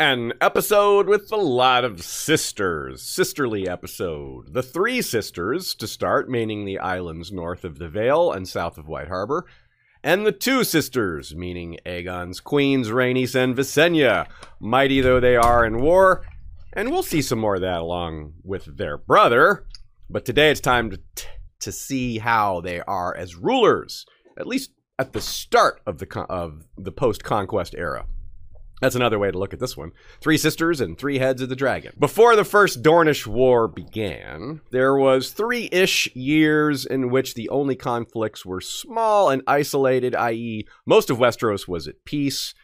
An episode with a lot of sisters. Sisterly episode. The three sisters, to start, meaning the islands north of the Vale and south of White Harbor. And the two sisters, meaning Aegon's queens, Rhaenys and Visenya, mighty though they are in war. And we'll see some more of that along with their brother. But today it's time to, t- to see how they are as rulers, at least at the start of the, con- of the post conquest era. That's another way to look at this one. Three sisters and three heads of the dragon. Before the first Dornish War began, there was three-ish years in which the only conflicts were small and isolated, i.e., most of Westeros was at peace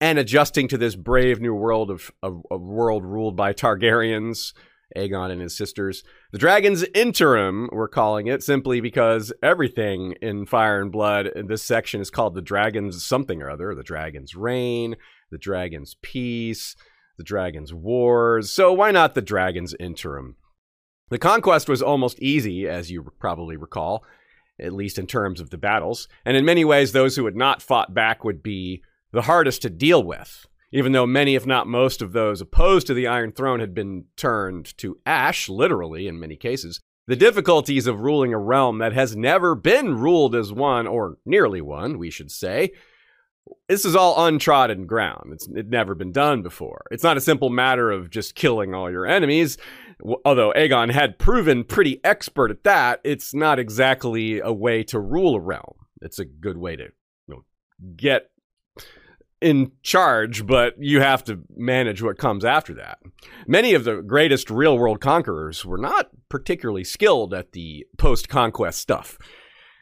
and adjusting to this brave new world of a, world ruled by Targaryens, Aegon and his sisters. The Dragon's Interim, we're calling it, simply because everything in Fire and Blood in this section is called the Dragon's something or other, the Dragon's Reign, the Dragon's Peace, the Dragon's Wars. So why not the Dragon's Interim? The conquest was almost easy, as you probably recall, at least in terms of the battles, and in many ways, those who had not fought back would be the hardest to deal with even though many, if not most, of those opposed to the Iron Throne had been turned to ash, literally in many cases. The difficulties of ruling a realm that has never been ruled as one, or nearly one, we should say. This is all untrodden ground. It's it never been done before. It's not a simple matter of just killing all your enemies. Although Aegon had proven pretty expert at that, it's not exactly a way to rule a realm. It's a good way to you know, get in charge, but you have to manage what comes after that. Many of the greatest real world conquerors were not particularly skilled at the post conquest stuff.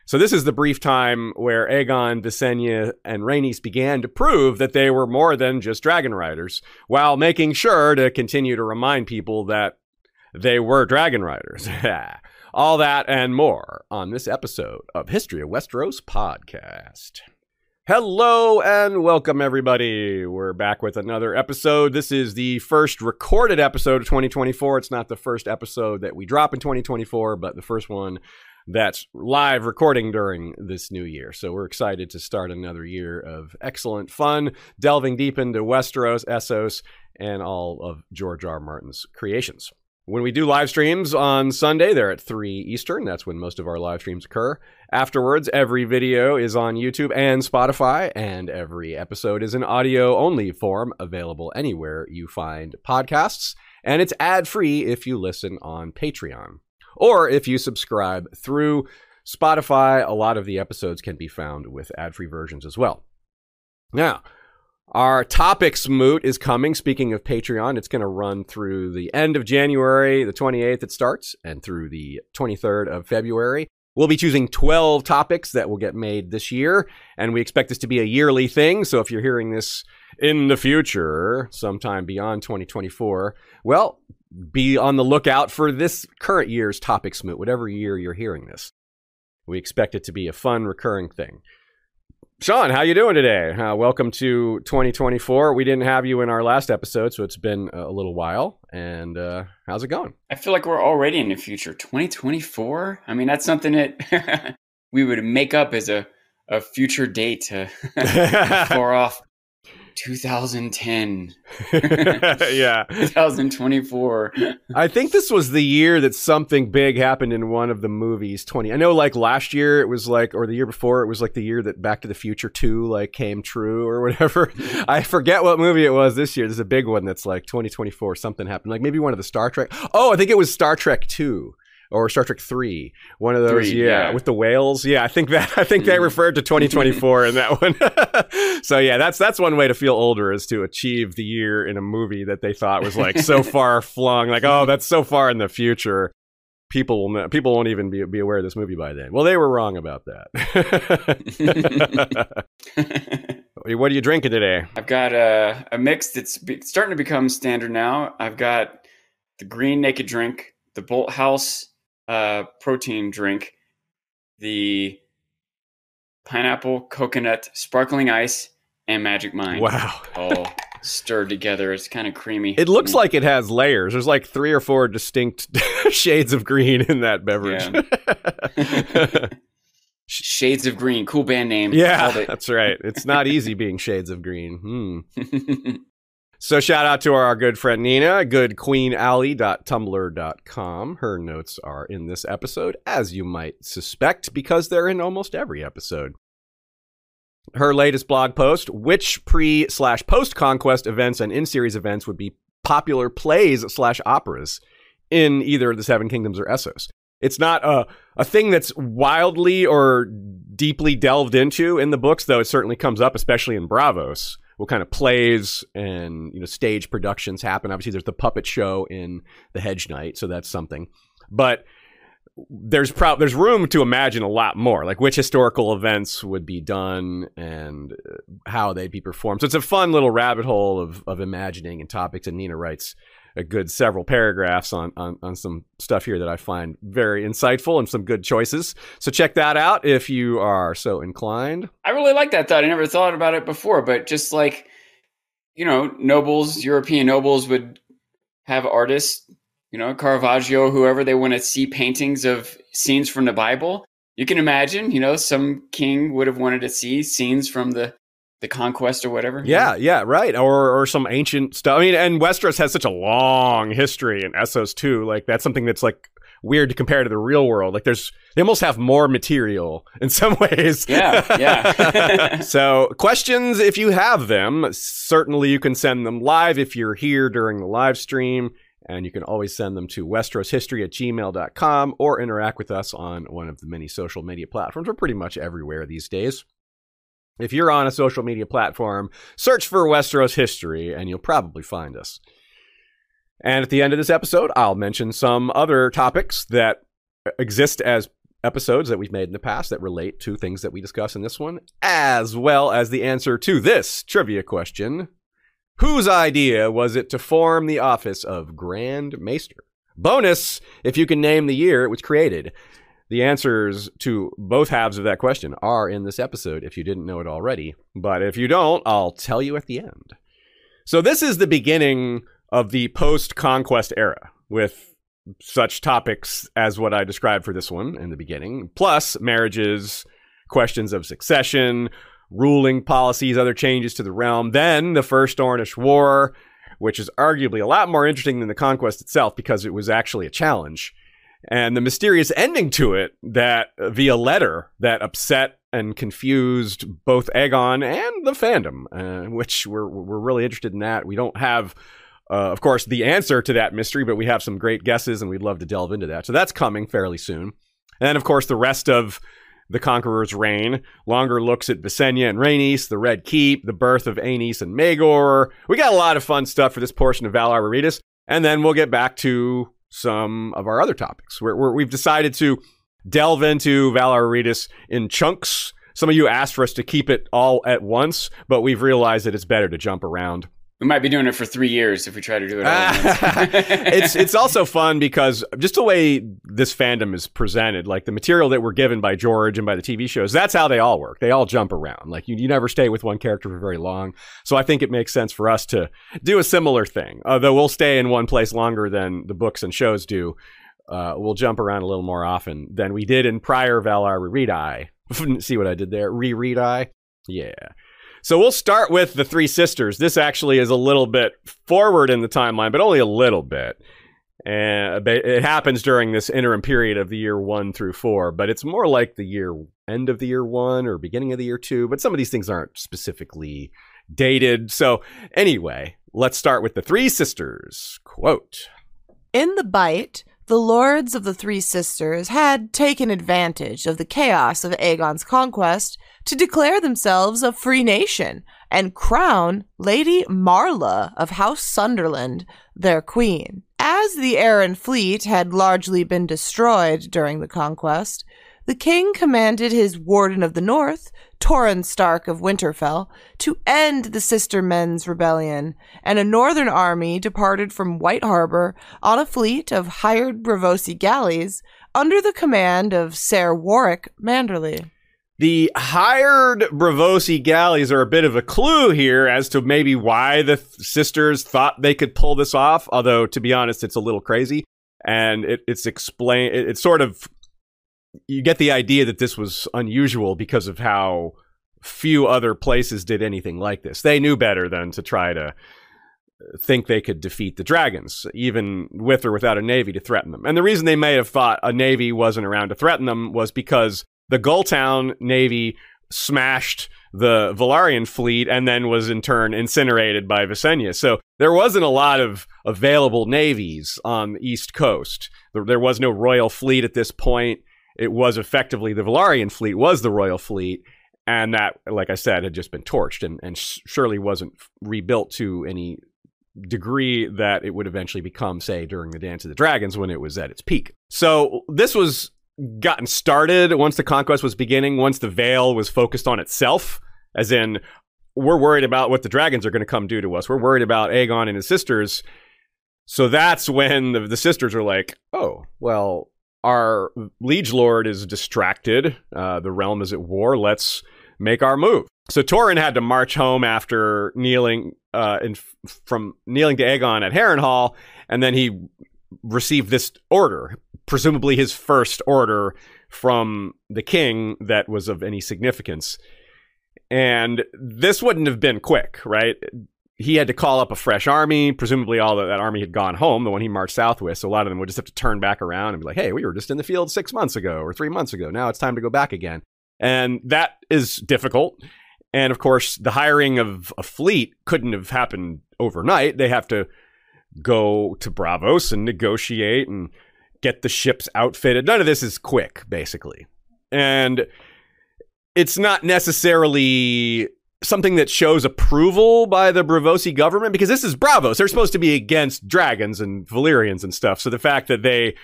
So this is the brief time where Aegon, Visenya, and Rhaenys began to prove that they were more than just dragon riders, while making sure to continue to remind people that they were dragon riders. All that and more on this episode of History of Westeros podcast. Hello and welcome, everybody. We're back with another episode. This is the first recorded episode of 2024. It's not the first episode that we drop in 2024, but the first one that's live recording during this new year. So we're excited to start another year of excellent fun, delving deep into Westeros, Essos, and all of George R. R. Martin's creations. When we do live streams on Sunday, they're at 3 Eastern. That's when most of our live streams occur. Afterwards, every video is on YouTube and Spotify, and every episode is in audio only form, available anywhere you find podcasts. And it's ad free if you listen on Patreon or if you subscribe through Spotify. A lot of the episodes can be found with ad free versions as well. Now, our topics moot is coming. Speaking of Patreon, it's going to run through the end of January, the 28th, it starts, and through the 23rd of February. We'll be choosing 12 topics that will get made this year, and we expect this to be a yearly thing. So if you're hearing this in the future, sometime beyond 2024, well, be on the lookout for this current year's topics moot, whatever year you're hearing this. We expect it to be a fun, recurring thing. Sean, how you doing today? Uh, welcome to 2024. We didn't have you in our last episode, so it's been a little while. And uh, how's it going? I feel like we're already in the future. 2024. I mean, that's something that we would make up as a a future date to far off 2010. yeah. 2024. I think this was the year that something big happened in one of the movies 20. I know like last year it was like or the year before it was like the year that Back to the Future 2 like came true or whatever. I forget what movie it was this year. There's a big one that's like 2024 something happened. Like maybe one of the Star Trek. Oh, I think it was Star Trek 2 or Star Trek Three, one of those, Three, yeah, yeah. with the whales. Yeah, I think that I think they Mhm. referred to 2024 in that one. so yeah, that's that's one way to feel older is to achieve the year in a movie that they thought was like so far flung, like oh that's so far in the future. People will know, people won't even be be aware of this movie by then. Well, they were wrong about that. What are you drinking today? I've got a, a mix that's starting to become standard now. I've got the green naked drink, the Bolthouse uh, protein drink, the pineapple coconut sparkling ice, and Magic Mind. Wow. all stirred together. It's kind of creamy. It looks like it has layers. There's like three or four distinct shades of green in that beverage. Yeah. Shades of Green, cool band name. Yeah, that's right. It's not easy being Shades of Green. Hmm. So shout out to our good friend Nina, goodqueenaly.tumblr.com. Her notes are in this episode, as you might suspect, because they're in almost every episode. Her latest blog post, which pre slash post conquest events and in series events would be popular plays slash operas in either the Seven Kingdoms or Essos. It's not a, a thing that's wildly or deeply delved into in the books, though it certainly comes up, especially in Braavos. What kind of plays and you know stage productions happen? Obviously, there's the puppet show in the Hedge Knight, so that's something. But there's pro- there's room to imagine a lot more, like which historical events would be done and uh, how they'd be performed. So it's a fun little rabbit hole of of imagining and topics. And Nina writes a good several paragraphs on, on, on some stuff here that I find very insightful and some good choices. So check that out if you are so inclined. I really like that thought. I never thought about it before, but just like, you know, nobles, European nobles would have artists, you know, Caravaggio, whoever they want to see paintings of scenes from the Bible. You can imagine, you know, some king would have wanted to see scenes from the the conquest or whatever. Yeah, yeah, right. Or or some ancient stuff. I mean, and Westeros has such a long history in Essos too. Like that's something that's like weird to compare to the real world. Like there's they almost have more material in some ways. Yeah, yeah. so questions if you have them, certainly you can send them live if you're here during the live stream. And you can always send them to westeroshistory at gmail.com or interact with us on one of the many social media platforms. We're pretty much everywhere these days. If you're on a social media platform, search for Westeros History and you'll probably find us. And at the end of this episode, I'll mention some other topics that exist as episodes that we've made in the past that relate to things that we discuss in this one, as well as the answer to this trivia question Whose idea was it to form the office of Grand Maester? Bonus if you can name the year it was created. The answers to both halves of that question are in this episode if you didn't know it already. But if you don't, I'll tell you at the end. So, this is the beginning of the post conquest era with such topics as what I described for this one in the beginning, plus marriages, questions of succession, ruling policies, other changes to the realm, then the First Dornish War, which is arguably a lot more interesting than the conquest itself because it was actually a challenge and the mysterious ending to it that via letter that upset and confused both Aegon and the fandom, uh, which we're we're really interested in that. We don't have, uh, of course, the answer to that mystery, but we have some great guesses, and we'd love to delve into that. So that's coming fairly soon. And of course, the rest of the Conqueror's reign, longer looks at Visenya and Rhaenys, the Red Keep, the birth of Aenys and Maegor. We got a lot of fun stuff for this portion of Valar Reredas, and then we'll get back to some of our other topics. We have decided to delve into Valar Reredas in chunks. Some of you asked for us to keep it all at once, but we've realized that it's better to jump around we might be doing it for three years if we try to do it it's it's also fun because just the way this fandom is presented, like the material that we're given by George and by the TV shows, that's how they all work. They all jump around. Like you, you never stay with one character for very long. So I think it makes sense for us to do a similar thing. Although we'll stay in one place longer than the books and shows do. Uh, we'll jump around a little more often than we did in prior Valar Reread See what I did there? Reread I? Yeah. So we'll start with the three sisters. This actually is a little bit forward in the timeline, but only a little bit. Uh, and it happens during this interim period of the year one through four, but it's more like the year end of the year one or beginning of the year two. But some of these things aren't specifically dated. So anyway, let's start with the three sisters. Quote In the Bight, the lords of the Three Sisters had taken advantage of the chaos of Aegon's conquest to declare themselves a free nation and crown Lady Marla of House Sunderland their queen. As the Arryn fleet had largely been destroyed during the conquest, the king commanded his Warden of the North, Torrhen Stark of Winterfell, to end the Sister Men's rebellion, and a northern army departed from White Harbor on a fleet of hired Braavosi galleys under the command of Ser Warwick Manderley. The hired Braavosi galleys are a bit of a clue here as to maybe why the th- sisters thought they could pull this off. Although, to be honest, it's a little crazy, and it, it's explain. It, it's sort of you get the idea that this was unusual because of how few other places did anything like this. They knew better than to try to uh, think they could defeat the dragons, even with or without a navy to threaten them. And the reason they may have thought a navy wasn't around to threaten them was because the Gulltown navy smashed the Velaryon fleet and then was in turn incinerated by Visenya. So there wasn't a lot of available navies on the East Coast. There, was no royal fleet at this point it was effectively the Velaryon fleet was the royal fleet, and that, like I said, had just been torched and, and surely wasn't rebuilt to any degree that it would eventually become, say, during the Dance of the Dragons when it was at its peak. So this was gotten started once the conquest was beginning, once the Vale was focused on itself, as in, we're worried about what the dragons are going to come do to us. We're worried about Aegon and his sisters. So that's when the, the sisters are like, oh, well, our liege lord is distracted. Uh, the realm is at war. Let's make our move. So Torrhen had to march home after kneeling uh, in, from kneeling to Aegon at Harrenhal, and then he received this order, presumably his first order from the king that was of any significance. And this wouldn't have been quick, right? he had to call up a fresh army. Presumably, all that, that army had gone home, the one he marched south with. So a lot of them would just have to turn back around and be like, hey, we were just in the field six months ago or three months ago. Now it's time to go back again. And that is difficult. And of course, the hiring of a fleet couldn't have happened overnight. They have to go to Braavos and negotiate and get the ships outfitted. None of this is quick, basically. And it's not necessarily something that shows approval by the Braavosi government because this is Braavos. They're supposed to be against dragons and Valyrians and stuff. So the fact that they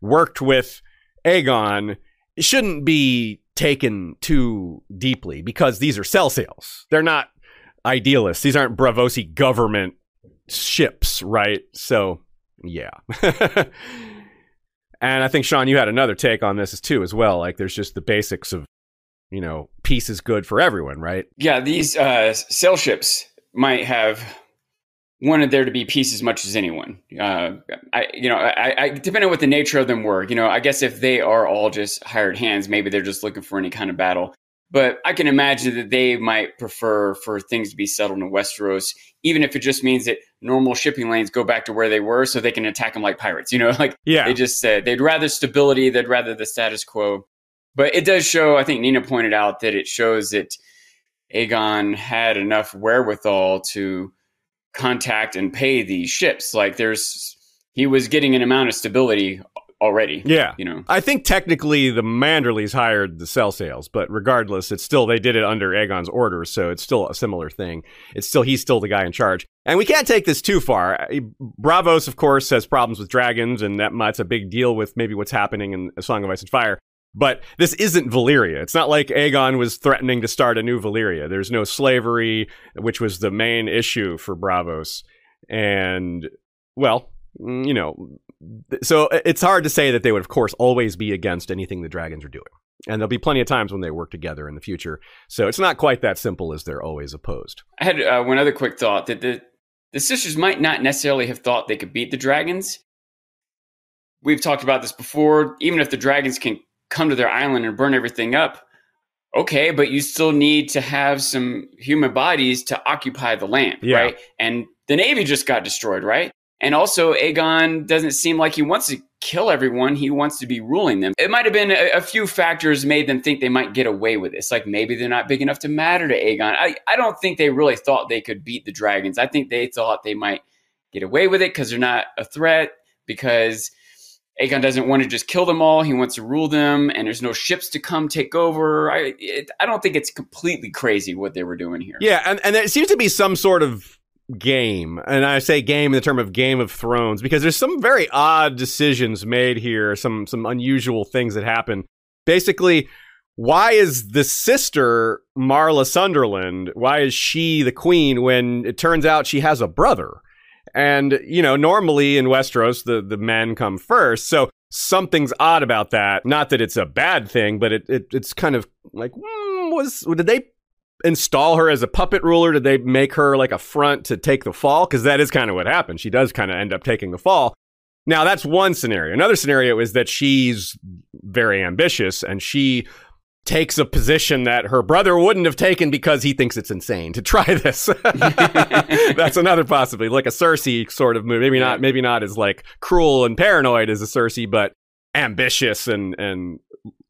worked with Aegon shouldn't be taken too deeply because these are sellsails. They're not idealists. These aren't Bravosi government ships, right? So, yeah. and I think Sean, you had another take on this too, as well. Like, there's just the basics of you know, peace is good for everyone, right? Yeah, these uh, sail ships might have wanted there to be peace as much as anyone. Uh, I, you know, I, I, depending on what the nature of them were, you know, I guess if they are all just hired hands, maybe they're just looking for any kind of battle. But I can imagine that they might prefer for things to be settled in Westeros, even if it just means that normal shipping lanes go back to where they were, so they can attack them like pirates. You know, like yeah, they just said they'd rather stability, they'd rather the status quo. But it does show, I think Nina pointed out that it shows that Aegon had enough wherewithal to contact and pay these ships. Like there's, he was getting an amount of stability already. Yeah. You know, I think technically the Manderleys hired the sellsails, but regardless, it's still, they did it under Aegon's orders. So it's still a similar thing. It's still, he's still the guy in charge. And we can't take this too far. Braavos, of course, has problems with dragons, and that, that's a big deal with maybe what's happening in A Song of Ice and Fire. But this isn't Valyria. It's not like Aegon was threatening to start a new Valyria. There's no slavery, which was the main issue for Braavos. And, well, you know, so it's hard to say that they would, of course, always be against anything the dragons are doing. And there'll be plenty of times when they work together in the future. So it's not quite that simple as they're always opposed. I had uh, one other quick thought that the, the sisters might not necessarily have thought they could beat the dragons. We've talked about this before. Even if the dragons can come to their island and burn everything up. Okay, but you still need to have some human bodies to occupy the land, yeah. right? And the Navy just got destroyed, right? And also, Aegon doesn't seem like he wants to kill everyone. He wants to be ruling them. It might have been a, a, few factors made them think they might get away with this. Like maybe they're not big enough to matter to Aegon. I, I don't think they really thought they could beat the dragons. I think they thought they might get away with it because they're not a threat, because Aegon doesn't want to just kill them all. He wants to rule them, and there's no ships to come take over. I it, I don't think it's completely crazy what they were doing here. Yeah, and, and there seems to be some sort of game, and I say game in the term of Game of Thrones because there's some very odd decisions made here, some some unusual things that happen. basically, why is the sister Marla Sunderland? Why is she the queen when it turns out she has a brother? And you know, normally in Westeros, the the men come first, so something's odd about that. Not that it's a bad thing, but it, it it's kind of like mm, was did they install her as a puppet ruler? Did they make her like a front to take the fall? Because that is kind of what happened. She does kind of end up taking the fall. Now that's one scenario. Another scenario is that she's very ambitious and she takes a position that her brother wouldn't have taken because he thinks it's insane to try this. That's another possibility, like a Cersei sort of move. Maybe not, maybe not as like cruel and paranoid as a Cersei, but ambitious and and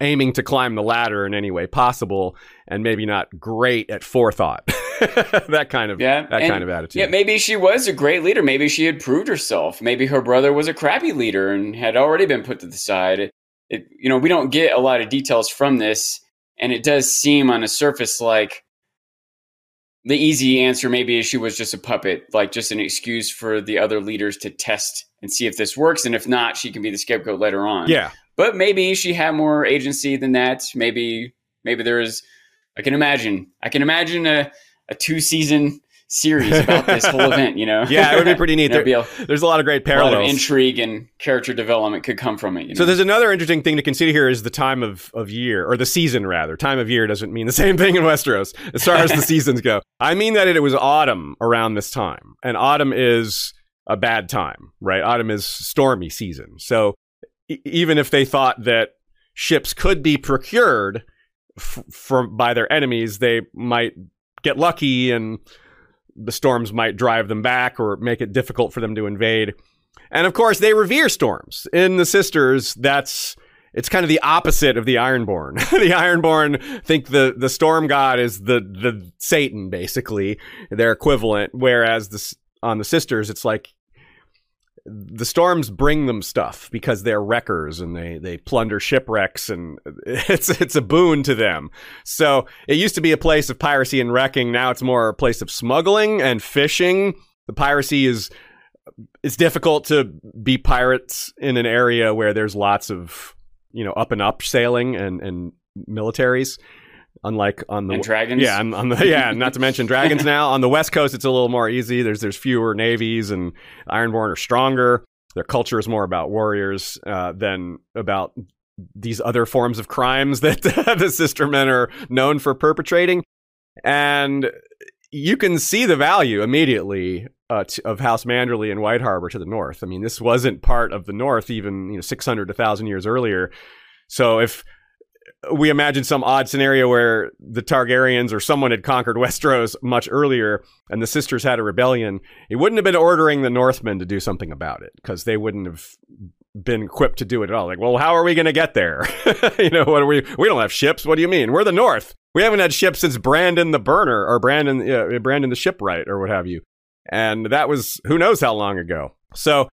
aiming to climb the ladder in any way possible, and maybe not great at forethought. that kind of yeah, that and, kind of attitude. Yeah, maybe she was a great leader. Maybe she had proved herself. Maybe her brother was a crappy leader and had already been put to the side. It, you know, we don't get a lot of details from this and it does seem on the surface like the easy answer maybe is she was just a puppet, like just an excuse for the other leaders to test and see if this works. And if not, she can be the scapegoat later on. Yeah. But maybe she had more agency than that. Maybe maybe there is I can imagine. I can imagine a, a two season series about this whole event. You know, yeah, it would be pretty neat. There, there, a, there's a lot of great parallels. A lot of intrigue and character development could come from it. You know? So there's another interesting thing to consider here is the time of, of year or the season rather. Time of year doesn't mean the same thing in Westeros as far as the seasons go. I mean that it was autumn around this time, and autumn is a bad time, right? Autumn is stormy season. So even if they thought that ships could be procured f- from by their enemies, they might get lucky and the storms might drive them back or make it difficult for them to invade. And of course, they revere storms. In the Sisters, that's it's kind of the opposite of the Ironborn. the Ironborn think the the storm god is the the Satan, basically their equivalent. Whereas the on the Sisters, it's like the storms bring them stuff because they're wreckers and they they plunder shipwrecks and it's it's a boon to them. So it used to be a place of piracy and wrecking. Now it's more a place of smuggling and fishing. The piracy is it's difficult to be pirates in an area where there's lots of you know up and up sailing and and militaries. Unlike on the and dragons, yeah, on, on, the yeah, not to mention dragons. Now on the west coast, it's a little more easy. There's there's fewer navies, and Ironborn are stronger. Their culture is more about warriors uh, than about these other forms of crimes that the sister men are known for perpetrating. And you can see the value immediately uh, t- of House Manderley and White Harbor to the north. I mean, this wasn't part of the north even you know 600 to 1000 years earlier. So if we imagine some odd scenario where the Targaryens or someone had conquered Westeros much earlier and the sisters had a rebellion, he wouldn't have been ordering the Northmen to do something about it because they wouldn't have been equipped to do it at all. Like, well, how are we going to get there? you know, what are we? We don't have ships. What do you mean? We're the North. We haven't had ships since Brandon the Burner or Brandon, uh, Brandon the Shipwright or what have you. And that was who knows how long ago. So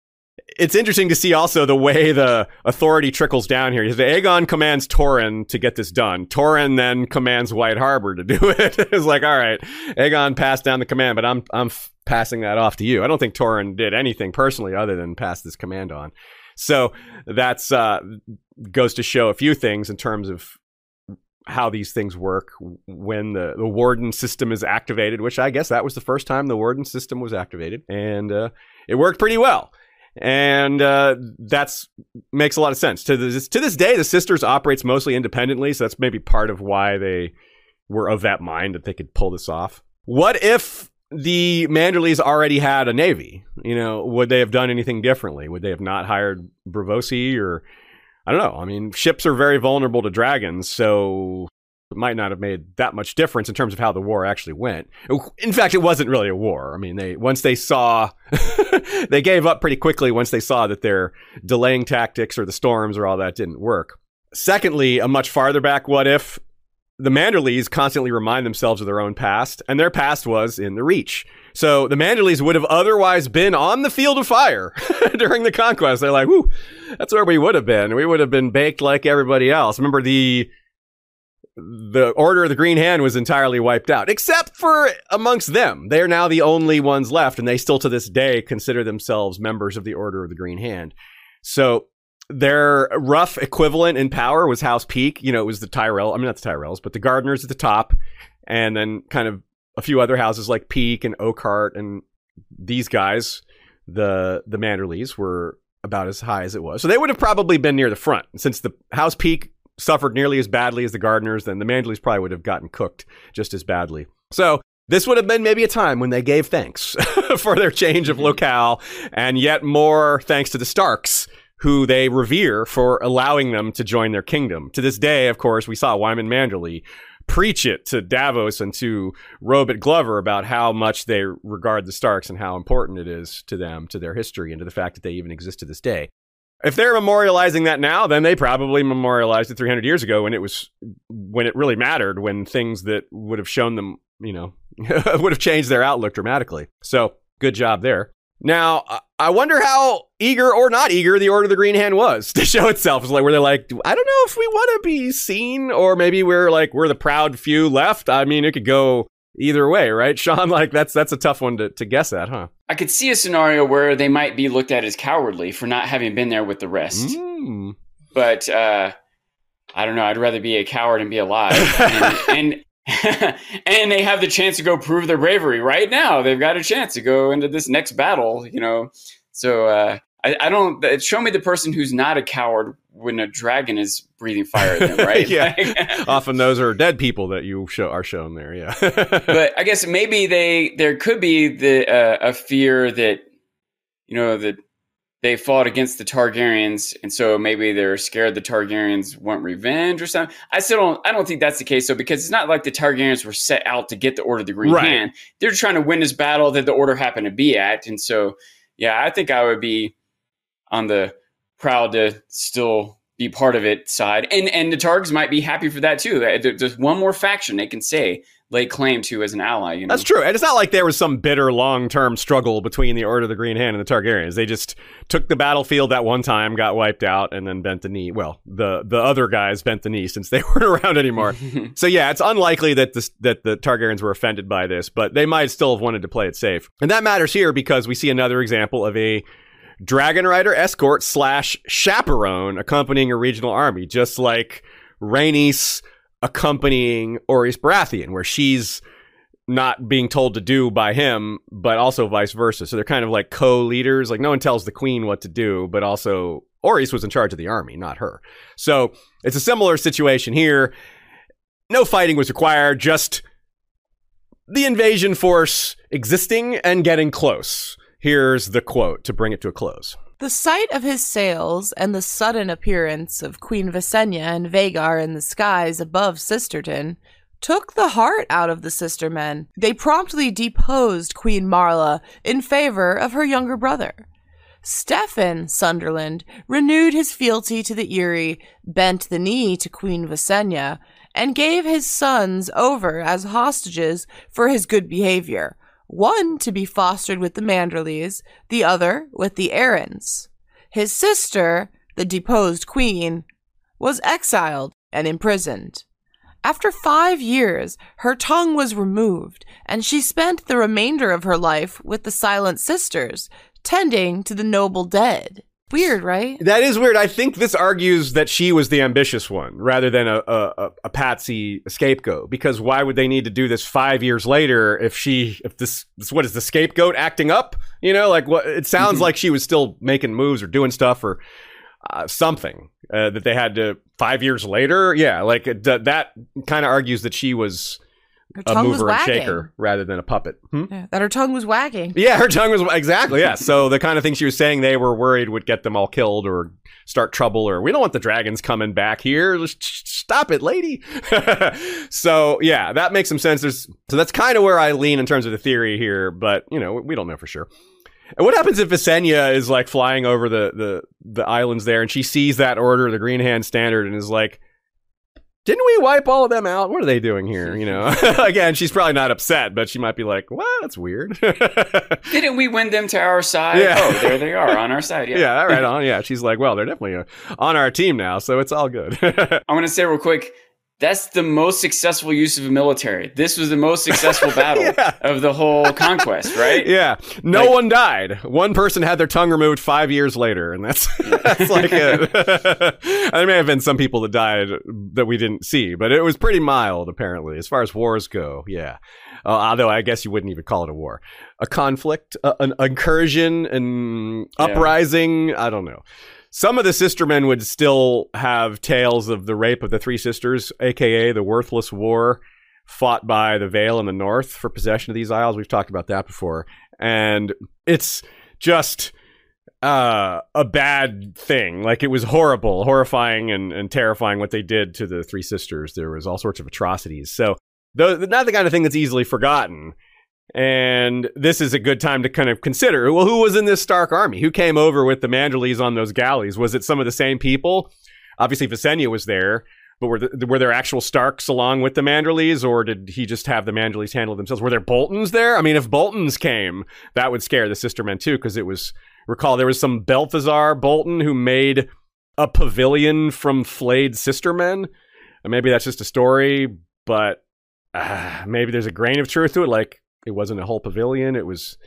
it's interesting to see also the way the authority trickles down here. Aegon commands Torrhen to get this done. Torrhen then commands White Harbor to do it. it's like, all right, Aegon passed down the command, but I'm I'm f- passing that off to you. I don't think Torrhen did anything personally other than pass this command on. So that's uh, goes to show a few things in terms of how these things work when the, the warden system is activated, which I guess that was the first time the warden system was activated, and uh, it worked pretty well and uh, that's makes a lot of sense. To this to this day, the sisters operates mostly independently, so that's maybe part of why they were of that mind that they could pull this off. What if the Manderleys already had a navy? You know, would they have done anything differently? Would they have not hired Braavosi or I don't know. I mean, ships are very vulnerable to dragons, so it might not have made that much difference in terms of how the war actually went. In fact, it wasn't really a war. I mean, they once they saw they gave up pretty quickly once they saw that their delaying tactics or the storms or all that didn't work. Secondly, a much farther back what if the Manderleys constantly remind themselves of their own past, and their past was in the Reach. So the Manderleys would have otherwise been on the field of fire during the conquest. They're like, "Whoo, that's where we would have been. We would have been baked like everybody else." Remember the the Order of the Green Hand was entirely wiped out, except for amongst them. They are now the only ones left, and they still to this day consider themselves members of the Order of the Green Hand. So their rough equivalent in power was House Peak. You know, it was the Tyrell. I mean, not the Tyrells, but the Gardeners at the top, and then kind of a few other houses like Peak and Oakhart and these guys, the the Manderleys, were about as high as it was. So they would have probably been near the front. Since the House Peak suffered nearly as badly as the Gardeners, then the Manderleys probably would have gotten cooked just as badly. So this would have been maybe a time when they gave thanks for their change of mm-hmm. locale, and yet more thanks to the Starks, who they revere for allowing them to join their kingdom. To this day, of course, we saw Wyman Manderley preach it to Davos and to Robett Glover about how much they regard the Starks and how important it is to them, to their history, and to the fact that they even exist to this day. If they're memorializing that now, then they probably memorialized it 300 years ago when it was when it really mattered, when things that would have shown them, you know, would have changed their outlook dramatically. So, good job there. Now, I wonder how eager or not eager the Order of the Green Hand was to show itself. It's like where they're like, I don't know if we want to be seen, or maybe we're like we're the proud few left. I mean, it could go either way, right, Sean? Like that's that's a tough one to, to guess at, huh? I could see a scenario where they might be looked at as cowardly for not having been there with the rest. Mm. But uh, I don't know. I'd rather be a coward and be alive. and, and and they have the chance to go prove their bravery right now. They've got a chance to go into this next battle, you know. So uh, I, I, don't show me the person who's not a coward when a dragon is breathing fire at them, right? yeah. Often those are dead people that you show are shown there. Yeah. but I guess maybe they there could be the uh, a fear that you know that they fought against the Targaryens, and so maybe they're scared the Targaryens want revenge or something. I still don't. I don't think that's the case, though, because it's not like the Targaryens were set out to get the Order of the Green Right. Hand. They're trying to win this battle that the Order happened to be at, and so yeah, I think I would be on the proud to still be part of it side, and and the Targs might be happy for that too. There's one more faction they can say lay claim to as an ally. You know, That's true. And it's not like there was some bitter long term struggle between the Order of the Green Hand and the Targaryens. They just took the battlefield that one time, got wiped out, and then bent the knee. Well, the the other guys bent the knee since they weren't around anymore. so yeah, it's unlikely that this that the Targaryens were offended by this, but they might still have wanted to play it safe. And that matters here because we see another example of a dragon rider escort slash chaperone accompanying a regional army, just like Rhaenys accompanying Orys Baratheon, where she's not being told to do by him, but also vice versa. So they're kind of like co-leaders. Like no one tells the queen what to do, but also Orys was in charge of the army, not her. So it's a similar situation here. No fighting was required, just the invasion force existing and getting close. Here's the quote to bring it to a close. The sight of his sails and the sudden appearance of Queen Visenya and Vhagar in the skies above Sisterton took the heart out of the sister men. They promptly deposed Queen Marla in favor of her younger brother. Steffon Sunderland renewed his fealty to the Eyrie, bent the knee to Queen Visenya, and gave his sons over as hostages for his good behavior, one to be fostered with the Manderleys, the other with the Arryns. His sister, the deposed queen, was exiled and imprisoned. After five years, her tongue was removed, and she spent the remainder of her life with the Silent Sisters, tending to the noble dead. Weird, right? That is weird. I think this argues that she was the ambitious one rather than a, a, a- a patsy scapegoat. Because why would they need to do this five years later if she, if this, this what is the scapegoat acting up? You know, like what? It sounds like she was still making moves or doing stuff or uh, something uh, that they had to five years later. Yeah, like it, that that kind of argues that she was Her a tongue mover and shaker rather than a puppet. Hmm? Yeah, that her tongue was wagging. Yeah, her tongue was exactly yeah. So the kind of thing she was saying they were worried would get them all killed or start trouble or we don't want the dragons coming back here. Just stop it, lady. so yeah, that makes some sense. There's, so that's kind of where I lean in terms of the theory here, but you know we don't know for sure. And what happens if Visenya is like flying over the the the islands there and she sees that order, the Green Hand Standard, and is like. Didn't we wipe all of them out? What are they doing here? You know, again, she's probably not upset, but she might be like, "Well, that's weird." Didn't we win them to our side? Yeah. Oh, there they are on our side. Yeah. yeah, right on. Yeah, she's like, well, they're definitely uh, on our team now, so it's all good. I want to say real quick that's the most successful use of a military. This was the most successful battle Yeah. of the whole conquest, right? Yeah, no Like- one died. One person had their tongue removed five years later, and that's that's like it. there may have been some people that died that we didn't see, but it was pretty mild, apparently, as far as wars go. Yeah, uh, although I guess you wouldn't even call it a war, a conflict, uh, an incursion, an Yeah. uprising. I don't know. Some of the sistermen would still have tales of the rape of the three sisters, aka the Worthless War, fought by the Vale in the north for possession of these isles. We've talked about that before, and it's just uh, a bad thing. Like it was horrible, horrifying, and, and terrifying what they did to the three sisters. There was all sorts of atrocities. So, though, not the kind of thing that's easily forgotten. And this is a good time to kind of consider well, who was in this Stark army? Who came over with the Manderleys on those galleys? Was it some of the same people? Obviously, Visenya was there, but were, the, were there actual Starks along with the Manderleys, or did he just have the Manderleys handle themselves? Were there Boltons there? I mean, if Boltons came, that would scare the Sistermen too, because it was, recall, there was some Balthazar Bolton who made a pavilion from flayed Sistermen. And maybe that's just a story, but uh, maybe there's a grain of truth to it. Like, it wasn't a whole pavilion, it was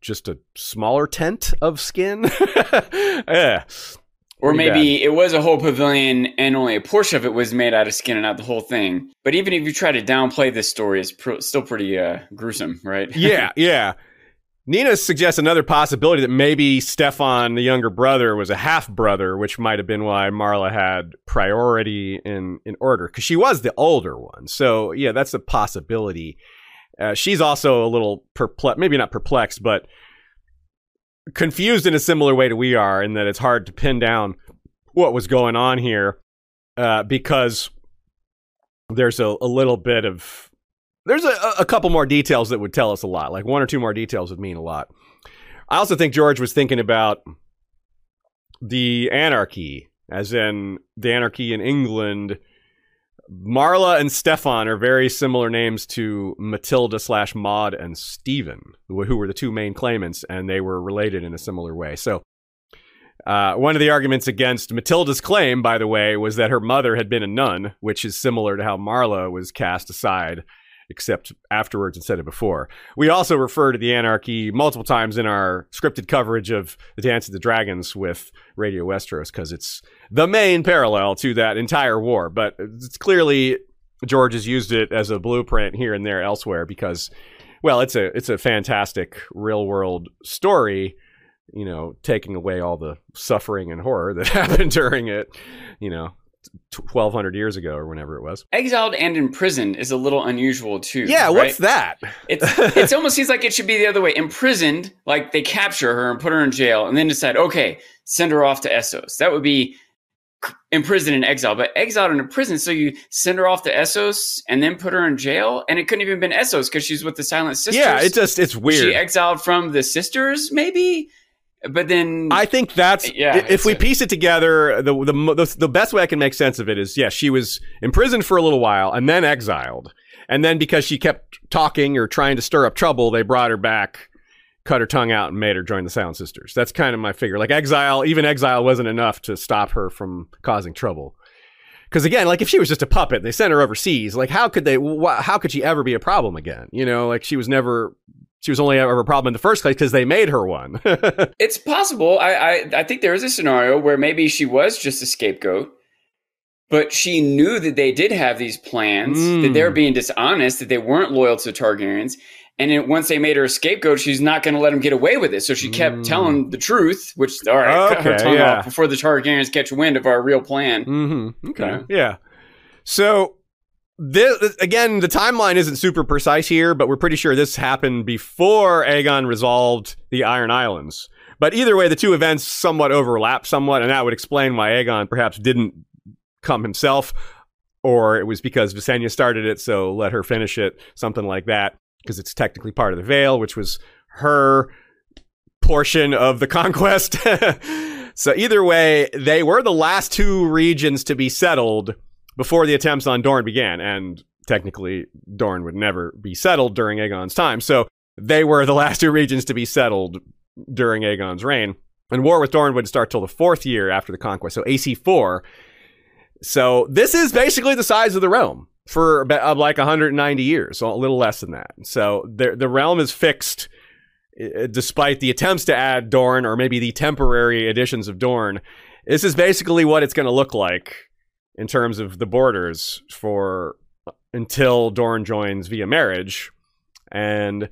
just a smaller tent of skin. yeah. Or Pretty maybe it was a whole pavilion and only a portion of it was made out of skin and not the whole thing. But even if you try to downplay this story, it's pr- still pretty uh, gruesome, right? yeah, yeah. Nina suggests another possibility that maybe Steffon, the younger brother, was a half brother, which might have been why Marla had priority in in order because she was the older one. So yeah, that's a possibility. Uh, she's also a little perplexed, maybe not perplexed, but confused in a similar way to we are, in that it's hard to pin down what was going on here uh, because there's a, a little bit of there's a, a couple more details that would tell us a lot. Like one or two more details would mean a lot. I also think George was thinking about the anarchy, as in the anarchy in England. Marla and Steffon are very similar names to Matilda slash Maud and Stephen, who were the two main claimants, and they were related in a similar way. So, uh, one of the arguments against Matilda's claim, by the way, was that her mother had been a nun, which is similar to how Marla was cast aside except afterwards instead of before. We also refer to the anarchy multiple times in our scripted coverage of the Dance of the Dragons with Radio Westeros because it's the main parallel to that entire war. But it's clearly George has used it as a blueprint here and there elsewhere because, well, it's a it's a fantastic real world story. You know, taking away all the suffering and horror that happened during it. You know, 1200 years ago or whenever it was. Exiled and imprisoned is a little unusual too. Yeah, right? what's that? It's it almost seems like it should be the other way. Imprisoned, like they capture her and put her in jail, and then decide, okay, send her off to Essos. That would be imprisoned and exile, but exiled and imprisoned. So you send her off to Essos and then put her in jail, and it couldn't even been Essos because she's with the Silent Sisters. Yeah, it just it's weird. She exiled from the sisters, maybe, but then I think that's Yeah, if we piece it together, the, the the the best way I can make sense of it is yes, she was imprisoned for a little while and then exiled, and then because she kept talking or trying to stir up trouble, they brought her back, cut her tongue out, and made her join the Silent Sisters. That's kind of my figure. Like exile, even exile wasn't enough to stop her from causing trouble. Because again, like if she was just a puppet, they sent her overseas. Like how could they? Wh- how could she ever be a problem again? You know, like she was never. She was only ever a problem in the first place because they made her one. It's possible. I, I I think there is a scenario where maybe she was just a scapegoat, but she knew that they did have these plans, Mm. that they were being dishonest, that they weren't loyal to the Targaryens. And then once they made her a scapegoat, she's not going to let them get away with it. So she kept Mm. telling the truth, which all right, cut her tongue yeah. off before the Targaryens catch wind of our real plan. Mm-hmm. Okay. Yeah. Yeah. So this again, the timeline isn't super precise here, but we're pretty sure this happened before Aegon resolved the Iron Islands. But either way, the two events somewhat overlap somewhat, and that would explain why Aegon perhaps didn't come himself, or it was because Visenya started it, so let her finish it, something like that, because it's technically part of the Vale, which was her portion of the conquest. so either way, they were the last two regions to be settled before the attempts on Dorne began, and technically Dorne would never be settled during Aegon's time. So they were the last two regions to be settled during Aegon's reign. And war with Dorne would start till the fourth year after the conquest, so AC4. So this is basically the size of the realm for about, like 190 years, so a little less than that. So the the realm is fixed uh, despite the attempts to add Dorne or maybe the temporary additions of Dorne. This is basically what it's going to look like in terms of the borders for until Dorne joins via marriage. And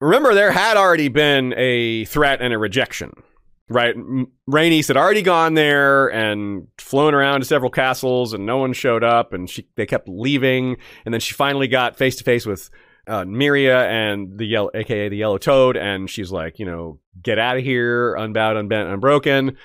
remember, there had already been a threat and a rejection right? Rhaenys had already gone there and flown around to several castles, and no one showed up, and she they kept leaving, and then she finally got face to face with uh, Meria and the yellow, aka the Yellow Toad, and she's like, you know, get out of here, unbowed, unbent, unbroken.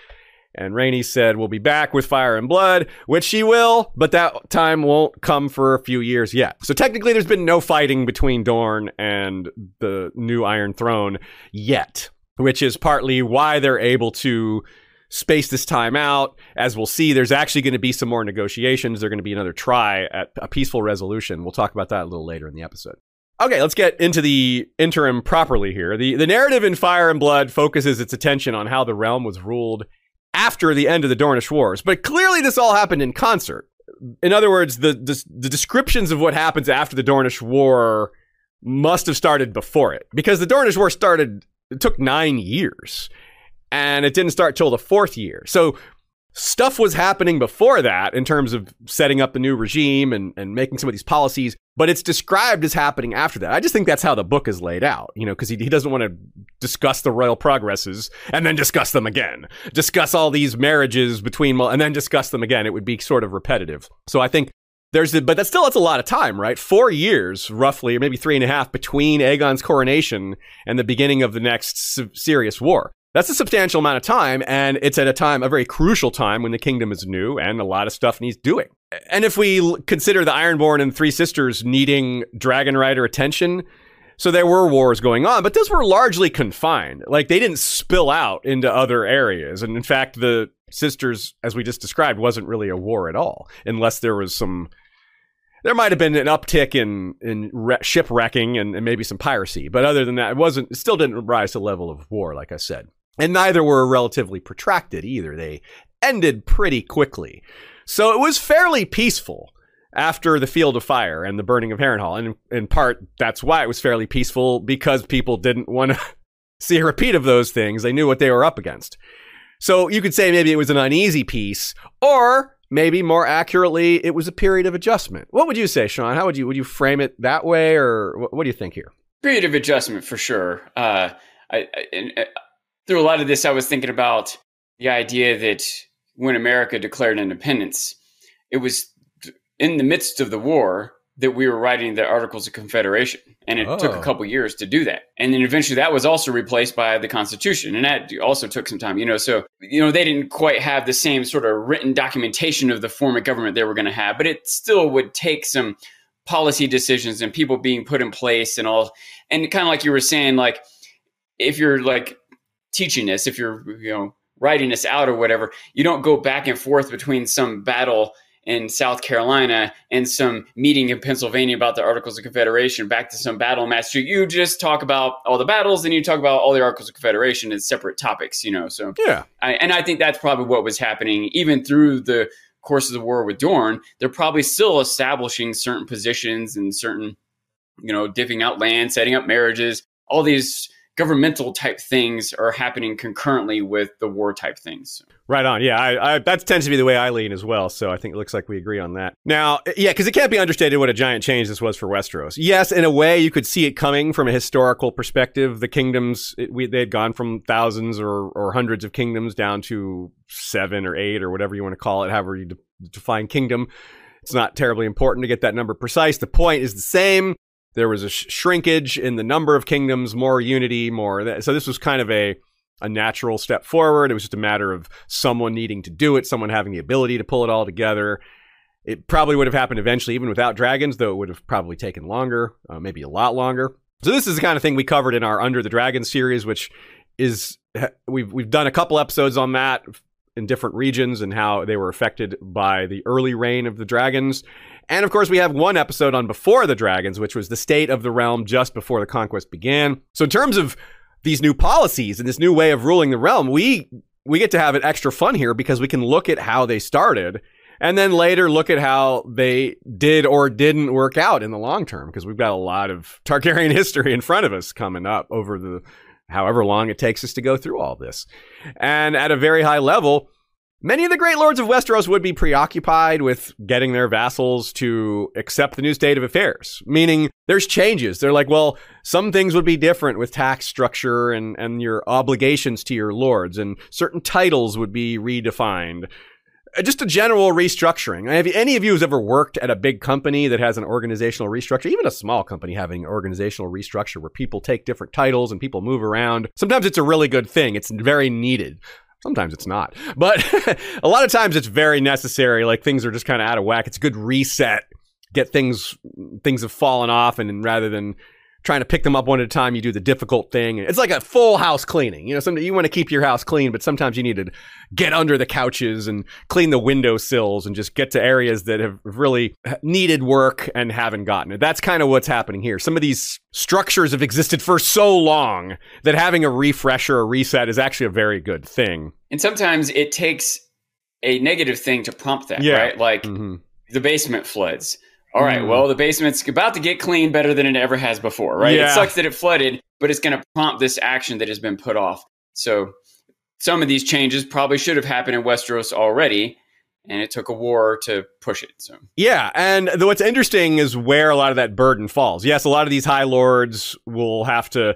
And Rhaenys said, We'll be back with fire and blood, which she will, but that time won't come for a few years yet. So technically, there's been no fighting between Dorne and the new Iron Throne yet which is partly why they're able to space this time out. As we'll see, there's actually going to be some more negotiations. There's going to be another try at a peaceful resolution. We'll talk about that a little later in the episode. Okay, let's get into the interim properly here. The the narrative in Fire and Blood focuses its attention on how the realm was ruled after the end of the Dornish Wars, but clearly this all happened in concert. In other words, the the, the descriptions of what happens after the Dornish War must have started before it because the Dornish War started it took nine years and it didn't start till the fourth year. So stuff was happening before that in terms of setting up the new regime and, and making some of these policies, but it's described as happening after that. I just think that's how the book is laid out, you know, because he, he doesn't want to discuss the royal progresses and then discuss them again, discuss all these marriages between, and then discuss them again. It would be sort of repetitive. So I think there's the, but that's still that's a lot of time, right? Four years, roughly, or maybe three and a half, between Aegon's coronation and the beginning of the next serious war. That's a substantial amount of time, and it's at a time, a very crucial time when the kingdom is new and a lot of stuff needs doing. And if we consider the Ironborn and Three Sisters needing Dragon Rider attention, so there were wars going on, but those were largely confined. Like they didn't spill out into other areas. And in fact, the sisters, as we just described, wasn't really a war at all, unless there was some. There might have been an uptick in in re- shipwrecking and, and maybe some piracy, but other than that, it wasn't. It still didn't rise to the level of war, like I said. And neither were relatively protracted either. They ended pretty quickly, so it was fairly peaceful after the Field of Fire and the burning of Harrenhal. And in, part, that's why it was fairly peaceful because people didn't want to see a repeat of those things. They knew what they were up against. So you could say maybe it was an uneasy peace, or maybe more accurately, it was a period of adjustment. What would you say, Sean? How would you would you frame it that way, or what, what do you think here? Period of adjustment for sure. Uh, I, I uh, through a lot of this, I was thinking about the idea that when America declared independence, it was in the midst of the war that we were writing the Articles of Confederation. And it oh. took a oh. couple years to do that. And then eventually that was also replaced by the Constitution. And that also took some time, you know. So, you know, they didn't quite have the same sort of written documentation of the form of government they were going to have, but it still would take some policy decisions and people being put in place and all. And kind of like you were saying, like, if you're like teaching this, if you're, you know, writing this out or whatever, you don't go back and forth between some battle in South Carolina and some meeting in Pennsylvania about the Articles of Confederation, back to some battle in Massachusetts. You just talk about all the battles, and you talk about all the Articles of Confederation as separate topics, you know. So yeah, I, and I think that's probably what was happening even through the course of the war with Dorne. They're probably still establishing certain positions and certain, you know, divvying out land, setting up marriages, all these governmental type things are happening concurrently with the war type things. Right on. Yeah, I, I, that tends to be the way I lean as well. So I think it looks like we agree on that. Now, eh, yeah, because it can't be understated what a giant change this was for Westeros. Yes, in a way, you could see it coming from a historical perspective. The kingdoms, it, we, they had gone from thousands or, or hundreds of kingdoms down to seven or eight or whatever you want to call it, however you de- define kingdom. It's not terribly important to get that number precise. The point is the same there was a sh- shrinkage in the number of kingdoms, more unity, more. Th- so this was kind of a a natural step forward. It was just a matter of someone needing to do it, someone having the ability to pull it all together. It probably would have happened eventually, even without dragons, though it would have probably taken longer, uh, maybe a lot longer. So this is the kind of thing we covered in our Under the Dragon series, which is we've we've done a couple episodes on that in different regions and how they were affected by the early reign of the dragons. And of course, we have one episode on Before the Dragons, which was the state of the realm just before the conquest began. So, in terms of these new policies and this new way of ruling the realm, we we get to have an extra fun here because we can look at how they started and then later look at how they did or didn't work out in the long term because we've got a lot of Targaryen history in front of us coming up over the however long it takes us to go through all this. And at a very high level, Many of the great lords of Westeros would be preoccupied with getting their vassals to accept the new state of affairs, meaning there's changes. They're like, well, some things would be different with tax structure and, and your obligations to your lords, and certain titles would be redefined. Uh, just a general restructuring. Have any of you who's ever worked at a big company that has an organizational restructure, even a small company having organizational restructure where people take different titles and people move around? Sometimes it's a really good thing. It's very needed. Sometimes it's not, but a lot of times it's very necessary. Like things are just kind of out of whack. It's a good reset. Get things things have fallen off, and, rather than trying to pick them up one at a time, you do the difficult thing. It's like a full house cleaning. You know, sometimes you want to keep your house clean, but sometimes you need to get under the couches and clean the window sills and just get to areas that have really needed work and haven't gotten it. That's kind of what's happening here. Some of these structures have existed for so long that having a refresher or reset is actually a very good thing. And sometimes it takes a negative thing to prompt that, yeah. right? Like mm-hmm. the basement floods all right, mm. well, the basement's about to get clean better than it ever has before, right? Yeah. It sucks that it flooded, but it's going to prompt this action that has been put off. So some of these changes probably should have happened in Westeros already, and it took a war to push it. So yeah, and what's interesting is where a lot of that burden falls. Yes, a lot of these high lords will have to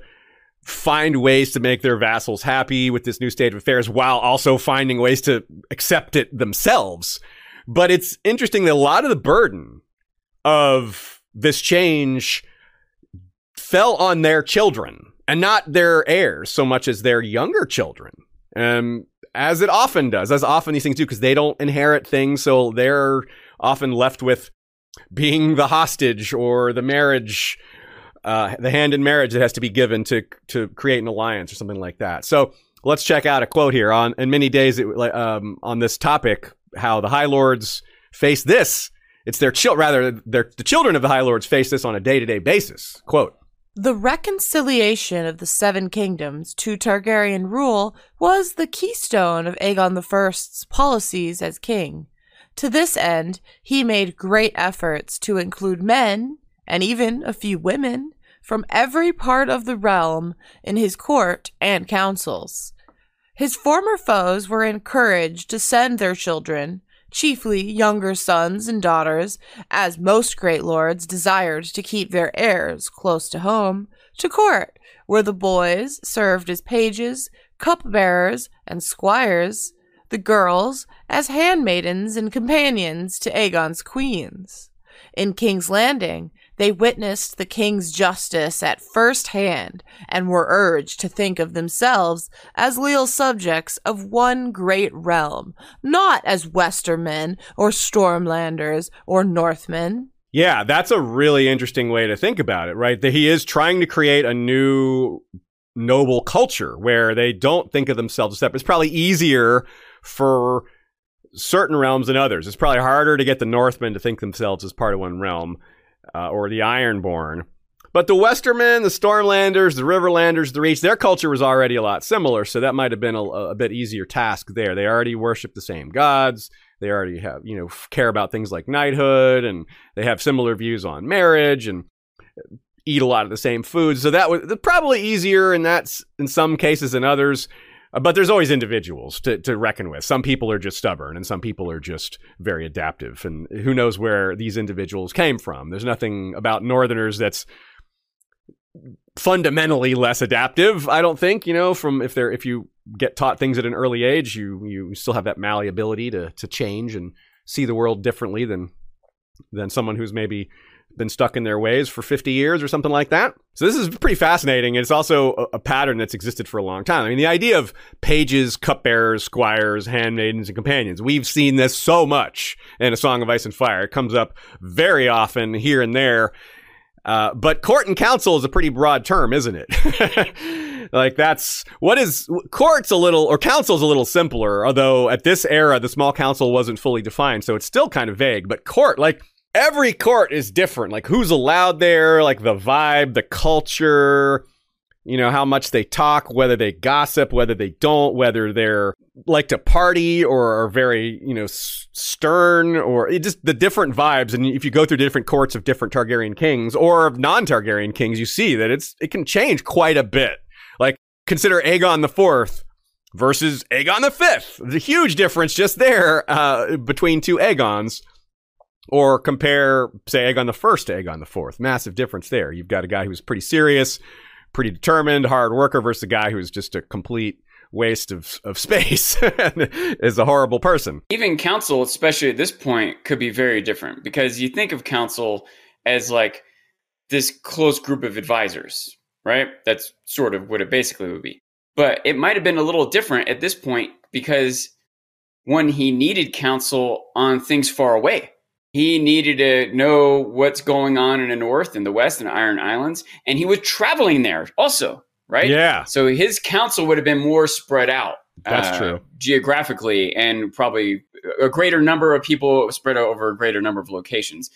find ways to make their vassals happy with this new state of affairs while also finding ways to accept it themselves. But it's interesting that a lot of the burden of this change fell on their children and not their heirs so much as their younger children. Um, as it often does, as often these things do, because they don't inherit things, so they're often left with being the hostage or the marriage, uh, the hand in marriage that has to be given to to create an alliance or something like that. So let's check out a quote here on in many days it, um, on this topic, how the High Lords face this it's their child, rather, their, the children of the High Lords face this on a day to day basis. Quote The reconciliation of the Seven Kingdoms to Targaryen rule was the keystone of Aegon I's policies as king. To this end, he made great efforts to include men, and even a few women, from every part of the realm in his court and councils. His former foes were encouraged to send their children chiefly younger sons and daughters, as most great lords desired to keep their heirs close to home, to court, where the boys served as pages, cupbearers, and squires, the girls as handmaidens and companions to Aegon's queens. In King's Landing, they witnessed the king's justice at first hand and were urged to think of themselves as leal subjects of one great realm, not as Westermen or Stormlanders or Northmen. Yeah, that's a really interesting way to think about it, right? That he is trying to create a new noble culture where they don't think of themselves as separate. It's probably easier for certain realms than others. It's probably harder to get the Northmen to think themselves as part of one realm uh, or the Ironborn. But the Westermen, the Stormlanders, the Riverlanders, the Reach, their culture was already a lot similar, so that might have been a, a bit easier task there. They already worship the same gods. They already have, you know, care about things like knighthood, and they have similar views on marriage and eat a lot of the same foods. So that was probably easier in that in some cases than others. But there's always individuals to, to reckon with. Some people are just stubborn and some people are just very adaptive. And who knows where these individuals came from? There's nothing about Northerners that's fundamentally less adaptive, I don't think, you know, from if they're if you get taught things at an early age, you you still have that malleability to to change and see the world differently than than someone who's maybe been stuck in their ways for 50 years or something like that. So this is pretty fascinating. It's also a, a, pattern that's existed for a long time. I mean, the idea of pages, cupbearers, squires, handmaidens, and companions. We've seen this so much in A Song of Ice and Fire. It comes up very often here and there. Uh, but court and council is a pretty broad term, isn't it? like that's what is court's a little or council's a little simpler. Although at this era, the small council wasn't fully defined, so it's still kind of vague. But court, like every court is different. Like who's allowed there, like the vibe, the culture, you know, how much they talk, whether they gossip, whether they don't, whether they're like to party or are very, you know, s- stern or just the different vibes. And if you go through different courts of different Targaryen kings or non-Targaryen kings, you see that it's it can change quite a bit. Like consider Aegon the Fourth versus Aegon the Fifth. There's a huge difference just there uh, between two Aegons. Or compare, say, Aegon the First to Aegon the Fourth. Massive difference there. You've got a guy who's pretty serious, pretty determined, hard worker versus a guy who's just a complete waste of, of space and is a horrible person. Even council, especially at this point, could be very different because you think of council as like this close group of advisors, right? That's sort of what it basically would be. But it might have been a little different at this point because when he needed counsel on things far away. He needed to know what's going on in the north and the west and Iron Islands, and he was traveling there also, right? Yeah. So his counsel would have been more spread out. That's uh, true. Geographically, and probably a greater number of people spread out over a greater number of locations.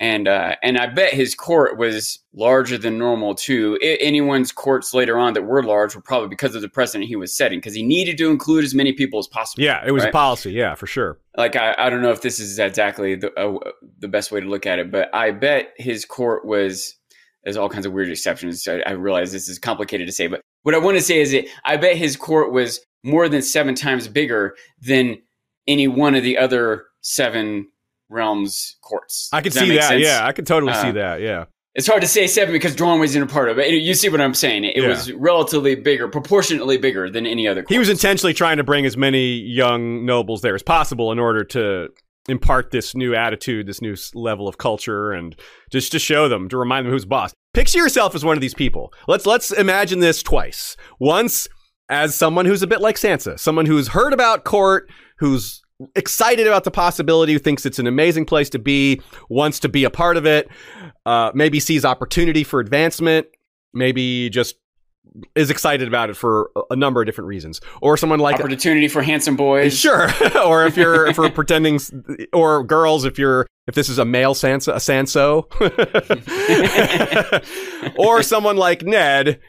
And uh, and I bet his court was larger than normal too. I- anyone's courts later on that were large were probably because of the precedent he was setting, because he needed to include as many people as possible. Yeah, it was right? a policy. Yeah, for sure. like I, I don't know if this is exactly the uh, the best way to look at it, but I bet his court was there's all kinds of weird exceptions. I, I realize this is complicated to say, but what I want to say is that I bet his court was more than seven times bigger than any one of the other seven realms courts. I could Does see make that. Yeah, I could totally see Uh, that. Yeah. It's hard to say seven because Dorne wasn't a part of it. You see what I'm saying? It Yeah. was relatively bigger, proportionately bigger than any other. Court. He was intentionally trying to bring as many young nobles there as possible in order to impart this new attitude, this new level of culture, and just to show them, to remind them who's boss. Picture yourself as one of these people. Let's let's imagine this twice. Once as someone who's a bit like Sansa, someone who's heard about court, who's excited about the possibility, who thinks it's an amazing place to be, wants to be a part of it, uh, maybe sees opportunity for advancement, maybe just is excited about it for a- a number of different reasons. Or someone like opportunity for handsome boys. Sure. or if you're if we're pretending or girls if you're if this is a male Sansa a Sanso or someone like Ned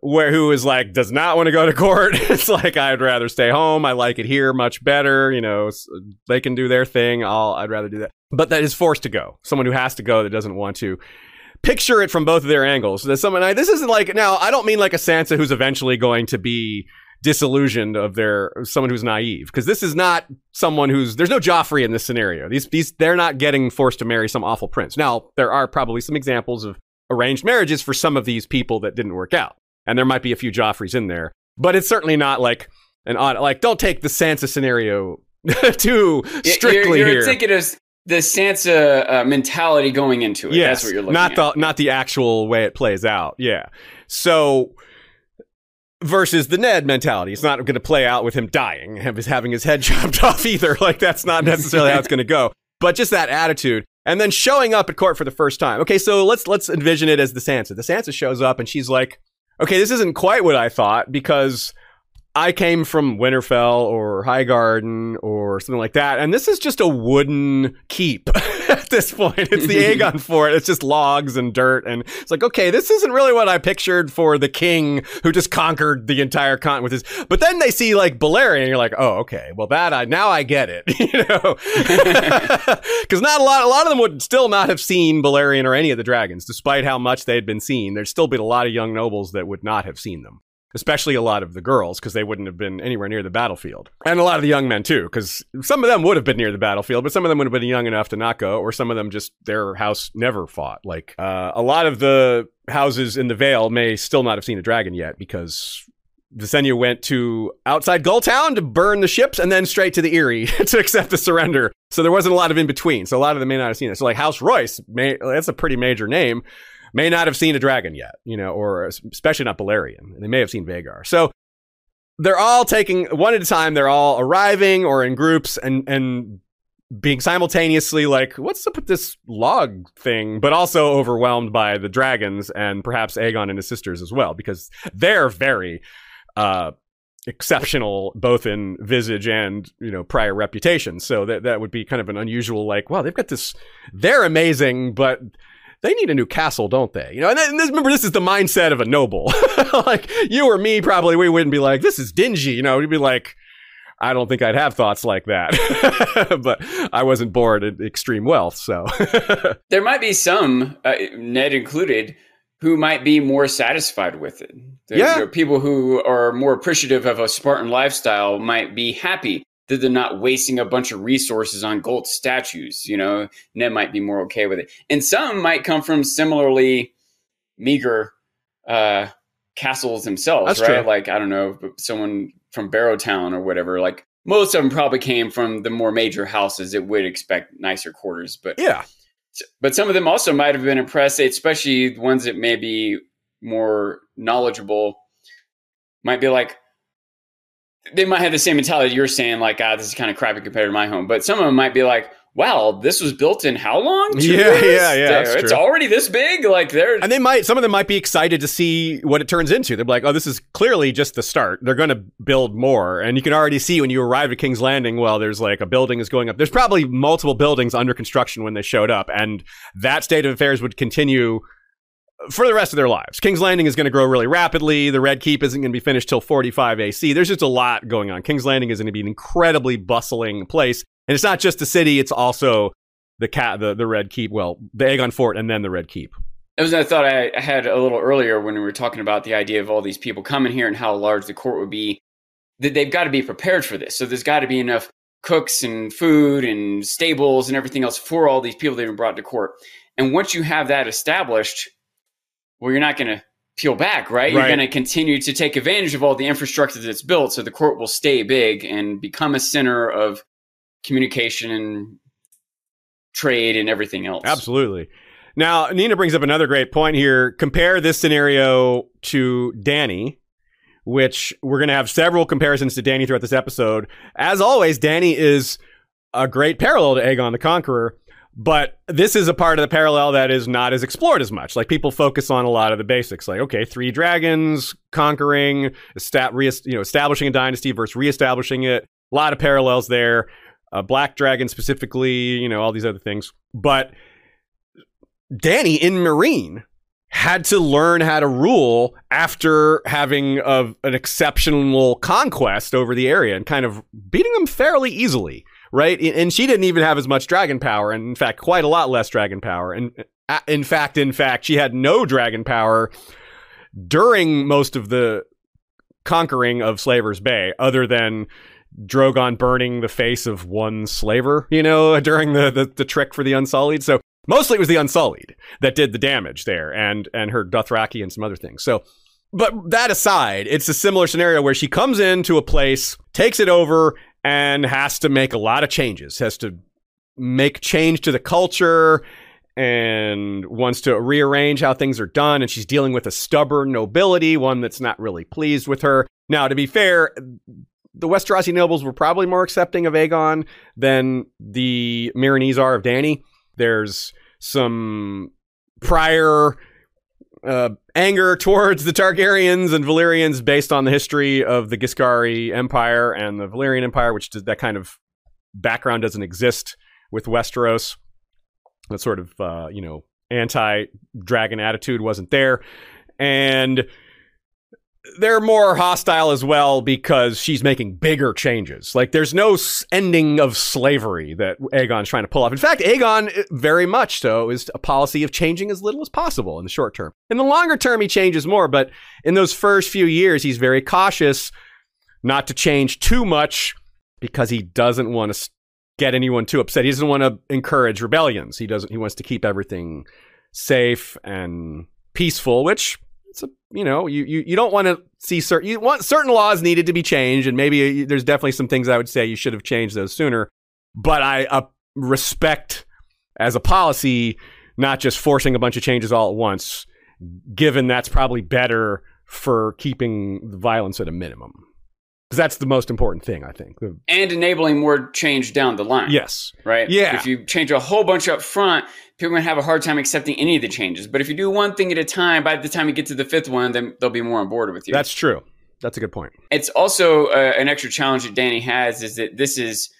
where who is like does not want to go to court. it's like I'd rather stay home. I like it here much better, you know, they can do their thing. I'll I'd rather do that. But that is forced to go. Someone who has to go that doesn't want to picture it from both of their angles. There's someone I, this isn't like now. I don't mean like a Sansa who's eventually going to be disillusioned of their someone who's naive because this is not someone who's there's no Joffrey in this scenario. These these they're not getting forced to marry some awful prince. Now there are probably some examples of arranged marriages for some of these people that didn't work out, and there might be a few Joffreys in there, but it's certainly not like an odd like don't take the Sansa scenario too strictly you're, you're here. thinking of the Sansa uh, mentality going into it. Yes, That's what you're looking not at. the not the actual way it plays out. Yeah. So versus the Ned mentality, it's not going to play out with him dying, his having his head chopped off either. Like that's not necessarily how it's going to go. But just that attitude, and then showing up at court for the first time. Okay, so let's let's envision it as the Sansa. The Sansa shows up and she's like, "Okay, this isn't quite what I thought because." I came from Winterfell or Highgarden or something like that, and this is just a wooden keep at this point. It's the Aegon fort. It's just logs and dirt, and it's like, okay, this isn't really what I pictured for the king who just conquered the entire continent with his. But then they see like Balerion, and you're like, oh, okay, well that I now I get it, you know, because not a lot, a lot of them would still not have seen Balerion or any of the dragons, despite how much they had been seen. There'd still been a lot of young nobles that would not have seen them especially a lot of the girls because they wouldn't have been anywhere near the battlefield and a lot of the young men too because some of them would have been near the battlefield but some of them would have been young enough to not go or some of them just their house never fought like uh, a lot of the houses in the vale may still not have seen a dragon yet because Visenya went to outside Gulltown to burn the ships and then straight to the Eyrie to accept the surrender. So there wasn't a lot of in between. So a lot of them may not have seen it. So like House Royce, may, that's a pretty major name may not have seen a dragon yet, you know, or especially not Balerion. They may have seen Vhagar. So they're all taking one at a time. They're all arriving or in groups and and being simultaneously like, what's up with this log thing? But also overwhelmed by the dragons and perhaps Aegon and his sisters as well, because they're very uh, exceptional both in visage and you know prior reputation. So that that would be kind of an unusual like, wow, they've got this. They're amazing, but they need a new castle, don't they? You know, and, then, and this, remember, this is the mindset of a noble. like you or me, probably we wouldn't be like, this is dingy. You know, we'd be like, I don't think I'd have thoughts like that. but I wasn't born in extreme wealth, so there might be some, uh, Ned included, who might be more satisfied with it. There, Yeah. there people who are more appreciative of a Spartan lifestyle might be happy that they're not wasting a bunch of resources on gold statues. You know, Ned might be more okay with it, and some might come from similarly meager uh, castles themselves, That's right? true. Like I don't know, someone from Barrowton or whatever. Like most of them probably came from the more major houses that would expect nicer quarters, but yeah. but some of them also might have been impressed, especially the ones that may be more knowledgeable, might be like, they might have the same mentality you're saying, like, ah, this is kind of crappy compared to my home. But some of them might be like, wow, this was built in how long? Two Yeah, years? yeah, yeah, that's It's true. already this big? Like, they're. And they might, some of them might be excited to see what it turns into. They're like, oh, this is clearly just the start. They're going to build more. And you can already see when you arrive at King's Landing, well, there's like a building is going up. There's probably multiple buildings under construction when they showed up. And that state of affairs would continue for the rest of their lives. King's Landing is going to grow really rapidly. The Red Keep isn't going to be finished till 45 AC. There's just a lot going on. King's Landing is going to be an incredibly bustling place. And it's not just the city, it's also the cat, the, the Red Keep, well, the Aegon Fort and then the Red Keep. That was a thought I I had a little earlier when we were talking about the idea of all these people coming here and how large the court would be. That they've got to be prepared for this. So there's got to be enough cooks and food and stables and everything else for all these people that have been brought to court. And once you have that established, well, you're not going to peel back, right? You're going to continue to take advantage of all the infrastructure that's built, so the court will stay big and become a center of communication and trade and everything else. Absolutely. Now, Nina brings up another great point here. Compare this scenario to Dany, which we're going to have several comparisons to Dany throughout this episode. As always, Dany is a great parallel to Aegon the Conqueror, but this is a part of the parallel that is not as explored as much. Like people focus on a lot of the basics, like okay, three dragons conquering, re- you know, establishing a dynasty versus reestablishing it. A lot of parallels there. Uh, Black Dragon specifically, you know, all these other things, but Dany in Meereen had to learn how to rule after having an exceptional conquest over the area and kind of beating them fairly easily, right? And she didn't even have as much dragon power, and in fact, quite a lot less dragon power. And in fact, in fact, she had no dragon power during most of the conquering of Slaver's Bay, other than Drogon burning the face of one slaver, you know, during the, the, the trick for the Unsullied. So mostly it was the Unsullied that did the damage there, and and her Dothraki and some other things. So, but that aside, it's a similar scenario where she comes into a place, takes it over, and has to make a lot of changes. Has to make change to the culture and wants to rearrange how things are done. And she's dealing with a stubborn nobility, one that's not really pleased with her. Now, to be fair, the Westerosi nobles were probably more accepting of Aegon than the Meereenese are of Dany. There's some prior uh, anger towards the Targaryens and Valyrians based on the history of the Giscari Empire and the Valyrian Empire, which does, that kind of background doesn't exist with Westeros. That sort of uh, you know anti-dragon attitude wasn't there, and they're more hostile as well because she's making bigger changes. Like there's no ending of slavery that Aegon's trying to pull off. In fact, Aegon uh, very much so is a policy of changing as little as possible in the short term. In the longer term, he changes more, but in those first few years, he's very cautious not to change too much because he doesn't want to get anyone too upset. He doesn't want to encourage rebellions. He doesn't. He wants to keep everything safe and peaceful, which it's a you know you you, you don't want to see certain you want certain laws needed to be changed, and maybe uh, there's definitely some things I would say you should have changed those sooner. But I uh, respect as a policy not just forcing a bunch of changes all at once, given that's probably better for keeping the violence at a minimum. Because that's the most important thing, I think. And enabling more change down the line. yes. Right? Yeah. If you change a whole bunch up front, people are going to have a hard time accepting any of the changes. But if you do one thing at a time, by the time you get to the fifth one, then they'll be more on board with you. That's true. That's a good point. it's also uh, an extra challenge that Dany has is that this is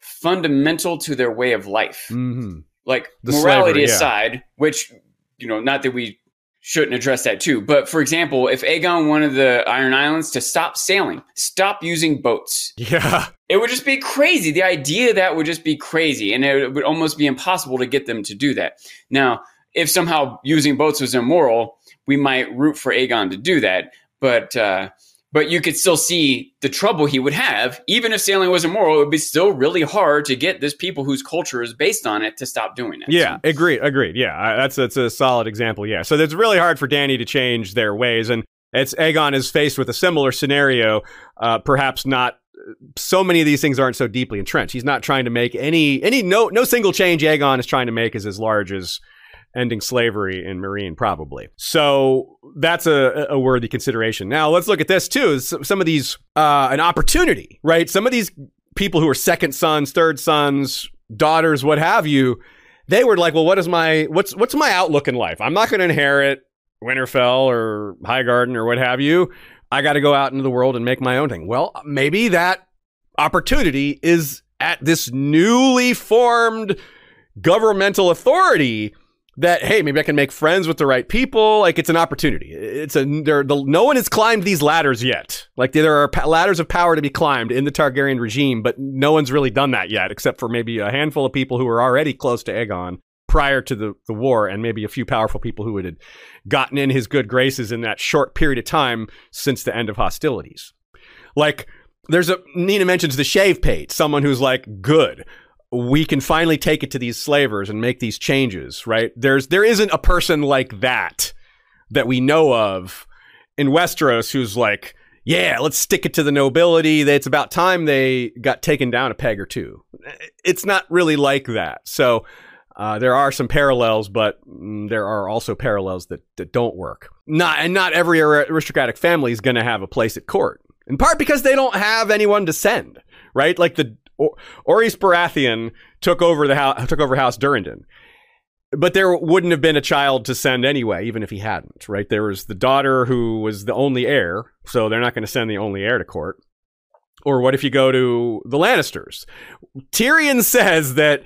fundamental to their way of life. Mm-hmm. Like The morality slavery, yeah. aside, which you know, not that we shouldn't address that too. But for example, if Aegon wanted the Iron Islands to stop sailing, stop using boats, Yeah. it would just be crazy. The idea of that would just be crazy, and it would almost be impossible to get them to do that. Now, if somehow using boats was immoral, we might root for Aegon to do that, but uh, but you could still see the trouble he would have. Even if sailing was immoral, it would be still really hard to get this people whose culture is based on it to stop doing it. Yeah, So- agreed, agreed. Yeah, that's that's a solid example. Yeah, so it's really hard for Dany to change their ways, and it's Aegon is faced with a similar scenario. Uh, perhaps not. So many of these things aren't so deeply entrenched. He's not trying to make any any no no single change Aegon is trying to make is as large as ending slavery in Meereen, probably. So that's a, a worthy consideration. Now let's look at this too. Some of these, uh, an opportunity, right? Some of these people who are second sons, third sons, daughters, what have you, they were like, well, what is my what's what's my outlook in life? I'm not going to inherit Winterfell or Highgarden or what have you. I got to go out into the world and make my own thing. Well, maybe that opportunity is at this newly formed governmental authority that hey maybe i can make friends with the right people. Like it's an opportunity. It's a there the, no one has climbed these ladders yet. Like there are pa- ladders of power to be climbed in the targaryen regime but no one's really done that yet except for maybe a handful of people who were already close to aegon prior to the, the war and maybe a few powerful people who had gotten in his good graces in that short period of time since the end of hostilities. Like there's a Nina mentions the Shavepate, someone who's like good. We can finally take it to these slavers and make these changes, right? There's there isn't a person like that that we know of in Westeros who's like, yeah, let's stick it to the nobility. It's about time they got taken down a peg or two. It's not really like that. So uh, there are some parallels, but mm, there are also parallels that, that don't work. Not and not every aristocratic family is going to have a place at court. In part because they don't have anyone to send, right? Like the or, Orys Baratheon took over the house, took over House Durrandon, but there wouldn't have been a child to send anyway, even if he hadn't, right? There was the daughter who was the only heir, so they're not going to send the only heir to court. Or what if you go to the Lannisters? Tyrion says that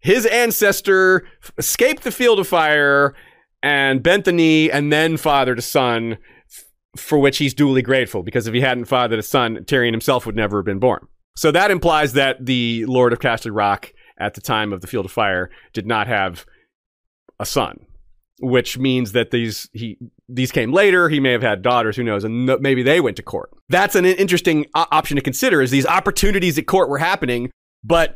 his ancestor escaped the field of fire and bent the knee and then fathered a son for which he's duly grateful because if he hadn't fathered a son, Tyrion himself would never have been born. So that implies that the Lord of Casterly Rock at the time of the Field of Fire did not have a son, which means that these he these came later. He may have had daughters, who knows, and maybe they went to court. That's an interesting option to consider. Is these opportunities at court were happening, but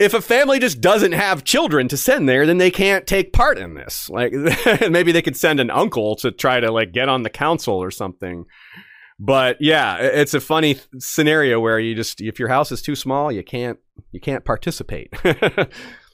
if a family just doesn't have children to send there, then they can't take part in this. Like maybe they could send an uncle to try to like get on the council or something. But yeah, it's a funny th- scenario where you just if your house is too small, you can't you can't participate.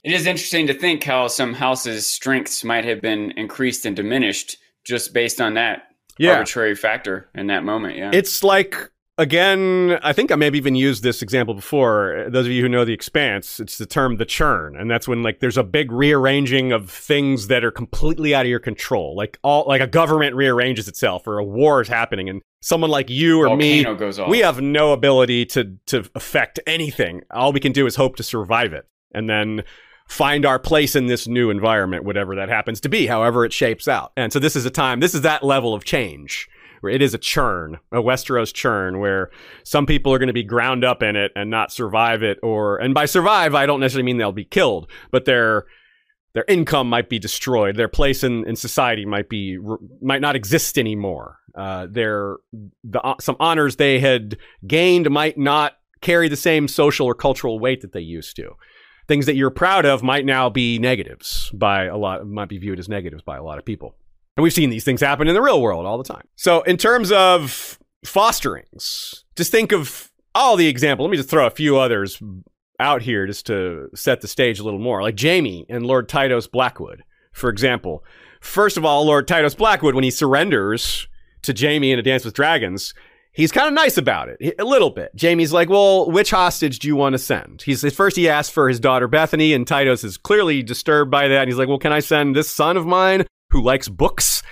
It is interesting to think how some houses' strengths might have been increased and diminished just based on that Yeah. arbitrary factor in that moment. Yeah. It's like again, I think I may have even used this example before. Those of you who know the expanse, it's the term the churn. And that's when like there's a big rearranging of things that are completely out of your control. Like all like a government rearranges itself or a war is happening and someone like you or me goes off. we have no ability to to affect anything. All we can do is hope to survive it. And then find our place in this new environment, whatever that happens to be, however it shapes out. And so this is a time, this is that level of change where it is a churn, a Westeros churn, where some people are going to be ground up in it and not survive it, or and by survive, I don't necessarily mean they'll be killed, but their their income might be destroyed, their place in, in society might be might not exist anymore. Uh, their the some honors they had gained might not carry the same social or cultural weight that they used to. Things that you're proud of might now be negatives by a lot might be viewed as negatives by a lot of people. And we've seen these things happen in the real world all the time. So in terms of fosterings just think of all the example let me just throw a few others out here just to set the stage a little more like jaime and lord tytos blackwood for example first of all lord tytos blackwood when he surrenders to jaime in a dance with dragons he's kind of nice about it a little bit. Jaime's like, "Well, which hostage do you want to send?" He's at first he asks for his daughter Bethany, and Tytos is clearly disturbed by that. And he's like, "Well, can I send this son of mine who likes books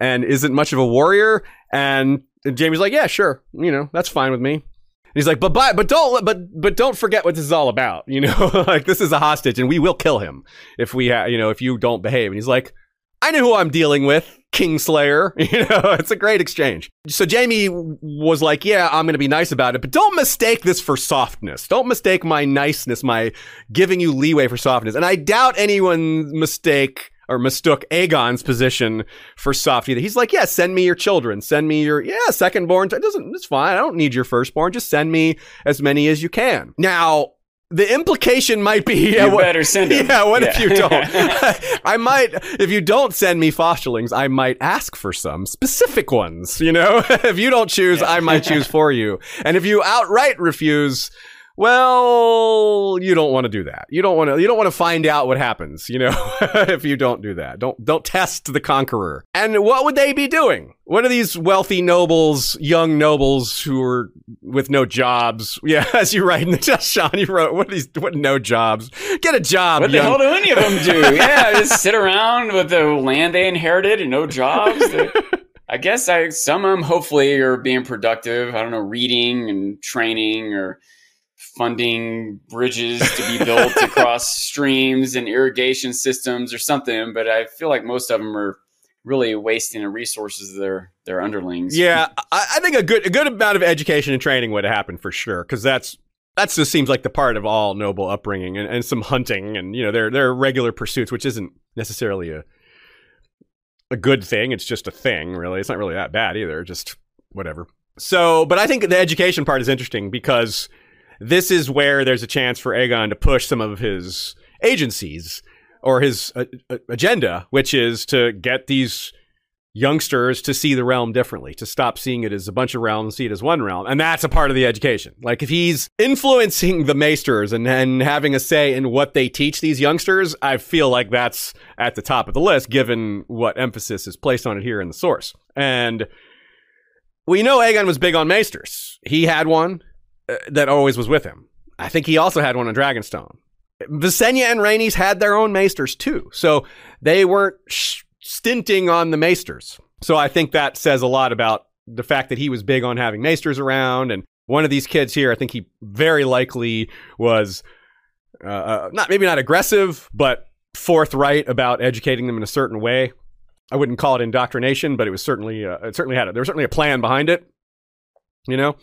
and isn't much of a warrior?" And Jaime's like, "Yeah, sure, you know, that's fine with me." He's like, "But but but don't but but don't forget what this is all about. You know, like this is a hostage, and we will kill him if we ha- you know if you don't behave." And he's like, "I know who I'm dealing with." Kingslayer. You know, it's a great exchange. So Jaime was like, Yeah, I'm going to be nice about it, but don't mistake this for softness. Don't mistake my niceness, my giving you leeway for softness. And I doubt anyone mistake or mistook Aegon's position for soft either. He's like, yeah, send me your children. Send me your, yeah, secondborn. It doesn't, it's fine. I don't need your firstborn. Just send me as many as you can. Now, the implication might be, yeah, you what, better send them. Yeah, what yeah. if you don't? I might, if you don't send me fosterlings, I might ask for some specific ones. You know, if you don't choose. I might choose for you. And if you outright refuse, well, you don't want to do that. You don't want to you don't want to find out what happens, you know, if you don't do that. Don't don't test the conqueror. And what would they be doing? What are these wealthy nobles, young nobles who are with no jobs? Yeah, as you write in the test Sean, you wrote what are these what no jobs. Get a job. What young. the hell do any of them do? yeah, just sit around with the land they inherited and no jobs. I guess I some of them hopefully are being productive. I don't know, reading and training or funding bridges to be built across streams and irrigation systems or something. But I feel like most of them are really wasting the resources of their their underlings. Yeah, I, I think a good a good amount of education and training would happen for sure because that's that just seems like the part of all noble upbringing and, and some hunting and you know their their regular pursuits, which isn't necessarily a a good thing. It's just a thing, really. It's not really that bad either. Just whatever. So, but I think the education part is interesting because this is where there's a chance for Aegon to push some of his agencies or his uh, uh, agenda, which is to get these youngsters to see the realm differently, to stop seeing it as a bunch of realms, see it as one realm. And that's a part of the education. Like if he's influencing the maesters and, and having a say in what they teach these youngsters, I feel like that's at the top of the list, given what emphasis is placed on it here in the source. And we know Aegon was big on maesters. He had one. That always was with him. I think he also had one on Dragonstone. Visenya and Rhaenys had their own maesters too, so they weren't sh- stinting on the maesters. So I think that says a lot about the fact that he was big on having maesters around. And one of these kids here, I think he very likely was uh, uh, not maybe not aggressive, but forthright about educating them in a certain way. I wouldn't call it indoctrination, but it was certainly uh, it certainly had a, there was certainly a plan behind it. You know,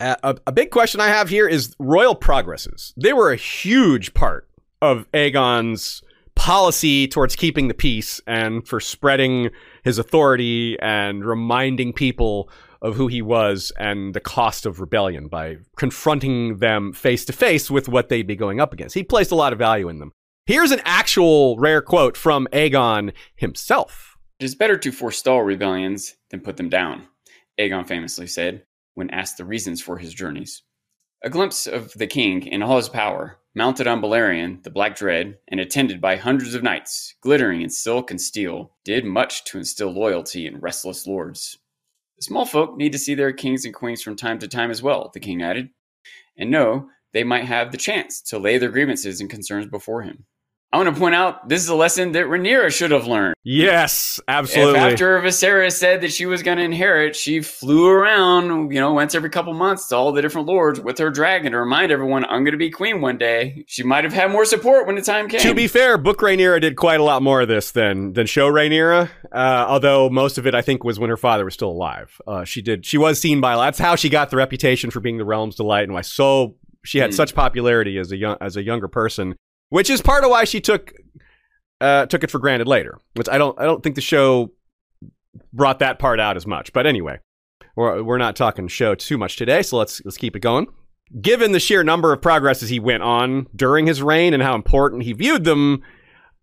a, a big question I have here is royal progresses. They were a huge part of Aegon's policy towards keeping the peace and for spreading his authority and reminding people of who he was and the cost of rebellion by confronting them face to face with what they'd be going up against. He placed a lot of value in them. Here's an actual rare quote from Aegon himself. It is better to forestall rebellions than put them down, Aegon famously said when asked the reasons for his journeys. A glimpse of the king in all his power, mounted on Balerion, the Black Dread, and attended by hundreds of knights, glittering in silk and steel, did much to instill loyalty in restless lords. The small folk need to see their kings and queens from time to time as well, the king added, and know they might have the chance to lay their grievances and concerns before him. I want to point out this is a lesson that Rhaenyra should have learned. Yes, absolutely. If after Viserys said that she was going to inherit, she flew around, you know, once every couple months to all the different lords with her dragon to remind everyone, I'm going to be queen one day. She might have had more support when the time came. To be fair, Book Rhaenyra did quite a lot more of this than than Show Rhaenyra, uh, although most of it I think was when her father was still alive. Uh, she did. She was seen by. That's how she got the reputation for being the realm's delight, and why so she had mm. such popularity as a young as a younger person which is part of why she took uh, took it for granted later. Which I don't I don't think the show brought that part out as much. But anyway, we're we're not talking show too much today, so let's let's keep it going. Given the sheer number of progresses he went on during his reign and how important he viewed them,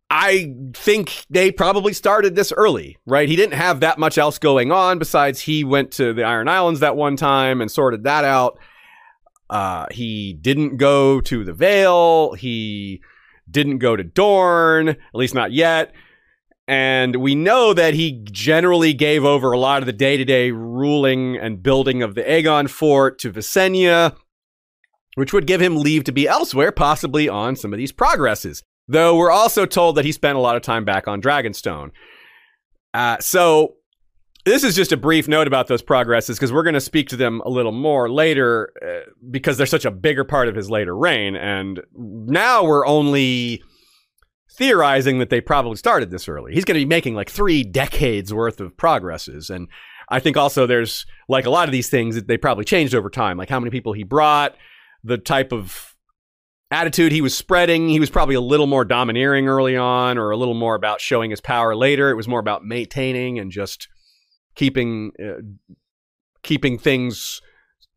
I think they probably started this early, right? He didn't have that much else going on besides he went to the Iron Islands that one time and sorted that out. Uh, he didn't go to the Vale. He didn't go to Dorne, at least not yet. And we know that he generally gave over a lot of the day to day ruling and building of the Aegon fort to Visenya, which would give him leave to be elsewhere, possibly on some of these progresses. Though we're also told that he spent a lot of time back on Dragonstone. Uh, so this is just a brief note about those progresses because we're going to speak to them a little more later uh, because they're such a bigger part of his later reign. And now we're only theorizing that they probably started this early. He's going to be making like three decades worth of progresses. And I think also there's like a lot of these things that they probably changed over time, like how many people he brought, the type of attitude he was spreading. He was probably a little more domineering early on or a little more about showing his power later. It was more about maintaining and just keeping uh, keeping things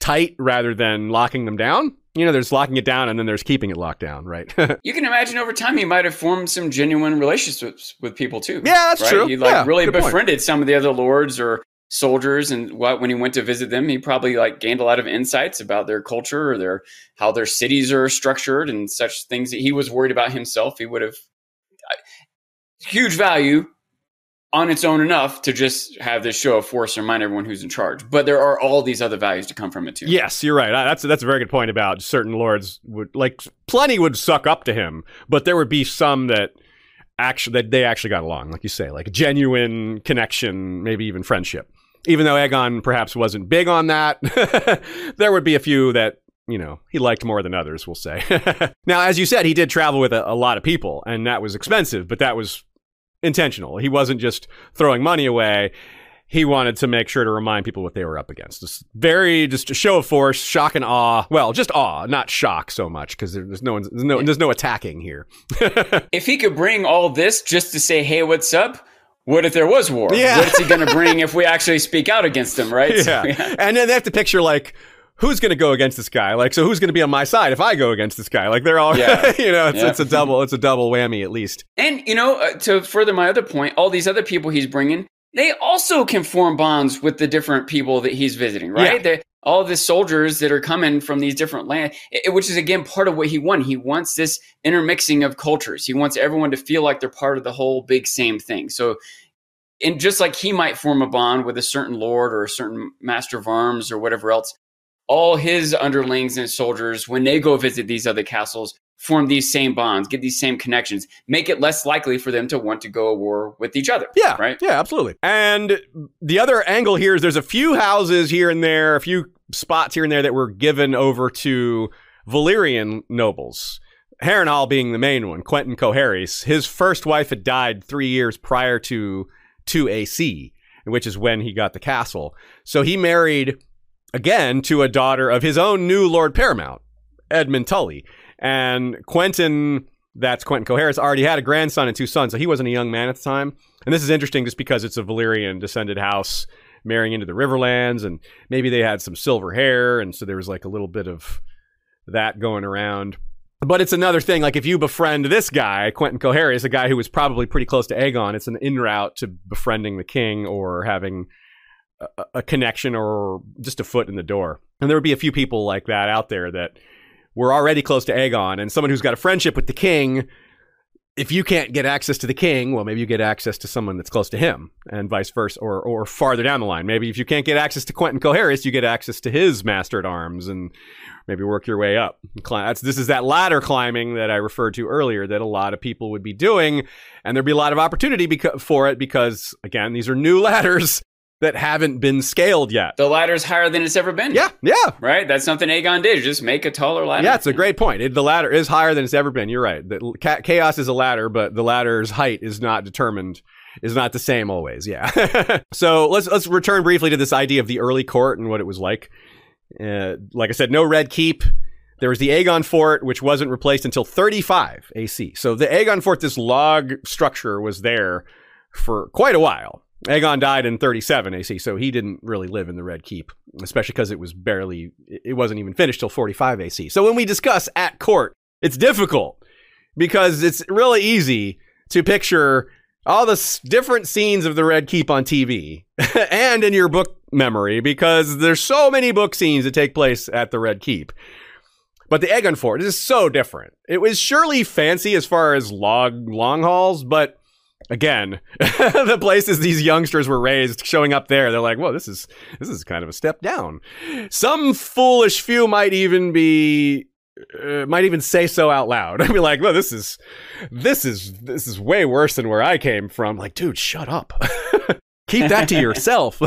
tight rather than locking them down. You know, there's locking it down and then there's keeping it locked down, right? you can imagine over time he might have formed some genuine relationships with people too. Yeah, that's right? true. He like Yeah, really good point. befriended some of the other lords or soldiers and what when he went to visit them he probably like gained a lot of insights about their culture or their how their cities are structured and such things that he was worried about himself he would have huge value on its own enough to just have this show of force remind everyone who's in charge but there are all these other values to come from it too Yes, you're right. That's that's a very good point about certain lords would like plenty would suck up to him, but there would be some that actually that they actually got along, like you say, like genuine connection, maybe even friendship. Even though Aegon perhaps wasn't big on that, there would be a few that you know he liked more than others. We'll say. now, as you said, he did travel with a, a lot of people, and that was expensive, but that was intentional. He wasn't just throwing money away he wanted to make sure to remind people what they were up against. Just very, just a show of force, shock and awe. Well, just awe, not shock so much, because there's no, there's no, there's no attacking here. if he could bring all this just to say hey what's up what if there was war Yeah. what is he going to bring if we actually speak out against him right So, yeah, and then they have to picture like. Who's going to go against this guy? Like, so who's going to be on my side if I go against this guy? Like, they're all, Yeah. you know, it's, Yeah. it's a double, it's a double whammy at least. And you know, uh, to further my other point, all these other people he's bringing, they also can form bonds with the different people that he's visiting, right? Yeah. All the soldiers that are coming from these different lands, which is again part of what he wants. He wants this intermixing of cultures. He wants everyone to feel like they're part of the whole big same thing. So, and just like he might form a bond with a certain lord or a certain master of arms or whatever else, all his underlings and soldiers, when they go visit these other castles, form these same bonds, get these same connections, make it less likely for them to want to go to war with each other. Yeah, Right? Yeah, absolutely. And the other angle here is there's a few houses here and there, a few spots here and there that were given over to Valyrian nobles. Harrenhal being the main one, Quenton Qoherys. His first wife had died three years prior to 2 AC, which is when he got the castle. So he married again to a daughter of his own new Lord Paramount, Edmyn Tully. And Quenton, that's Quenton Qoherys, already had a grandson and two sons, so he wasn't a young man at the time. And this is interesting just because it's a Valyrian descended house marrying into the Riverlands, and maybe they had some silver hair, and so there was like a little bit of that going around. But it's another thing, like if you befriend this guy, Quenton Qoherys, a guy who was probably pretty close to Aegon, it's an in route to befriending the king or having a, connection or just a foot in the door. And there would be a few people like that out there that were already close to Aegon, and someone who's got a friendship with the king. If you can't get access to the king, well, maybe you get access to someone that's close to him, and vice versa, or or farther down the line. Maybe if you can't get access to Quenton Qoherys, you get access to his master at arms, and maybe work your way up. This is that ladder climbing that I referred to earlier that a lot of people would be doing, and there'd be a lot of opportunity beca- for it because, again, these are new ladders that haven't been scaled yet. The ladder's higher than it's ever been. Yeah, yeah, Right? That's something Aegon did. Just make a taller ladder. yeah. It's a great point. It, the ladder is higher than it's ever been. You're right. The, ca- chaos is a ladder, but the ladder's height is not determined. Is not the same always. Yeah. so let's let's return briefly to this idea of the early court and what it was like. Uh, like I said, no red keep. There was the Aegon Fort, which wasn't replaced until 35 AC. So the Aegon Fort, this log structure, was there for quite a while. Aegon died in 37 AC, so he didn't really live in the Red Keep, especially because it was barely, it wasn't even finished till 45 AC. So when we discuss at court, it's difficult because it's really easy to picture all the different scenes of the Red Keep on TV and in your book memory because there's so many book scenes that take place at the Red Keep. But the Aegon Fort is so different. It was surely fancy as far as log long hauls, but again, the places these youngsters were raised showing up there, they're like, "Whoa, this is this is kind of a step down." Some foolish few might even be uh, might even say so out loud. I'd be like, "Well, this is this is this is way worse than where I came from." Like, dude, shut up. Keep that to yourself.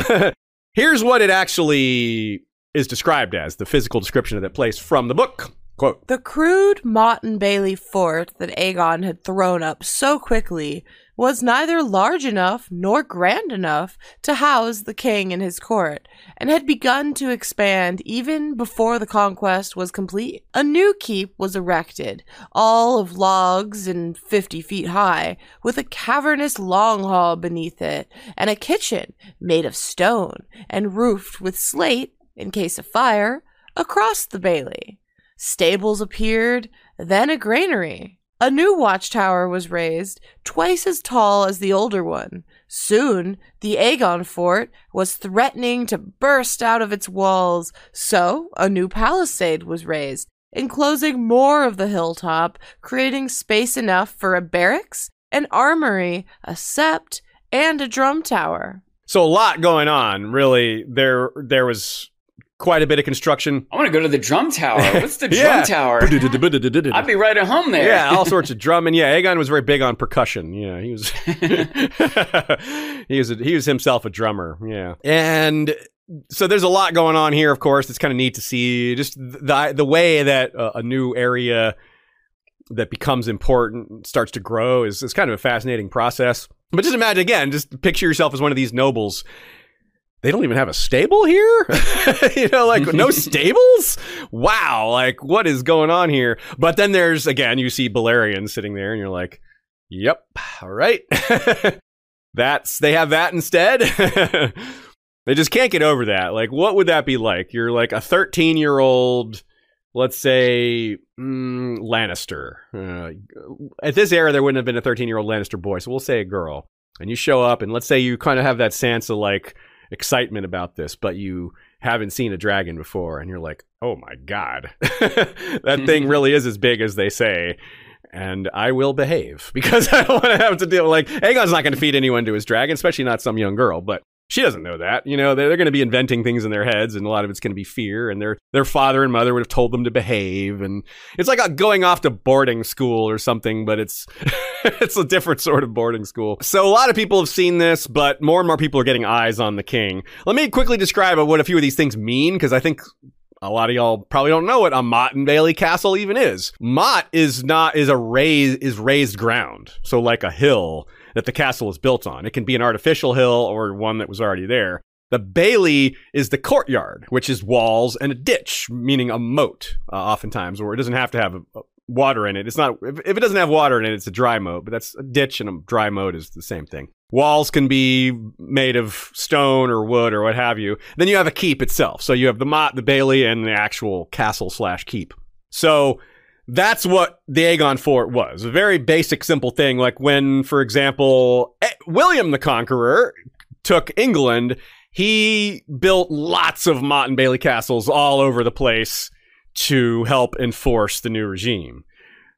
Here's what it actually is described as the physical description of that place from the book. Quote The crude Motte and Bailey fort that Aegon had thrown up so quickly was neither large enough nor grand enough to house the king and his court, and had begun to expand even before the conquest was complete. A new keep was erected, all of logs and fifty feet high, with a cavernous long hall beneath it, and a kitchen made of stone and roofed with slate, in case of fire, across the bailey. Stables appeared, then a granary. A new watchtower was raised, twice as tall as the older one. Soon, the Aegon fort was threatening to burst out of its walls, so a new palisade was raised, enclosing more of the hilltop, creating space enough for a barracks, an armory, a sept, and a drum tower. So a lot going on. Really, there there was quite a bit of construction. I want to go to the drum tower. What's the drum Yeah. tower? I'd be right at home there. Yeah, all sorts of drumming. Yeah, Aegon was very big on percussion. Yeah, he was he was a, he was himself a drummer. Yeah, and so there's a lot going on here. Of course, it's kind of neat to see just the the way that uh, a new area that becomes important starts to grow is is kind of a fascinating process. But just imagine again, just picture yourself as one of these nobles. They don't even have a stable here? you know, like no stables? Wow, like what is going on here? But then there's again, you see Balerion sitting there and you're like, "Yep, all right." That's they have that instead. they just can't get over that. Like what would that be like? You're like a 13-year-old let's say mm, Lannister. Uh, at this era, there wouldn't have been a 13 year old Lannister boy, so we'll say a girl. And you show up, and let's say you kind of have that sense of like excitement about this, but you haven't seen a dragon before, and you're like, oh my god, that thing really is as big as they say. And I will behave because I don't want to have to deal. Like Aegon's not going to feed anyone to his dragon, especially not some young girl. But she doesn't know that. You know, they're, they're going to be inventing things in their heads, and a lot of it's going to be fear. And their their father and mother would have told them to behave, and it's like going off to boarding school or something, but it's it's a different sort of boarding school. So a lot of people have seen this, but more and more people are getting eyes on the king. Let me quickly describe what a few of these things mean, because I think a lot of y'all probably don't know what a Motte and Bailey castle even is. Motte is not is a raised is raised ground, so like a hill that the castle is built on. It can be an artificial hill or one that was already there. The Bailey is the courtyard, which is walls and a ditch, meaning a moat, uh, oftentimes, where it doesn't have to have a, a water in it. It's not if, if it doesn't have water in it, it's a dry moat. But that's a ditch and a dry moat is the same thing. Walls can be made of stone or wood or what have you. Then you have a keep itself. So you have the motte, the Bailey, and the actual castle slash keep. So that's what the Aegon Fort was. A very basic, simple thing. Like when, for example, eh, William the Conqueror took England, he built lots of Motte and Bailey castles all over the place to help enforce the new regime.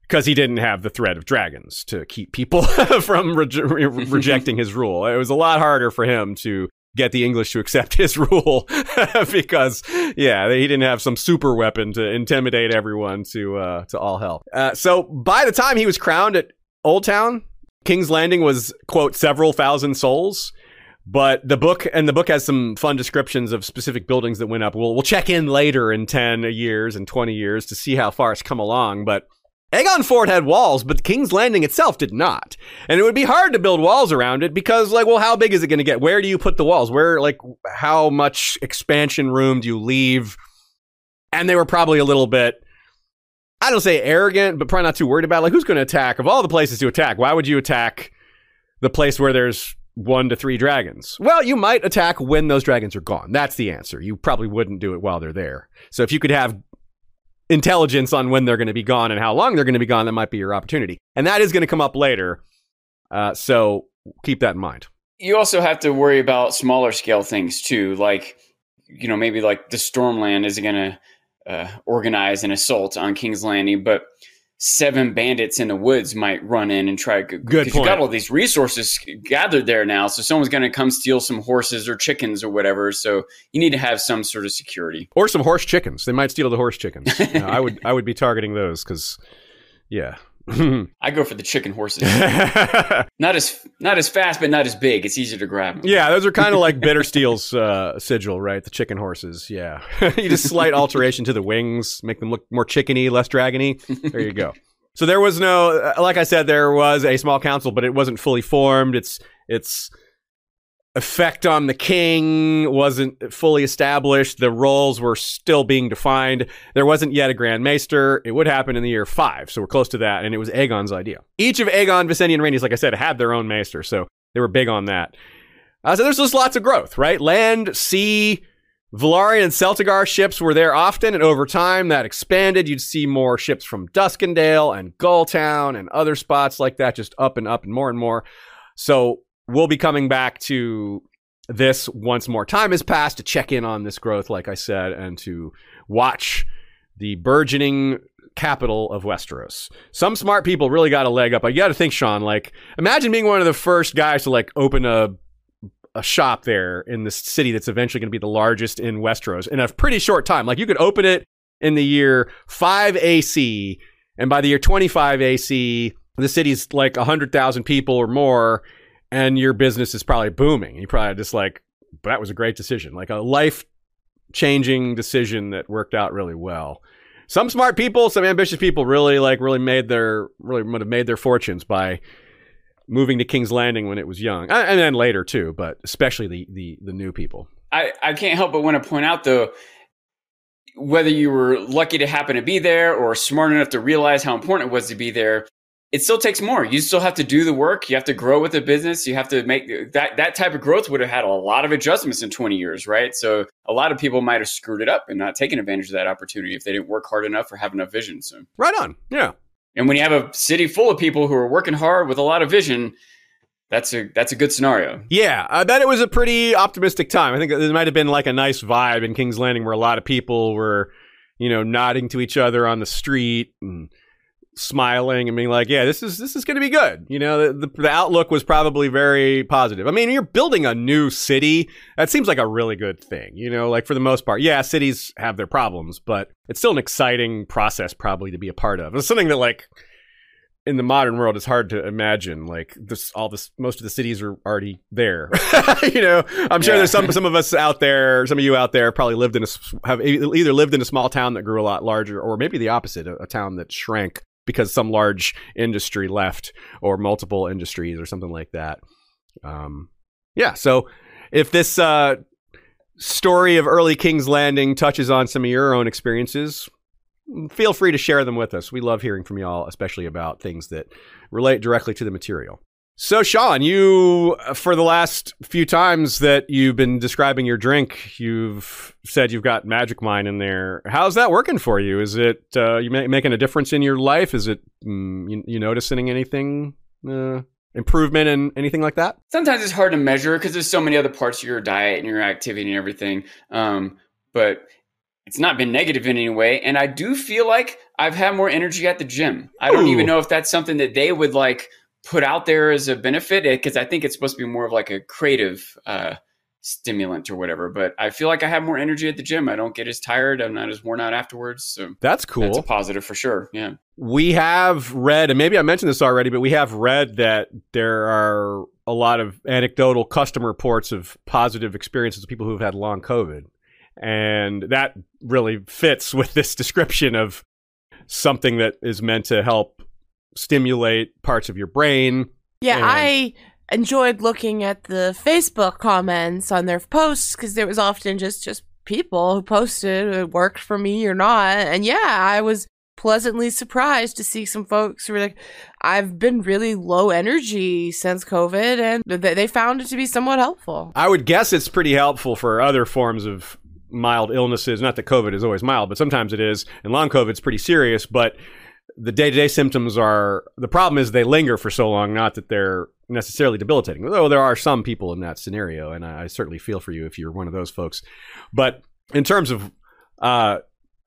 Because he didn't have the threat of dragons to keep people from re- re- rejecting his rule. It was a lot harder for him to get the English to accept his rule because, yeah, he didn't have some super weapon to intimidate everyone to uh, to all hell. Uh, so by the time he was crowned at Oldtown, King's Landing was quote several thousand souls. But the book and the book has some fun descriptions of specific buildings that went up. We'll we'll check in later in ten years and twenty years to see how far it's come along. But Aegon Fort had walls, but King's Landing itself did not. And it would be hard to build walls around it because, like, well, how big is it going to get? Where do you put the walls? Where, like, how much expansion room do you leave? And they were probably a little bit, I don't say arrogant, but probably not too worried about, like, who's going to attack? Of all the places to attack, why would you attack the place where there's one to three dragons? Well, you might attack when those dragons are gone. That's the answer. You probably wouldn't do it while they're there. So if you could have intelligence on when they're going to be gone and how long they're going to be gone, that might be your opportunity. And that is going to come up later. Uh, so keep that in mind. You also have to worry about smaller scale things too, like you know maybe like the Stormland isn't going to uh, organize an assault on King's Landing, but seven bandits in the woods might run in and try. Good because you got all these resources gathered there now, so someone's going to come steal some horses or chickens or whatever. So you need to have some sort of security. Or some horse chickens. They might steal the horse chickens. You know, I would I would be targeting those because, yeah, I go for the chicken horses. not as not as fast, but not as big. It's easier to grab. Yeah, those are kind of like Bittersteel's uh, sigil, right? The chicken horses. Yeah, you just slight alteration to the wings, make them look more chickeny, less dragony. There you go. So there was no, uh, like I said, there was a small council, but it wasn't fully formed. It's it's effect on the king wasn't fully established. The roles were still being defined. There wasn't yet a Grand Maester. It would happen in the year five, so we're close to that, and it was Aegon's idea. Each of Aegon, Visenya, and Rhaenys, like I said, had their own Maester, so they were big on that. Uh, so there's just lots of growth, right? Land, sea, Velaryon and Celtigar ships were there often, and over time that expanded. You'd see more ships from Duskendale and Gulltown and other spots like that, just up and up and more and more. So we'll be coming back to this once more time has passed to check in on this growth, like I said, and to watch the burgeoning capital of Westeros. Some smart people really got a leg up. You got to think, Sean. Like, imagine being one of the first guys to like open a a shop there in this city that's eventually going to be the largest in Westeros in a pretty short time. Like, you could open it in the year five AC, and by the year twenty five AC, the city's like hundred thousand people or more, and your business is probably booming. You probably just like, that was a great decision, like a life changing decision that worked out really well. Some smart people, some ambitious people really like really made their really would have made their fortunes by moving to King's Landing when it was young, and then later too, but especially the the the new people. I, I can't help but want to point out though, whether you were lucky to happen to be there or smart enough to realize how important it was to be there, it still takes more. You still have to do the work. You have to grow with the business. You have to make that that type of growth would have had a lot of adjustments in 20 years, right? So a lot of people might have screwed it up and not taken advantage of that opportunity if they didn't work hard enough or have enough vision. So right on, yeah. And when you have a city full of people who are working hard with a lot of vision, that's a that's a good scenario. Yeah, I bet it was a pretty optimistic time. I think there might have been like a nice vibe in King's Landing where a lot of people were, you know, nodding to each other on the street and smiling and being like, "Yeah, this is this is going to be good." You know, the, the outlook was probably very positive. I mean, you're building a new city. That seems like a really good thing. You know, like for the most part, yeah, cities have their problems, but it's still an exciting process probably to be a part of. It's something that like in the modern world it's hard to imagine like this all this most of the cities are already there you know i'm sure yeah. there's some some of us out there some of you out there probably lived in a have either lived in a small town that grew a lot larger or maybe the opposite a, a town that shrank because some large industry left or multiple industries or something like that. Um, yeah. So if this uh, story of early King's Landing touches on some of your own experiences, feel free to share them with us. We love hearing from y'all, especially about things that relate directly to the material. So, Sean, you, for the last few times that you've been describing your drink, you've said you've got Magic Mind in there. How's that working for you? Is it uh, you ma- making a difference in your life? Is it mm, you, you, noticing anything, uh, improvement and anything like that? Sometimes it's hard to measure because there's so many other parts of your diet and your activity and everything. Um, but it's not been negative in any way. And I do feel like I've had more energy at the gym. I don't Ooh. even know if that's something that they would like put out there as a benefit because I think it's supposed to be more of like a creative uh, stimulant or whatever. But I feel like I have more energy at the gym. I don't get as tired. I'm not as worn out afterwards. So that's cool. That's a positive for sure. Yeah. We have read, and maybe I mentioned this already, but we have read that there are a lot of anecdotal customer reports of positive experiences of people who have had long COVID. And that really fits with this description of something that is meant to help stimulate parts of your brain. Yeah, and- I enjoyed looking at the Facebook comments on their posts because there was often just just people who posted it worked for me or not. And yeah, I was pleasantly surprised to see some folks who were like, I've been really low energy since COVID, and they found it to be somewhat helpful. I would guess it's pretty helpful for other forms of mild illnesses. Not that COVID is always mild, but sometimes it is. And long COVID's pretty serious, but the day to day symptoms are the problem is they linger for so long, not that they're necessarily debilitating. Though there are some people in that scenario, and I, I certainly feel for you if you're one of those folks. But in terms of uh,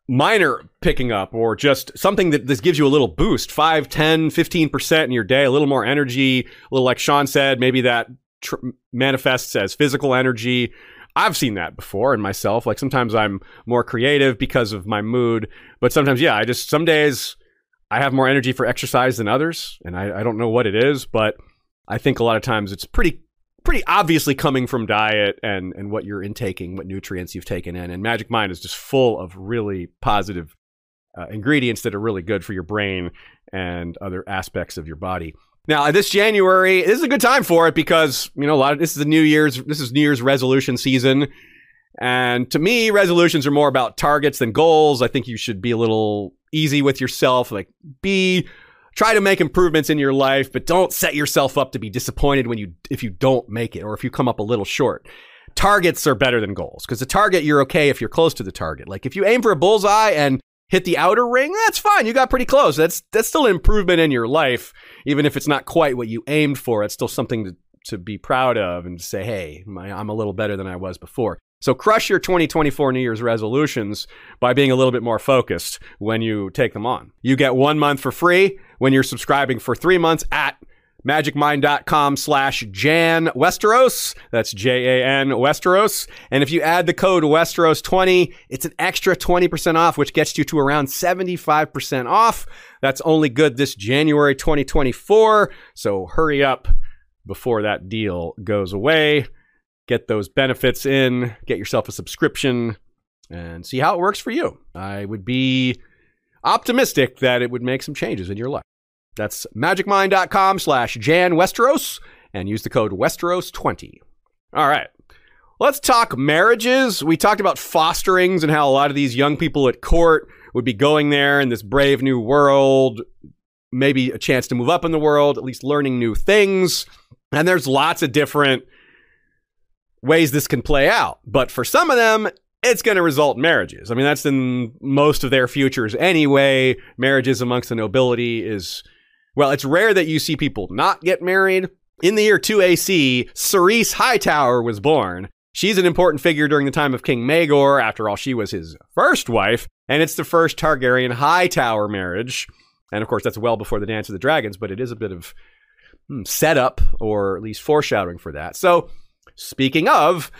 minor picking up or just something that this gives you a little boost 5 10 15% in your day a little more energy a little like sean said maybe that tr- manifests as physical energy I've seen that before in myself. Like sometimes I'm more creative because of my mood, but sometimes, yeah, I just some days I have more energy for exercise than others, and I, I don't know what it is, but I think a lot of times it's pretty pretty obviously coming from diet and and what you're intaking, what nutrients you've taken in. And Magic Mind is just full of really positive uh, ingredients that are really good for your brain and other aspects of your body. Now, this January, this is a good time for it because you know a lot of this is a New Year's this is New Year's resolution season. And to me, resolutions are more about targets than goals. I think you should be a little easy with yourself, like be try to make improvements in your life, but don't set yourself up to be disappointed when you if you don't make it or if you come up a little short. Targets are better than goals because the target you're okay if you're close to the target. Like if you aim for a bullseye and hit the outer ring, that's fine. You got pretty close. That's that's still an improvement in your life, even if it's not quite what you aimed for. It's still something to to be proud of and say, hey, my, I'm a little better than I was before. So crush your 2024 New Year's resolutions by being a little bit more focused when you take them on. You get one month for free when you're subscribing for three months at magicmind.com slash Jan Westeros. That's J A N Westeros. And if you add the code Westeros20, it's an extra 20% off, which gets you to around 75% off. That's only good this January 2024. So hurry up before that deal goes away get those benefits in, get yourself a subscription, and see how it works for you. I would be optimistic that it would make some changes in your life. That's magicmind.com slash Jan Westeros and use the code Westeros20. All right. Let's talk marriages. We talked about fosterings and how a lot of these young people at court would be going there in this brave new world, maybe a chance to move up in the world, at least learning new things. And there's lots of different ways this can play out. But for some of them, it's going to result in marriages. I mean, that's in most of their futures anyway. Marriages amongst the nobility is, well, it's rare that you see people not get married. In the year 2 AC, Ceryse Hightower was born. She's an important figure during the time of King Maegor. After all, she was his first wife, and it's the first Targaryen Hightower marriage. And of course, that's well before the Dance of the Dragons, but it is a bit of hmm, setup or at least foreshadowing for that. So Speaking of,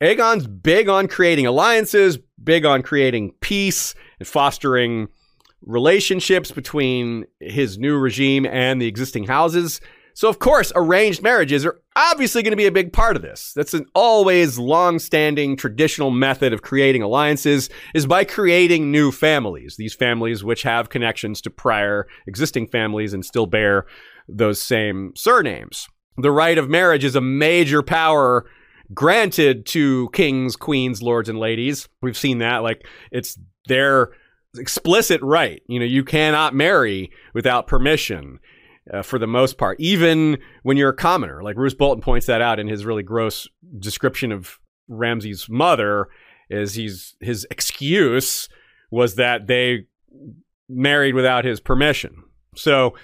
Aegon's big on creating alliances, big on creating peace and fostering relationships between his new regime and the existing houses. So, of course, arranged marriages are obviously going to be a big part of this. That's an always long-standing traditional method of creating alliances is by creating new families. These families which have connections to prior existing families and still bear those same surnames the right of marriage is a major power granted to kings, queens, lords, and ladies. We've seen that. Like, it's their explicit right. You know, you cannot marry without permission. Uh, for the most part, even when you're a commoner, like Roose Bolton points that out in his really gross description of Ramsay's mother, is he's his excuse was that they married without his permission. So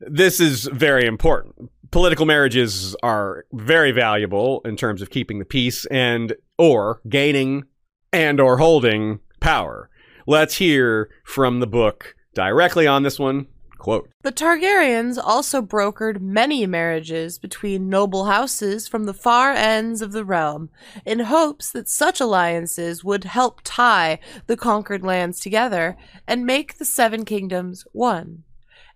this is very important political marriages are very valuable in terms of keeping the peace and or gaining and or holding power. Let's hear from the book directly on this one. Quote The Targaryens also brokered many marriages between noble houses from the far ends of the realm in hopes that such alliances would help tie the conquered lands together and make the Seven Kingdoms one.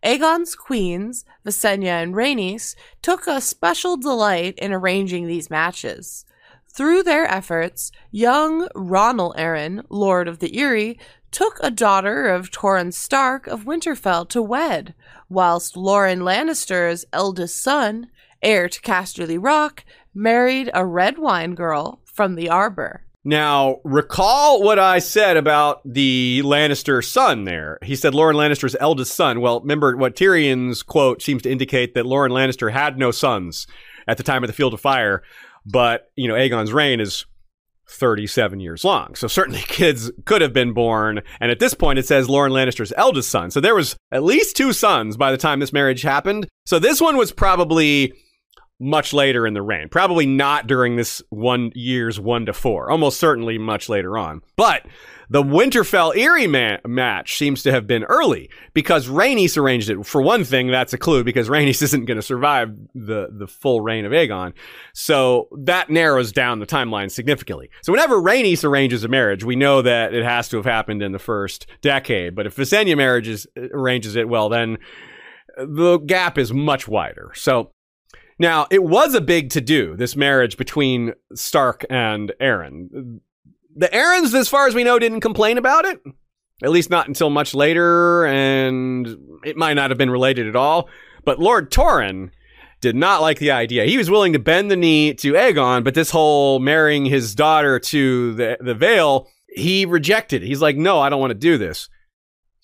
Aegon's queens, Visenya and Rhaenys, took a special delight in arranging these matches. Through their efforts, young Ronnel Arryn, Lord of the Eyrie, took a daughter of Torrhen Stark of Winterfell to wed, whilst Loren Lannister's eldest son, heir to Casterly Rock, married a Redwyne girl from the Arbor. Now, recall what I said about the Lannister son there. He said Loren Lannister's eldest son. Well, remember what Tyrion's quote seems to indicate that Loren Lannister had no sons at the time of the Field of Fire, but, you know, Aegon's reign is 37 years long. So certainly kids could have been born. And at this point, it says Loren Lannister's eldest son. So there was at least two sons by the time this marriage happened. So this one was probably much later in the reign. Probably not during this one year's one to four. Almost certainly much later on. But the Winterfell Eyrie ma- match seems to have been early because Rhaenys arranged it. For one thing, that's a clue because Rhaenys isn't going to survive the, the full reign of Aegon. So that narrows down the timeline significantly. So whenever Rhaenys arranges a marriage, we know that it has to have happened in the first decade. But if Visenya marriages, uh, arranges it, well, then uh, the gap is much wider. So now, it was a big to do, this marriage between Stark and Arryn. The Arryns, as far as we know, didn't complain about it. At least not until much later, and it might not have been related at all. But Lord Torrhen did not like the idea. He was willing to bend the knee to Aegon, but this whole marrying his daughter to the, the Vale, he rejected. He's like, no, I don't want to do this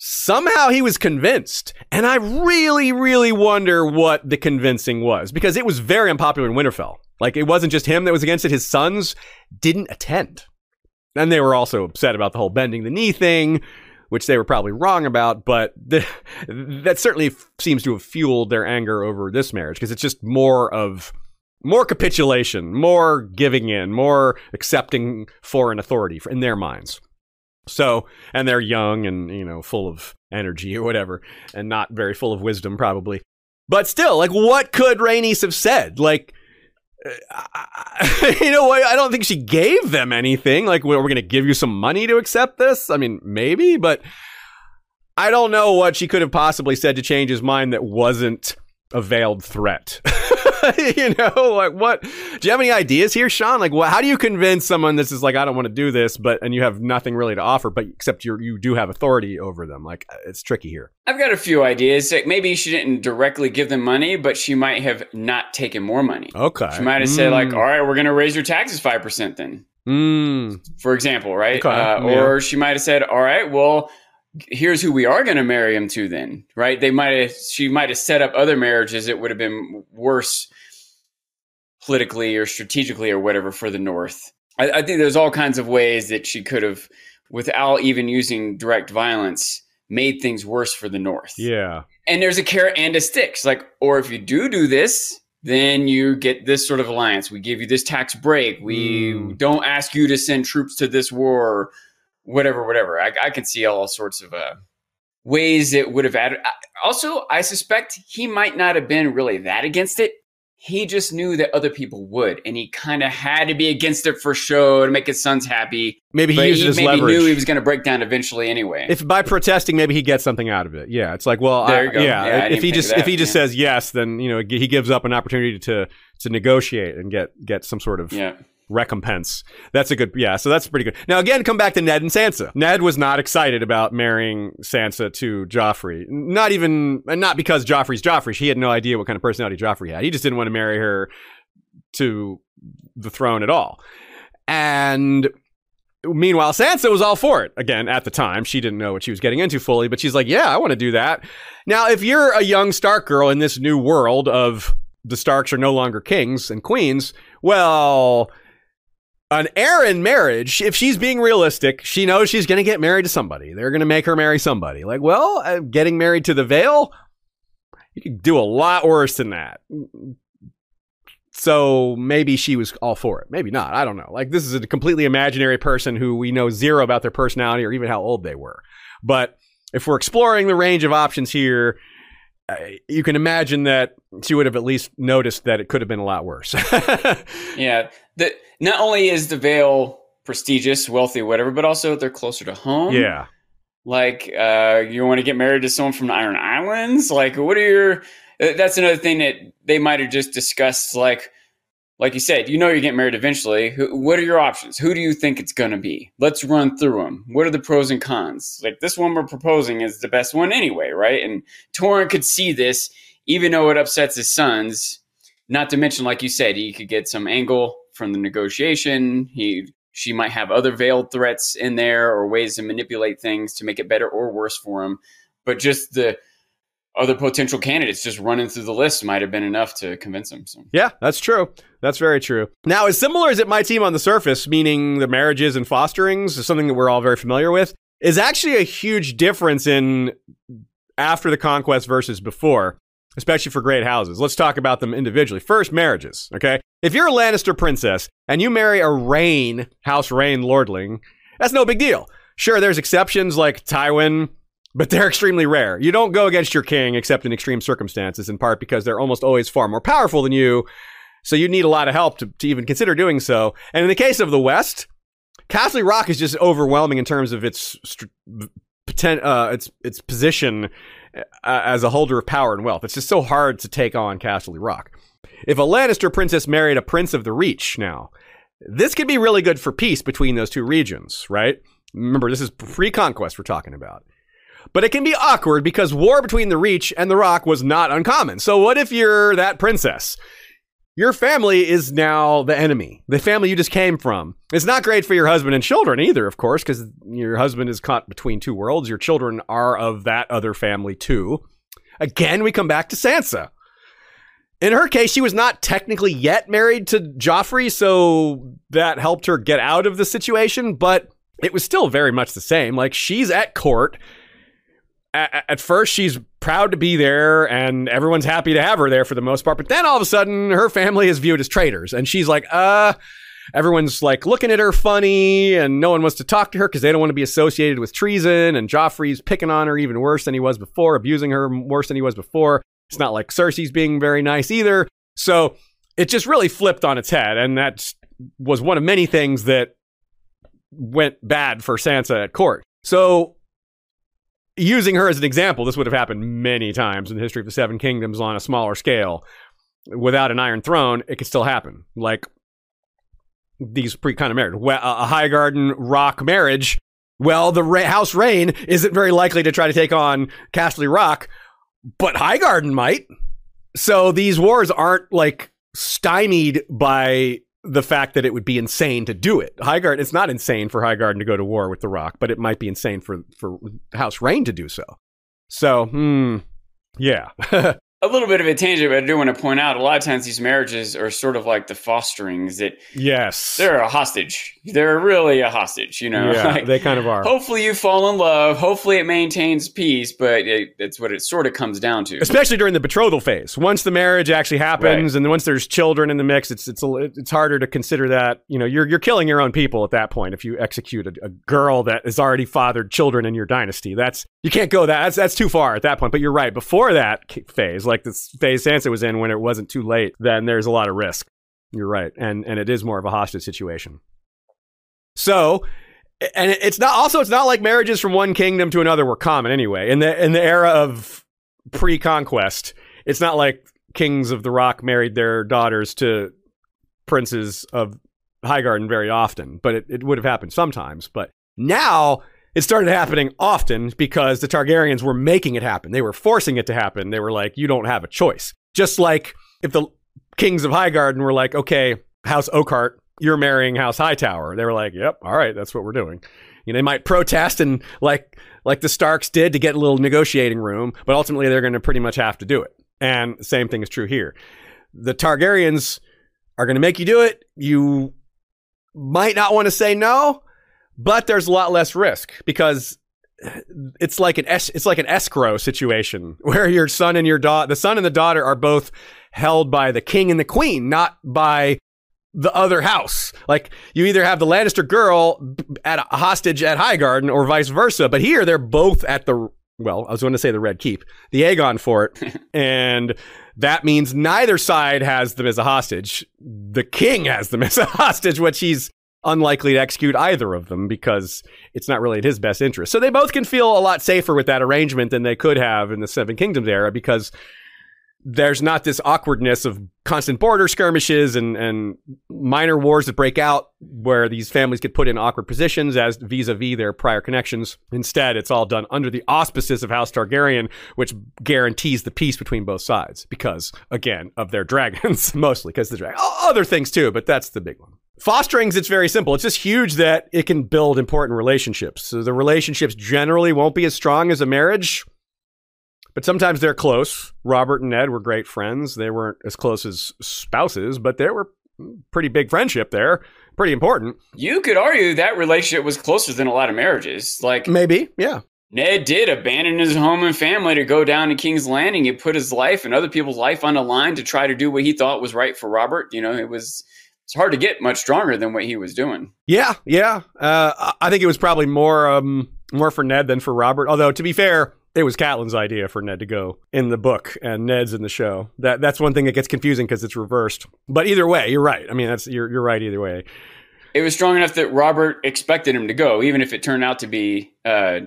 somehow he was convinced. And I really, really wonder what the convincing was because it was very unpopular in Winterfell. Like it wasn't just him that was against it, his sons didn't attend. And they were also upset about the whole bending the knee thing, which they were probably wrong about, but the, that certainly f- seems to have fueled their anger over this marriage because it's just more of more capitulation, more giving in, more accepting foreign authority in their minds. So, and they're young and, you know, full of energy or whatever, and not very full of wisdom, probably. But still, like, what could Rhaenys have said? Like, uh, you know what? I don't think she gave them anything. Like, we're going to give you some money to accept this. I mean, maybe, but I don't know what she could have possibly said to change his mind that wasn't a veiled threat. you know, like what? Do you have any ideas here, Sean? Like, what? How do you convince someone this is like, I don't want to do this, but and you have nothing really to offer, but except you you do have authority over them. Like, it's tricky here. I've got a few ideas. Like maybe she didn't directly give them money, but she might have not taken more money. Okay, she might have mm. said like, all right, we're going to raise your taxes five percent then. Mm. For example, right? Okay. Uh, yeah. Or she might have said, all right, well here's who we are going to marry him to then right they might have she might have set up other marriages it would have been worse politically or strategically or whatever for the North. I, I think there's all kinds of ways that she could have, without even using direct violence, made things worse for the North. Yeah. And there's a carrot and a stick. It's like, or if you do do this, then you get this sort of alliance. We give you this tax break. We mm. don't ask you to send troops to this war, whatever, whatever. I, I can see all sorts of uh, ways it would have added. Also, I suspect he might not have been really that against it he just knew that other people would, and he kind of had to be against it for show to make his sons happy. Maybe he used he, his maybe leverage. knew he was going to break down eventually anyway. If by protesting, maybe he gets something out of it. Yeah, it's like, well, I, yeah, yeah if he just if he just yeah. says yes, then you know he gives up an opportunity to to negotiate and get get some sort of yeah recompense. That's a good, yeah. So that's pretty good. Now again, come back to Ned and Sansa. Ned was not excited about marrying Sansa to Joffrey. Not even, not because Joffrey's Joffrey. He had no idea what kind of personality Joffrey had. He just didn't want to marry her to the throne at all. And meanwhile, Sansa was all for it. Again, at the time, she didn't know what she was getting into fully, but she's like, yeah, I want to do that. Now, if you're a young Stark girl in this new world of the Starks are no longer kings and queens, well, an Arryn marriage, if she's being realistic, she knows she's going to get married to somebody. They're going to make her marry somebody. Like, well, uh, getting married to the Vale, you could do a lot worse than that. So maybe she was all for it. Maybe not. I don't know. Like, this is a completely imaginary person who we know zero about their personality or even how old they were. But if we're exploring the range of options here, uh, you can imagine that she would have at least noticed that it could have been a lot worse. yeah, that not only is the Vale prestigious, wealthy, whatever, but also they're closer to home. Yeah, like uh, you want to get married to someone from the Iron Islands. Like, what are your? Uh, that's another thing that they might have just discussed. Like, like you said, you know you're getting married eventually. what are your options? Who do you think it's going to be? Let's run through them. What are the pros and cons? Like this one we're proposing is the best one anyway, right? And Torrhen could see this, even though it upsets his sons. Not to mention, like you said, he could get some angle from the negotiation. He she might have other veiled threats in there or ways to manipulate things to make it better or worse for him. But just the other potential candidates just running through the list might have been enough to convince him. So. Yeah, that's true. That's very true. Now, as similar as it might seem on the surface, meaning the marriages and fosterings is something that we're all very familiar with, is actually a huge difference in after the conquest versus before. Especially for great houses. Let's talk about them individually. First, marriages, okay? If you're a Lannister princess and you marry a Reyne, House Reyne lordling, that's no big deal. Sure, there's exceptions like Tywin, but they're extremely rare. You don't go against your king except in extreme circumstances, in part because they're almost always far more powerful than you. So you need a lot of help to, to even consider doing so. And in the case of the West, Casterly Rock is just overwhelming in terms of its uh, its its position as a holder of power and wealth. It's just so hard to take on Casterly Rock. If a Lannister princess married a prince of the Reach now, this could be really good for peace between those two regions, right? Remember, this is pre-conquest we're talking about. But it can be awkward because war between the Reach and the Rock was not uncommon. So what if you're that princess? Your family is now the enemy, the family you just came from. It's not great for your husband and children either, of course, because your husband is caught between two worlds. Your children are of that other family too. Again, we come back to Sansa. In her case, she was not technically yet married to Joffrey, so that helped her get out of the situation, but it was still very much the same. Like, she's at court at, at, first she's proud to be there and everyone's happy to have her there for the most part. But then all of a sudden her family is viewed as traitors and she's like uh everyone's like looking at her funny and no one wants to talk to her because they don't want to be associated with treason and joffrey's picking on her even worse than he was before abusing her worse than he was before. It's not like cersei's being very nice either. So it just really flipped on its head and that was one of many things that went bad for sansa at court. So using her as an example, this would have happened many times in the history of the Seven Kingdoms on a smaller scale. Without an Iron Throne, it could still happen. Like these pre kind of marriage, a Highgarden Rock marriage. Well, the Ra- House Reyne isn't very likely to try to take on Casterly Rock, but Highgarden might. So these wars aren't like stymied by the fact that it would be insane to do it. Highgarden, it's not insane for Highgarden to go to war with the Rock, but it might be insane for for House Reyne to do so. So, hmm, yeah. a little bit of a tangent, but I do want to point out a lot of times these marriages are sort of like the fosterings that yes, they're a hostage. They're really a hostage, you know. Yeah, like, they kind of are. Hopefully, you fall in love. Hopefully, it maintains peace, but it, it's what it sort of comes down to. Especially during the betrothal phase. Once the marriage actually happens, right. and once there's children in the mix, it's it's a, it's harder to consider that. You know, you're you're killing your own people at that point if you execute a, a girl that has already fathered children in your dynasty. That's you can't go that. That's that's too far at that point. But you're right. Before that phase like this phase Sansa was in when it wasn't too late, then there's a lot of risk. You're right, and and it is more of a hostage situation. So, and it's not also it's not like marriages from one kingdom to another were common anyway. In the in the era of pre-conquest, it's not like kings of the Rock married their daughters to princes of Highgarden very often, but it, it would have happened sometimes. But now it started happening often because the Targaryens were making it happen. They were forcing it to happen. They were like, you don't have a choice. Just like if the kings of Highgarden were like, okay, House Oakheart, you're marrying House Hightower. They were like, yep, all right, that's what we're doing. You know, they might protest and like like the Starks did to get a little negotiating room, but ultimately they're going to pretty much have to do it. And the same thing is true here. The Targaryens are going to make you do it. You might not want to say no, but there's a lot less risk because it's like an es- it's like an escrow situation where your son and your daughter the son and the daughter are both held by the king and the queen not by the other house. Like you either have the lannister girl at a hostage at highgarden or vice versa but here they're both at the well i was going to say the red keep the aegon fort and that means neither side has them as a hostage. The king has them as a hostage which he's unlikely to execute either of them because it's not really in his best interest. So they both can feel a lot safer with that arrangement than they could have in the Seven Kingdoms era because there's not this awkwardness of constant border skirmishes and, and minor wars that break out where these families get put in awkward positions as vis-a-vis their prior connections. Instead, it's all done under the auspices of House Targaryen, which guarantees the peace between both sides because, again, of their dragons, mostly because the dragon. Other things too, but that's the big one fosterings it's very simple. It's just huge that it can build important relationships. So the relationships generally won't be as strong as a marriage but sometimes they're close. Robert and ned were great friends. They weren't as close as spouses but there were pretty big friendship there. Pretty important. You could argue that relationship was closer than a lot of marriages. Like maybe yeah. Ned did abandon his home and family to go down to King's Landing. He put his life and other people's life on the line to try to do what he thought was right for Robert. You know, it was it's hard to get much stronger than what he was doing. Yeah, yeah. Uh, I think it was probably more um, more for Ned than for Robert. Although to be fair, it was Catelyn's idea for Ned to go in the book, and Ned's in the show. That that's one thing that gets confusing because it's reversed. But either way, you're right. I mean, that's you're you're right either way. It was strong enough that Robert expected him to go, even if it turned out to be uh,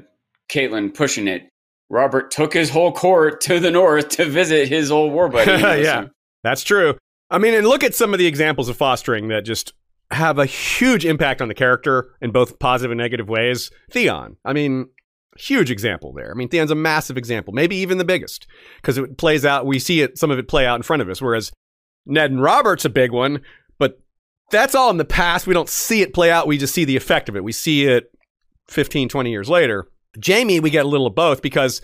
Catelyn pushing it. Robert took his whole court to the north to visit his old war buddy. yeah, that's true. I mean, and look at some of the examples of fostering that just have a huge impact on the character in both positive and negative ways. Theon. I mean, huge example there. I mean, Theon's a massive example, maybe even the biggest, because it plays out. We see it, some of it play out in front of us. Whereas Ned and Robert's a big one, but that's all in the past. We don't see it play out. We just see the effect of it. We see it 15, 20 years later. Jaime, we get a little of both because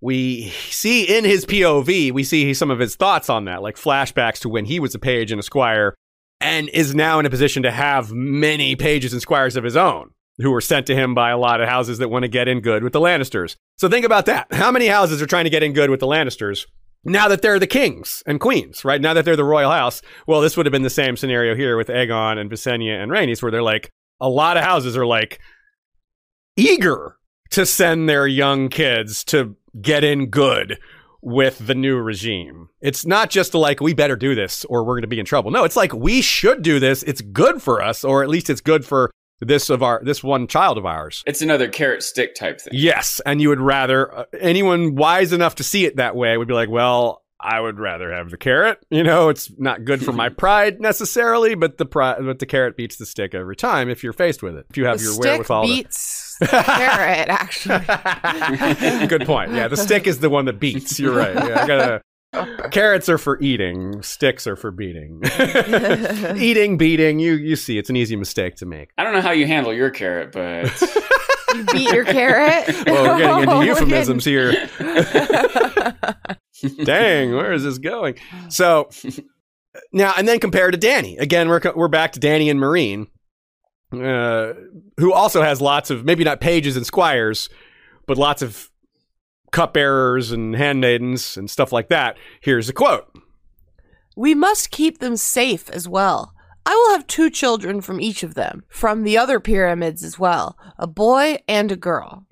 we see in his POV, we see some of his thoughts on that, like flashbacks to when he was a page and a squire and is now in a position to have many pages and squires of his own who were sent to him by a lot of houses that want to get in good with the Lannisters. So think about that. How many houses are trying to get in good with the Lannisters? Now that they're the kings and queens, right? Now that they're the royal house. Well, this would have been the same scenario here with Aegon and Visenya and Rhaenys, where they're like, a lot of houses are like eager to send their young kids to get in good with the new regime. It's not just like we better do this or we're going to be in trouble. No, it's like we should do this. It's good for us or at least it's good for this of our this one child of ours. It's another carrot stick type thing. Yes, and you would rather uh, anyone wise enough to see it that way would be like, well, I would rather have the carrot. You know, it's not good for my pride necessarily, but the pride, but the carrot beats the stick every time if you're faced with it. If you have the your stick wherewithal. beats the carrot, actually. to... good point. Yeah, the stick is the one that beats. You're right. Yeah, I gotta. Carrots are for eating. Sticks are for beating. eating, beating. You you see, it's an easy mistake to make. I don't know how you handle your carrot, but you beat your carrot. Well, we're getting into Oh, we're euphemisms here. Dang, where is this going? So now and then compared to Dany. Again, we're we're back to Dany and Meereen, uh, who also has lots of maybe not pages and squires, but lots of cupbearers and handmaidens and stuff like that. Here's a quote. We must keep them safe as well. I will have two children from each of them, from the other pyramids as well, a boy and a girl.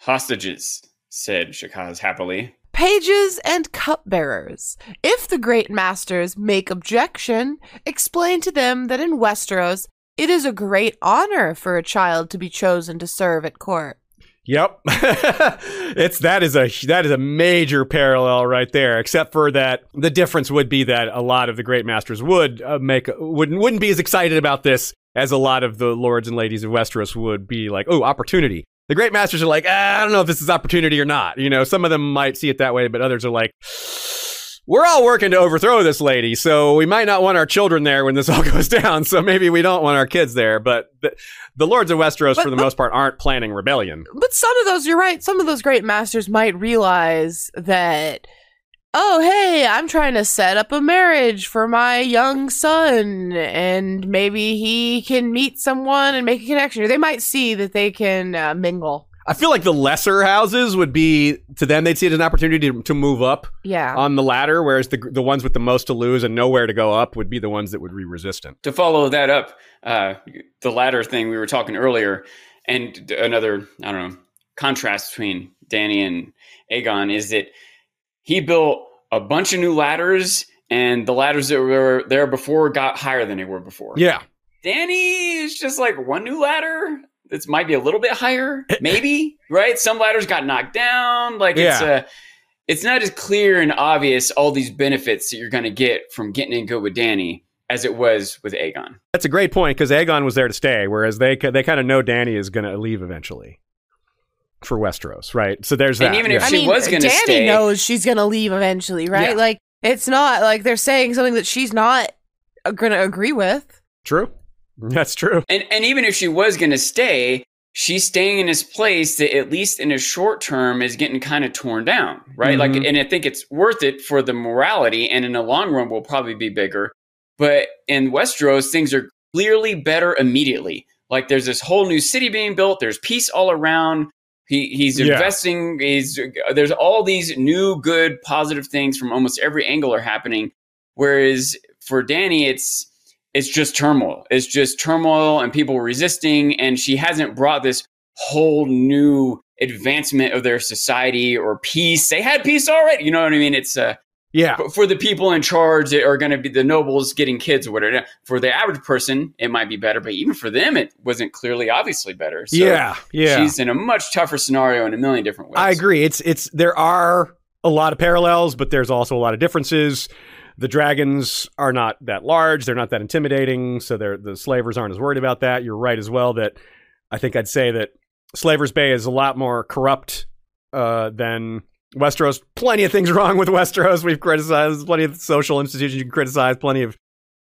hostages, said Skahaz happily. Pages and cupbearers. If the great masters make objection, explain to them that in Westeros it is a great honor for a child to be chosen to serve at court. Yep, it's that is a that is a major parallel right there. Except for that, the difference would be that a lot of the great masters would uh, make wouldn't wouldn't be as excited about this as a lot of the lords and ladies of Westeros would be. Like, oh, opportunity. The great masters are like, ah, I don't know if this is opportunity or not. You know, some of them might see it that way, but others are like. We're all working to overthrow this lady, so we might not want our children there when this all goes down. So maybe we don't want our kids there. But the, the lords of Westeros, But- for the but- most part, aren't planning rebellion. But some of those, you're right, some of those great masters might realize that, oh, hey, I'm trying to set up a marriage for my young son, and maybe he can meet someone and make a connection. Or they might see that they can uh, mingle. I feel like the lesser houses would be to them they'd see it as an opportunity to, to move up Yeah. on the ladder, whereas the the ones with the most to lose and nowhere to go up would be the ones that would be resistant. To follow that up, uh, the ladder thing we were talking earlier, and another, I don't know, contrast between Dany and Aegon is that he built a bunch of new ladders, and the ladders that were there before got higher than they were before. Yeah, Dany is just like one new ladder. This might be a little bit higher, maybe, right? Some ladders got knocked down. Like it's Yeah. uh it's not as clear and obvious all these benefits that you're gonna get from getting in good with Dany as it was with Aegon. that's a great point because Aegon was there to stay, whereas they they kind of know Dany is going to leave eventually for Westeros, right? So there's that. And even if yeah. I she mean, was gonna Dany stay- knows she's gonna leave eventually, right? Yeah. Like, it's not like they're saying something that she's not uh, gonna agree with. true, that's true. And and even if she was gonna stay, she's staying in this place that at least in a short term is getting kind of torn down, right? Like Mhm. and I think it's worth it for the morality and in the long run will probably be bigger. But in Westeros, things are clearly better immediately. Like there's this whole new city being built, there's peace all around. He he's Yeah. investing. He's there's all these new good positive things from almost every angle are happening. Whereas for Dany, it's it's just turmoil. It's just turmoil and people resisting. And she hasn't brought this whole new advancement of their society or peace. They had peace already. You know what I mean? It's uh, Yeah. but for the people in charge that are going to be the nobles getting kids or whatever. For the average person, it might be better, but even for them, it wasn't clearly obviously better. So yeah. Yeah. she's in a much tougher scenario in a million different ways. I agree. It's it's there are a lot of parallels, but there's also a lot of differences. The dragons are not that large; they're not that intimidating, so they're, the slavers aren't as worried about that. You're right as well that I think I'd say that Slavers Bay is a lot more corrupt uh, than Westeros. Plenty of things wrong with Westeros. We've criticized plenty of social institutions you can criticize, plenty of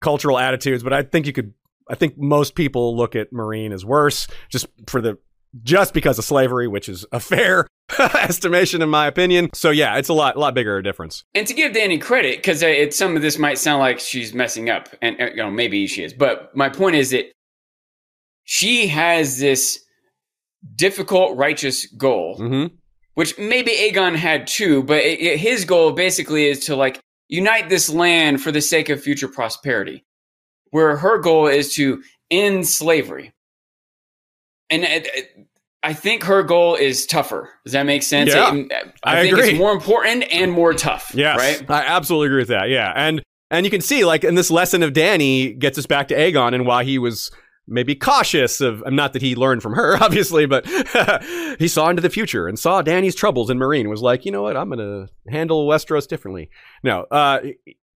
cultural attitudes, but I think you could. I think most people look at Meereen as worse, just for the just because of slavery, which is a fair estimation in my opinion. So yeah, it's a lot a lot bigger difference. And to give Dany credit, because some of this might sound like she's messing up, and uh, you know maybe she is, but my point is that she has this difficult righteous goal, Mm-hmm. Which maybe Aegon had too, but it, it- his goal basically is to like unite this land for the sake of future prosperity, where her goal is to end slavery. And it, it- I think her goal is tougher. Does that make sense? Yeah, It- uh, I I, think agree. it's more important and more tough. Yes, Right? I absolutely agree with that. Yeah, and and you can see like in this lesson of Dany gets us back to Aegon and why he was maybe cautious of not that he learned from her obviously but he saw into the future and saw Dany's troubles in Meereen was like you know what? I'm gonna handle westeros differently. No uh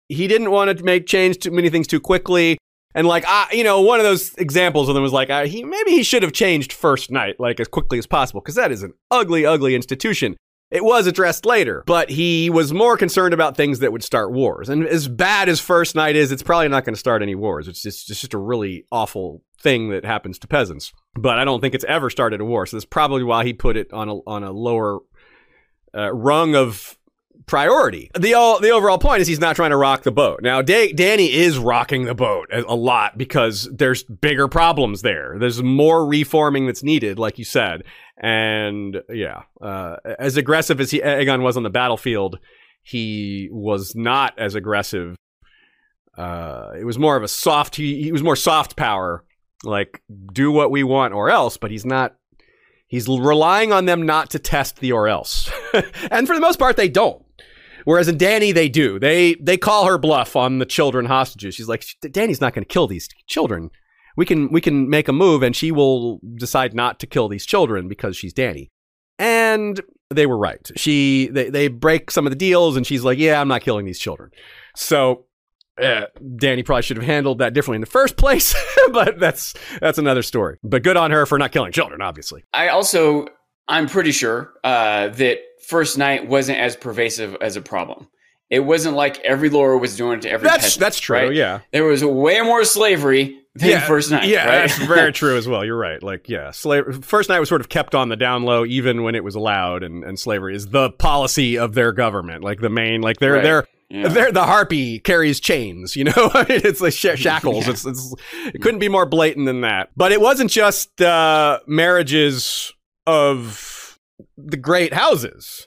he didn't want to make change too many things too quickly and like I, you know one of those examples of them was like uh, he maybe he should have changed first night like as quickly as possible because that is an ugly ugly institution it was addressed later, but he was more concerned about things that would start wars. And as bad as First Night is, it's probably not going to start any wars. It's just, it's just a really awful thing that happens to peasants. But I don't think it's ever started a war. So that's probably why he put it on a on a lower uh, rung of priority. The all, the overall point is he's not trying to rock the boat. Now, da- Dany is rocking the boat a, lot because there's bigger problems there. There's more reforming that's needed, like you said. And yeah, uh, as aggressive as he, Aegon was on the battlefield, he was not as aggressive. Uh, it was more of a soft. He, he was more soft power, like do what we want or else. But he's not. He's relying on them not to test the or else, and for the most part, they don't. Whereas in Dany, they do. They they call her bluff on the children hostages. She's like, Dany's not going to kill these children. We can we can make a move, and she will decide not to kill these children because she's Dany. And they were right. She they they break some of the deals, and she's like, yeah, I'm not killing these children. So. Uh, Dany probably should have handled that differently in the first place, but that's that's another story. But good on her for not killing children, obviously. I also, I'm pretty sure uh, that First Night wasn't as pervasive as a problem. It wasn't like every lore was doing it to every That's peasant, that's true. right? Yeah, There was way more slavery than First Night. Yeah, right? that's very true as well. You're right. Like, yeah, slave first night was sort of kept on the down low, even when it was allowed, and, and slavery is the policy of their government, like the main, like they're Right. they're. Yeah. They're, the harpy carries chains, you know. I mean, it's like sh- shackles. Yeah. It's, it's it couldn't be more blatant than that. But it wasn't just uh, marriages of the great houses.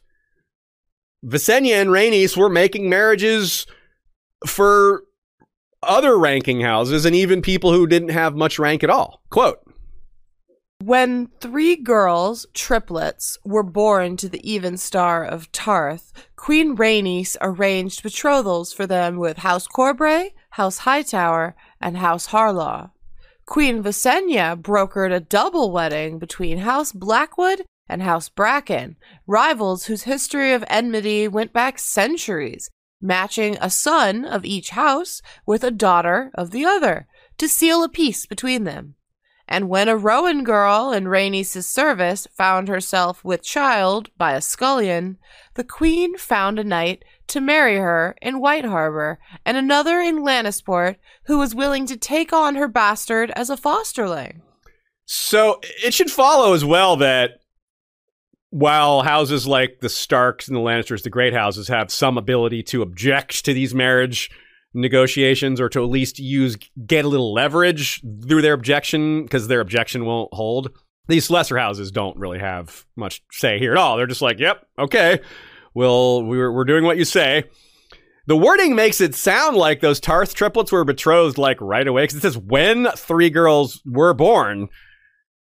Visenya and Rhaenys were making marriages for other ranking houses and even people who didn't have much rank at all. Quote When three girls, triplets, were born to the Evenstar of Tarth, Queen Rhaenys arranged betrothals for them with House Corbray, House Hightower, and House Harlaw. Queen Visenya brokered a double wedding between House Blackwood and House Bracken, rivals whose history of enmity went back centuries, matching a son of each house with a daughter of the other to seal a peace between them. And when a Rowan girl in Rhaenys' service found herself with child by a scullion, the queen found a knight to marry her in White Harbor, and another in Lannisport who was willing to take on her bastard as a fosterling. So it should follow as well that while houses like the Starks and the Lannisters, the great houses, have some ability to object to these marriage negotiations or to at least use get a little leverage through their objection because their objection won't hold. These lesser houses don't really have much say here at all. They're just like, yep, okay, well, we're, we're doing what you say. The wording makes it sound like those Tarth triplets were betrothed like right away because it says when three girls were born.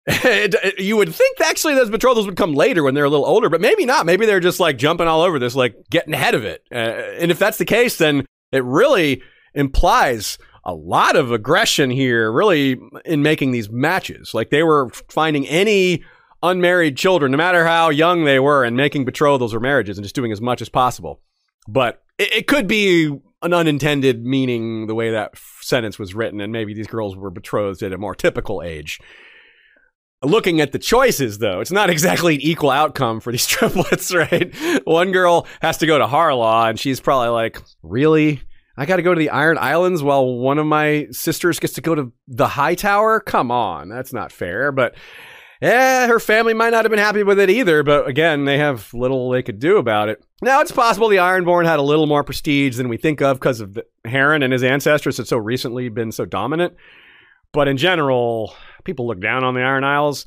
It- you would think actually those betrothals would come later when they're a little older, but maybe not. Maybe they're just like jumping all over this, like getting ahead of it. Uh, and if that's the case, then it really implies a lot of aggression here, really, in making these matches. Like they were finding any unmarried children, no matter how young they were, and making betrothals or marriages and just doing as much as possible. But it, it could be an unintended meaning the way that f- sentence was written, and maybe these girls were betrothed at a more typical age. Looking at the choices, though, it's not exactly an equal outcome for these triplets, right? One girl has to go to Harlaw, and she's probably like, Really? I got to go to the Iron Islands while one of my sisters gets to go to the High Tower? Come on, that's not fair. But yeah, her family might not have been happy with it either, but again, they have little they could do about it. Now, it's possible the Ironborn had a little more prestige than we think of because of the, Harren and his ancestors had so recently been so dominant. But in general, people look down on the Iron Isles.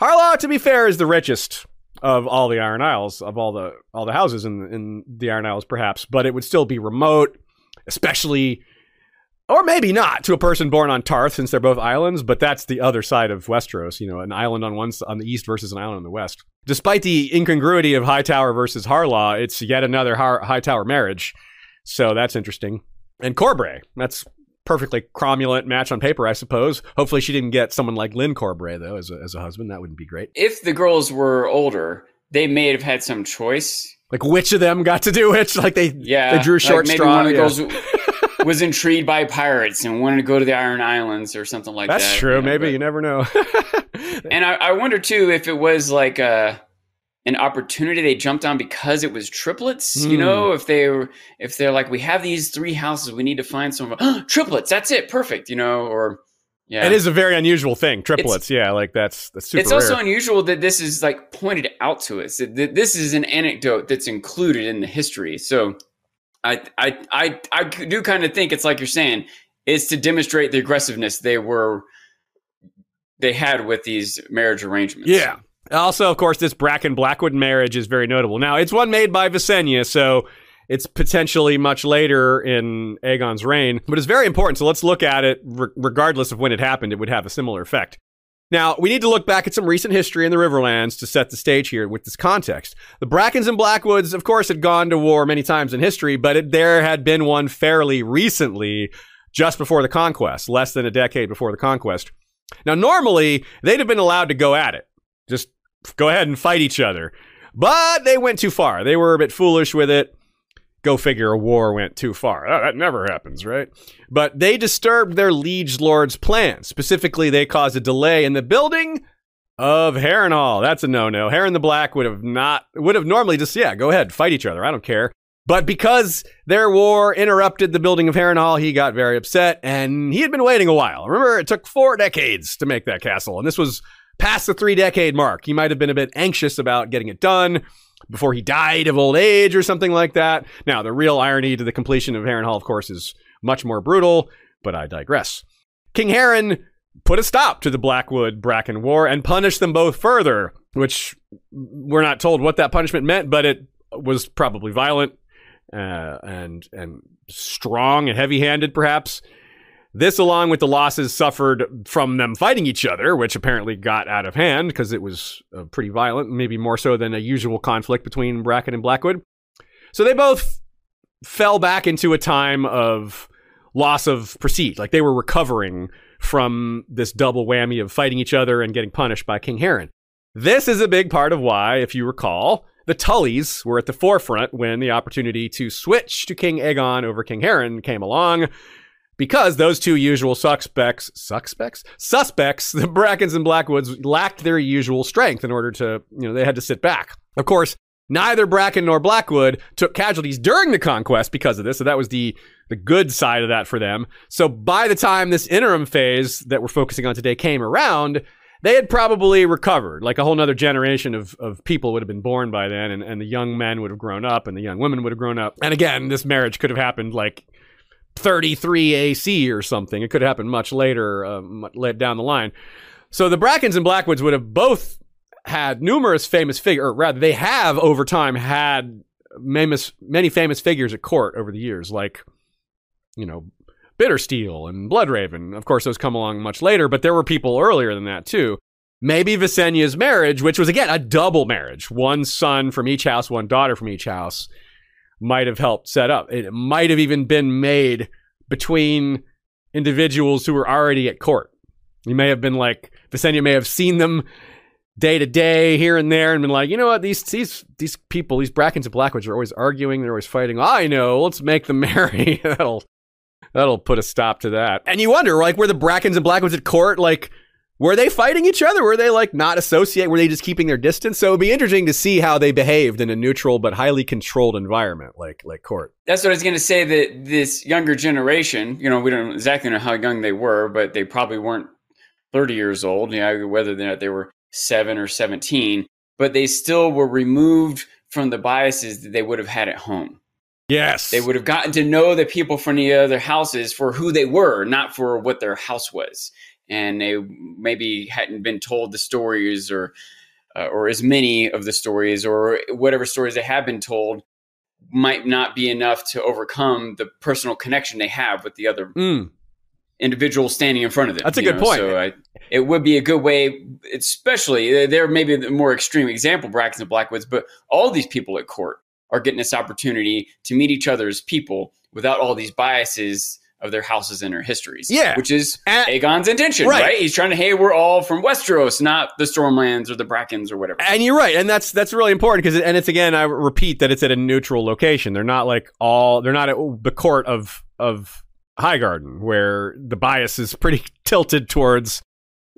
Harlaw, to be fair, is the richest of all the Iron Isles, of all the all the houses in in the Iron Isles, perhaps. But it would still be remote, especially, or maybe not, to a person born on Tarth, since they're both islands. But that's the other side of Westeros. You know, an island on one on the east versus an island on the west. Despite the incongruity of Hightower versus Harlaw, it's yet another Har- Hightower marriage. So that's interesting. And Corbray, that's perfectly cromulent match on paper, I suppose. Hopefully, she didn't get someone like Lyn Corbray though as a, as a husband. That wouldn't be great. If the girls were older, they may have had some choice. Like which of them got to do which? Like they Yeah, they drew like short maybe straw. one of the yeah. girls was intrigued by pirates and wanted to go to the Iron Islands or something like That's that. That's true. you know, Maybe but- you never know. And I, I wonder too if it was like a an opportunity they jumped on because it was triplets. You Hmm. know, if they were if they're like, we have these three houses, we need to find some triplets. That's it, perfect. You know, or yeah, It is a very unusual thing. Triplets, yeah, like that's that's super it's also rare. unusual that this is like pointed out to us. That this is an anecdote that's included in the history. So, I I I I do kind of think it's like you're saying, is to demonstrate the aggressiveness they were they had with these marriage arrangements. yeah. Also, of course, this Bracken Blackwood marriage is very notable. Now, it's one made by Visenya, so it's potentially much later in Aegon's reign, but it's very important. So let's look at it re- regardless of when it happened. It would have a similar effect. Now, we need to look back at some recent history in the Riverlands to set the stage here with this context. The Brackens and Blackwoods, of course, had gone to war many times in history, but it, there had been one fairly recently, just before the conquest, less than a decade before the conquest. Now, normally, they'd have been allowed to go at it. Just go ahead and fight each other. But they went too far. They were a bit foolish with it. Go figure, a war went too far. Oh, that never happens, right? But they disturbed their liege lord's plans. Specifically, they caused a delay in the building of Harrenhal. That's a no-no. Harren the Black would have not would have normally just yeah, go ahead, fight each other. I don't care. But because their war interrupted the building of Harrenhal, he got very upset, and he had been waiting a while. Remember, it took four decades to make that castle, and this was past the three-decade mark. He might have been a bit anxious about getting it done before he died of old age or something like that. Now, the real irony to the completion of Harrenhal, of course, is much more brutal, but I digress. King Harren put a stop to the Blackwood Bracken War and punished them both further, which we're not told what that punishment meant, but it was probably violent uh, and and strong and heavy-handed, perhaps. This, along with the losses suffered from them fighting each other, which apparently got out of hand because it was uh, pretty violent, maybe more so than a usual conflict between Bracken and Blackwood. So they both fell back into a time of loss of prestige. Like they were recovering from this double whammy of fighting each other and getting punished by King Harren. This is a big part of why, if you recall, the Tullys were at the forefront when the opportunity to switch to King Aegon over King Harren came along. Because those two usual suspects, suspects, suspects, the Brackens and Blackwoods lacked their usual strength in order to, you know, they had to sit back. Of course, neither Bracken nor Blackwood took casualties during the conquest because of this, so that was the the good side of that for them. So by the time this interim phase that we're focusing on today came around, they had probably recovered. Like a whole nother generation of, of people would have been born by then, and, and the young men would have grown up, and the young women would have grown up. And again, this marriage could have happened like 33 AC or something. It could happen much later, uh, down the line. So the Brackens and Blackwoods would have both had numerous famous figures, or rather, they have over time had famous, many famous figures at court over the years, like, you know, Bittersteel and Bloodraven. Of course, those come along much later, but there were people earlier than that too. Maybe Visenya's marriage, which was again a double marriage, one son from each house, one daughter from each house, might have helped set up. It might have even been made between individuals who were already at court. You may have been like Visenya may have seen them day to day here and there and been like, you know what, these these these people, these Brackens and Blackwoods are always arguing, they're always fighting. I know, let's make them marry. that'll that'll put a stop to that. And you wonder, like, were the Brackens and Blackwoods at court like were they fighting each other? Were they like not associate? Were they just keeping their distance? So it'd be interesting to see how they behaved in a neutral but highly controlled environment like like court. That's what I was going to say. That this younger generation, you know, we don't exactly know how young they were, but they probably weren't thirty years old. You know, whether they they were seven or seventeen, but they still were removed from the biases that they would have had at home. Yes, they would have gotten to know the people from the other houses for who they were, not for what their house was and they maybe hadn't been told the stories or uh, or as many of the stories or whatever stories they have been told might not be enough to overcome the personal connection they have with the other mm. individual standing in front of them. That's a good know? point. So I, it would be a good way, especially there may be the more extreme example, and Blackwoods, but all these people at court are getting this opportunity to meet each other as people without all these biases of their houses and their histories. Yeah. Which is and, Aegon's intention, right. right. He's trying to, hey, we're all from Westeros, not the Stormlands or the Brackens or whatever. And you're right. And that's that's really important because, and it's again, I repeat that it's at a neutral location. They're not like all, they're not at the court of, of Highgarden where the bias is pretty tilted towards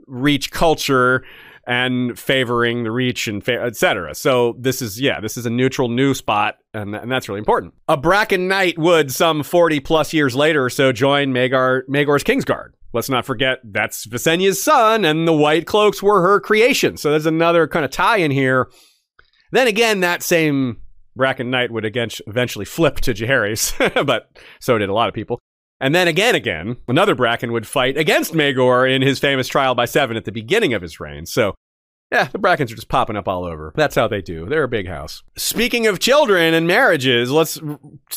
reach culture and favoring the reach and fa- etc. So this is yeah, this is a neutral new spot, and, and that's really important. A Bracken Knight would some forty plus years later or so join Maegor Maegor's Kingsguard. Let's not forget that's Visenya's son, and the White Cloaks were her creation. So there's another kind of tie in here. Then again, that same Bracken Knight would again eventually flip to Jaehaerys, but so did a lot of people. And then again, again, another Bracken would fight against Maegor in his famous trial by seven at the beginning of his reign. So, yeah, the Brackens are just popping up all over. That's how they do. They're a big house. Speaking of children and marriages, let's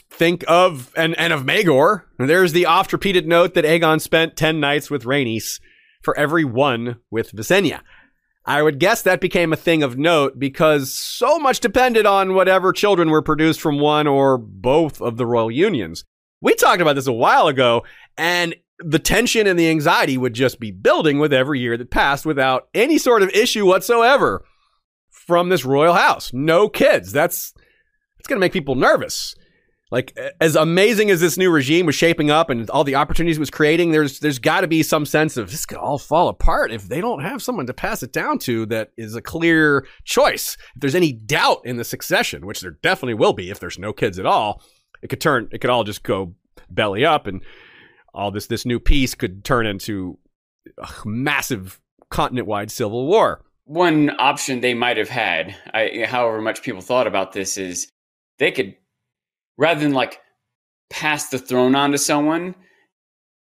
think of and, and of Maegor. There's the oft repeated note that Aegon spent 10 nights with Rhaenys for every one with Visenya. I would guess that became a thing of note because so much depended on whatever children were produced from one or both of the royal unions. We talked about this a while ago, and the tension and the anxiety would just be building with every year that passed without any sort of issue whatsoever from this royal house. No kids. That's it's going to make people nervous. Like as amazing as this new regime was shaping up and all the opportunities it was creating, there's there's got to be some sense of this could all fall apart if they don't have someone to pass it down to that is a clear choice. If there's any doubt in the succession, which there definitely will be if there's no kids at all, it could turn it could all just go belly up and all this this new peace could turn into a massive continent-wide civil war. One option they might have had I, however much people thought about this is they could rather than like pass the throne on to someone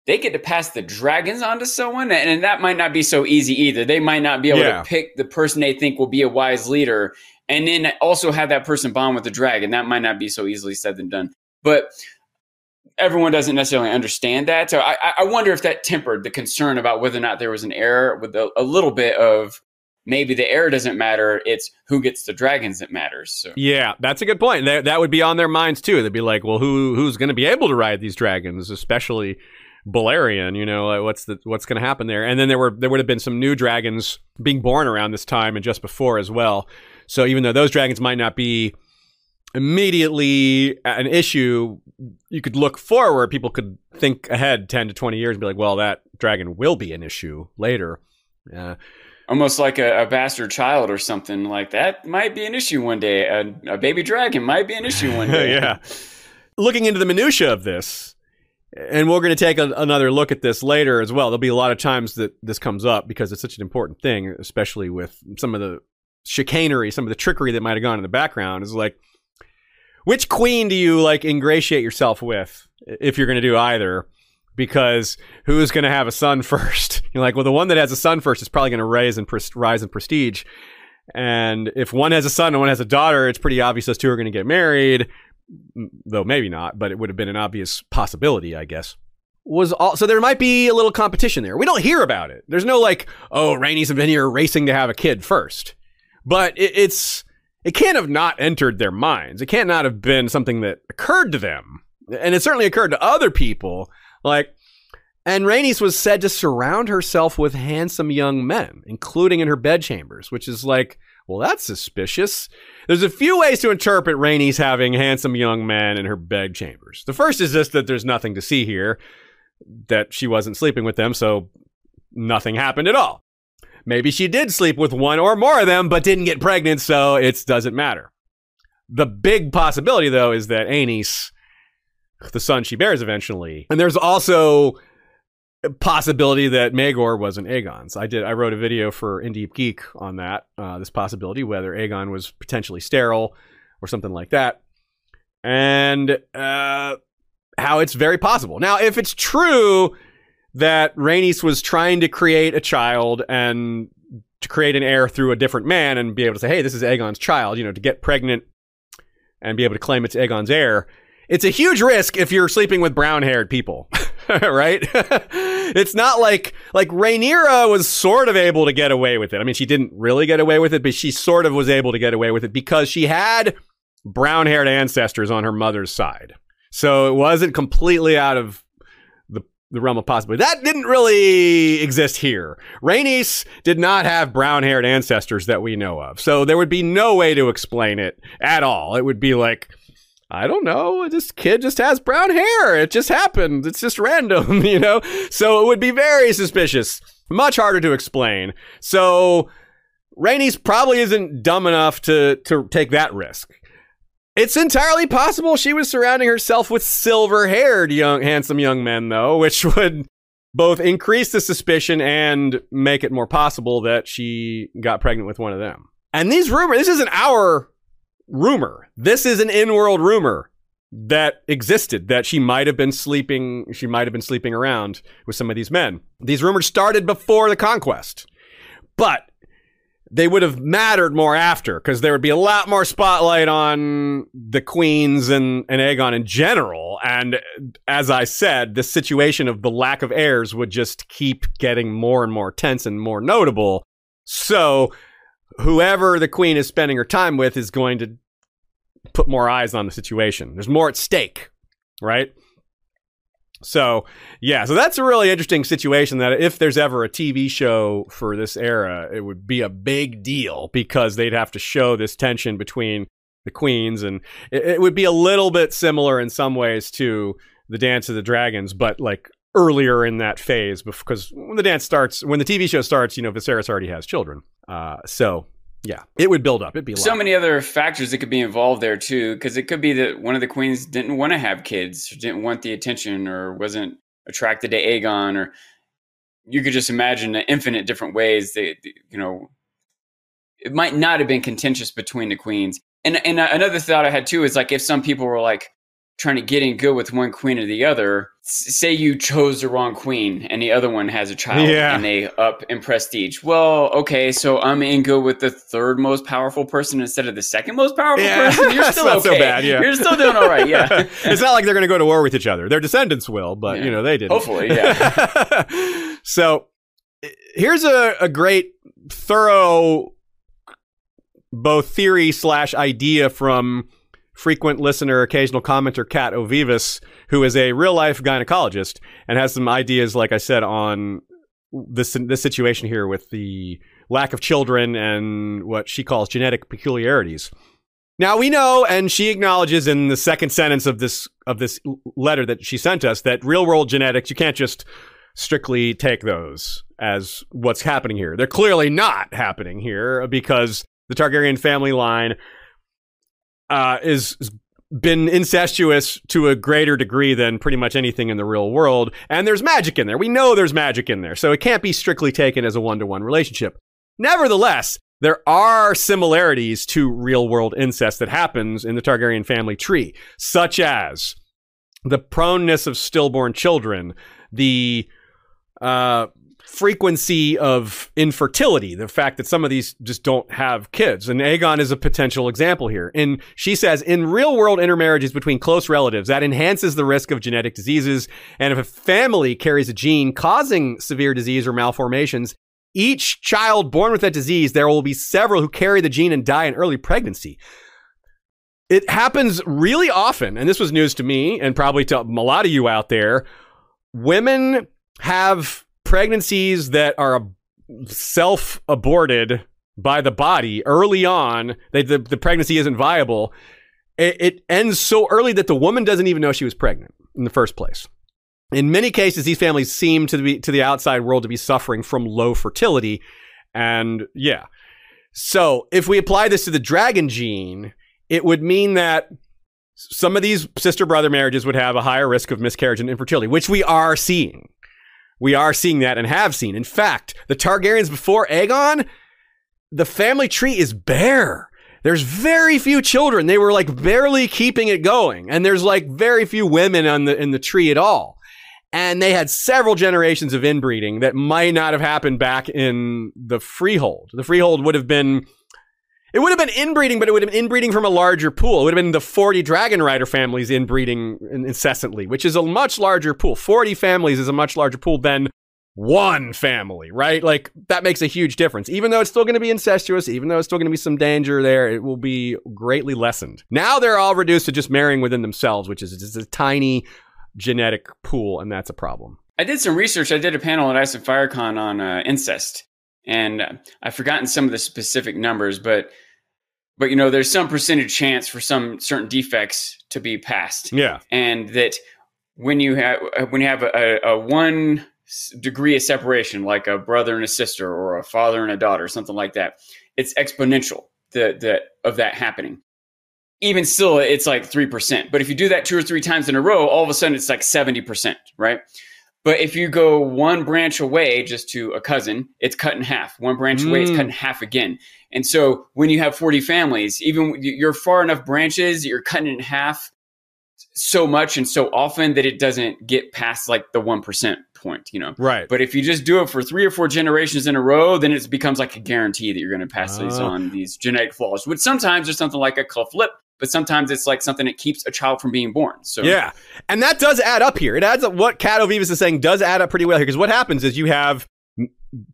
they get to pass the dragons on to someone and, and that might not be so easy either. They might not be able yeah. to pick the person they think will be a wise leader and then also have that person bond with the dragon. That might not be so easily said than done but everyone doesn't necessarily understand that. So I, I wonder if that tempered the concern about whether or not there was an error with a, a little bit of maybe the error doesn't matter. It's who gets the dragons that matters. So. Yeah, that's a good point. That, that would be on their minds too. They'd be like, well, who who's going to be able to ride these dragons, especially Balerion? You know, what's the what's going to happen there? And then there were there would have been some new dragons being born around this time and just before as well. So even though those dragons might not be immediately an issue, you could look forward. People could think ahead 10 to 20 years and be like, well, that dragon will be an issue later. Uh, Almost like a, a, bastard child or something like that might be an issue one day. A, a baby dragon might be an issue one day. yeah. Looking into the minutia of this, and we're going to take a, another look at this later as well. There'll be a lot of times that this comes up because it's such an important thing, especially with some of the chicanery, some of the trickery that might have gone in the background. Is like, which queen do you like ingratiate yourself with if you're going to do either? because who's going to have a son first? You're like, well, the one that has a son first is probably going to rise in pres- rise in prestige. And if one has a son and one has a daughter, it's pretty obvious those two are going to get married, though maybe not, but it would have been an obvious possibility, I guess. Was all so there might be a little competition there. We don't hear about it. There's no like, oh, Rainey's been here racing to have a kid first. But it, it's it can't have not entered their minds. It can't not have been something that occurred to them. And it certainly occurred to other people. Like, and Rhaenys was said to surround herself with handsome young men, including in her bedchambers, which is like, well, that's suspicious. There's a few ways to interpret Rhaenys having handsome young men in her bedchambers. The first is just that there's nothing to see here, that she wasn't sleeping with them, so nothing happened at all. Maybe she did sleep with one or more of them, but didn't get pregnant, so it doesn't matter. The big possibility, though, is that Aenys, the son she bears eventually, and there's also a possibility that Maegor wasn't Aegon's. I did. I wrote a video for In Deep Geek on that. Uh, this possibility, whether Aegon was potentially sterile or something like that, and uh, how it's very possible. Now, if it's true that Rhaenys was trying to create a child and to create an heir through a different man and be able to say, hey, this is Aegon's child, you know, to get pregnant and be able to claim it's Aegon's heir. It's a huge risk if you're sleeping with brown haired people, right? it's not like, like Rhaenyra was sort of able to get away with it. I mean, she didn't really get away with it, but she sort of was able to get away with it because she had brown haired ancestors on her mother's side. So it wasn't completely out of the, realm of possibility. That didn't really exist here. Rhaenys did not have brown haired ancestors that we know of. So there would be no way to explain it at all. It would be like, I don't know. This kid just has brown hair. It just happened. It's just random, you know? So it would be very suspicious. Much harder to explain. So Rhaenys probably isn't dumb enough to, to take that risk. It's entirely possible she was surrounding herself with silver haired young, handsome young men, though, which would both increase the suspicion and make it more possible that she got pregnant with one of them. And these rumors, this isn't our rumor. This is an in-world rumor that existed that she might have been sleeping she might have been sleeping around with some of these men. These rumors started before the conquest. But they would have mattered more after because there would be a lot more spotlight on the queens and, and Aegon in general. And as I said, the situation of the lack of heirs would just keep getting more and more tense and more notable. So whoever the queen is spending her time with is going to put more eyes on the situation. There's more at stake, right? So, yeah, so that's a really interesting situation that if there's ever a TV show for this era, it would be a big deal because they'd have to show this tension between the queens and it, it would be a little bit similar in some ways to the Dance of the Dragons, but like earlier in that phase because when the dance starts, when the TV show starts, you know, Viserys already has children. Uh, so yeah, it would build up. It'd be so many other factors that could be involved there too, because it could be that one of the queens didn't want to have kids, or didn't want the attention, or wasn't attracted to Aegon, or you could just imagine the infinite different ways that you know it might not have been contentious between the queens. And and uh, another thought I had too is like if some people were like trying to get in good with one queen or the other. S- say you chose the wrong queen and the other one has a child Yeah. and they up in prestige. Well, okay, so I'm in good with the third most powerful person instead of the second most powerful Yeah, person. You're still not okay. so bad, yeah. You're still doing all right. Yeah. it's not like they're going to go to war with each other. Their descendants will, but Yeah. you know they didn't. Hopefully, yeah. so here's a, a great, thorough, both theory slash idea from frequent listener, occasional commenter Kat Ovivas, who is a real life gynecologist and has some ideas, like I said, on this this situation here with the lack of children and what she calls genetic peculiarities. Now we know, and she acknowledges in the second sentence of this of this letter that she sent us that real world genetics you can't just strictly take those as what's happening here. They're clearly not happening here because the Targaryen family line uh, is been incestuous to a greater degree than pretty much anything in the real world, and there's magic in there. We know there's magic in there, so it can't be strictly taken as a one to one relationship. Nevertheless, there are similarities to real world incest that happens in the Targaryen family tree, such as the proneness of stillborn children, the uh, frequency of infertility, the fact that some of these just don't have kids. And Aegon is a potential example here. And she says, in real world intermarriages between close relatives, that enhances the risk of genetic diseases. And if a family carries a gene causing severe disease or malformations, each child born with that disease, there will be several who carry the gene and die in early pregnancy. It happens really often, and this was news to me and probably to a lot of you out there. Women have pregnancies that are self aborted by the body early on. The, the pregnancy isn't viable. It, it ends so early that the woman doesn't even know she was pregnant in the first place. In many cases, these families seem to be to the outside world to be suffering from low fertility, and yeah. So if we apply this to the dragon gene, it would mean that some of these sister brother marriages would have a higher risk of miscarriage and infertility, which we are seeing. We are seeing that and have seen. In fact, the Targaryens before Aegon, the family tree is bare. There's very few children. They were like barely keeping it going. And there's like very few women on the in the tree at all. And they had several generations of inbreeding that might not have happened back in the freehold. The freehold would have been it would have been inbreeding, but it would have been inbreeding from a larger pool. It would have been the 40 Dragon Rider families inbreeding incessantly, which is a much larger pool. 40 families is a much larger pool than one family, right? Like that makes a huge difference. Even though it's still going to be incestuous, even though it's still going to be some danger there, it will be greatly lessened. Now they're all reduced to just marrying within themselves, which is just a tiny genetic pool, and that's a problem. I did some research. I did a panel at Ice and FireCon on uh, incest, and I've forgotten some of the specific numbers, but but you know, there's some percentage chance for some certain defects to be passed. Yeah, and that when you have when you have a, a one degree of separation, like a brother and a sister, or a father and a daughter, something like that, it's exponential. The the of that happening. Even still, it's like three percent. But if you do that two or three times in a row, all of a sudden it's like seventy percent, right? But if you go one branch away just to a cousin, it's cut in half. One branch mm. away, it's cut in mm. half again. And so when you have 40 families, even you're far enough branches, you're cutting in half so much and so often that it doesn't get past like the 1% point, you know? Right. But if you just do it for three or four generations in a row, then it becomes like a guarantee that you're going to pass these ah. on, these genetic flaws, which sometimes there's something like a cleft lip but sometimes it's like something that keeps a child from being born. So yeah, and that does add up here. It adds up. What Cat Ovivas is saying does add up pretty well here because what happens is you have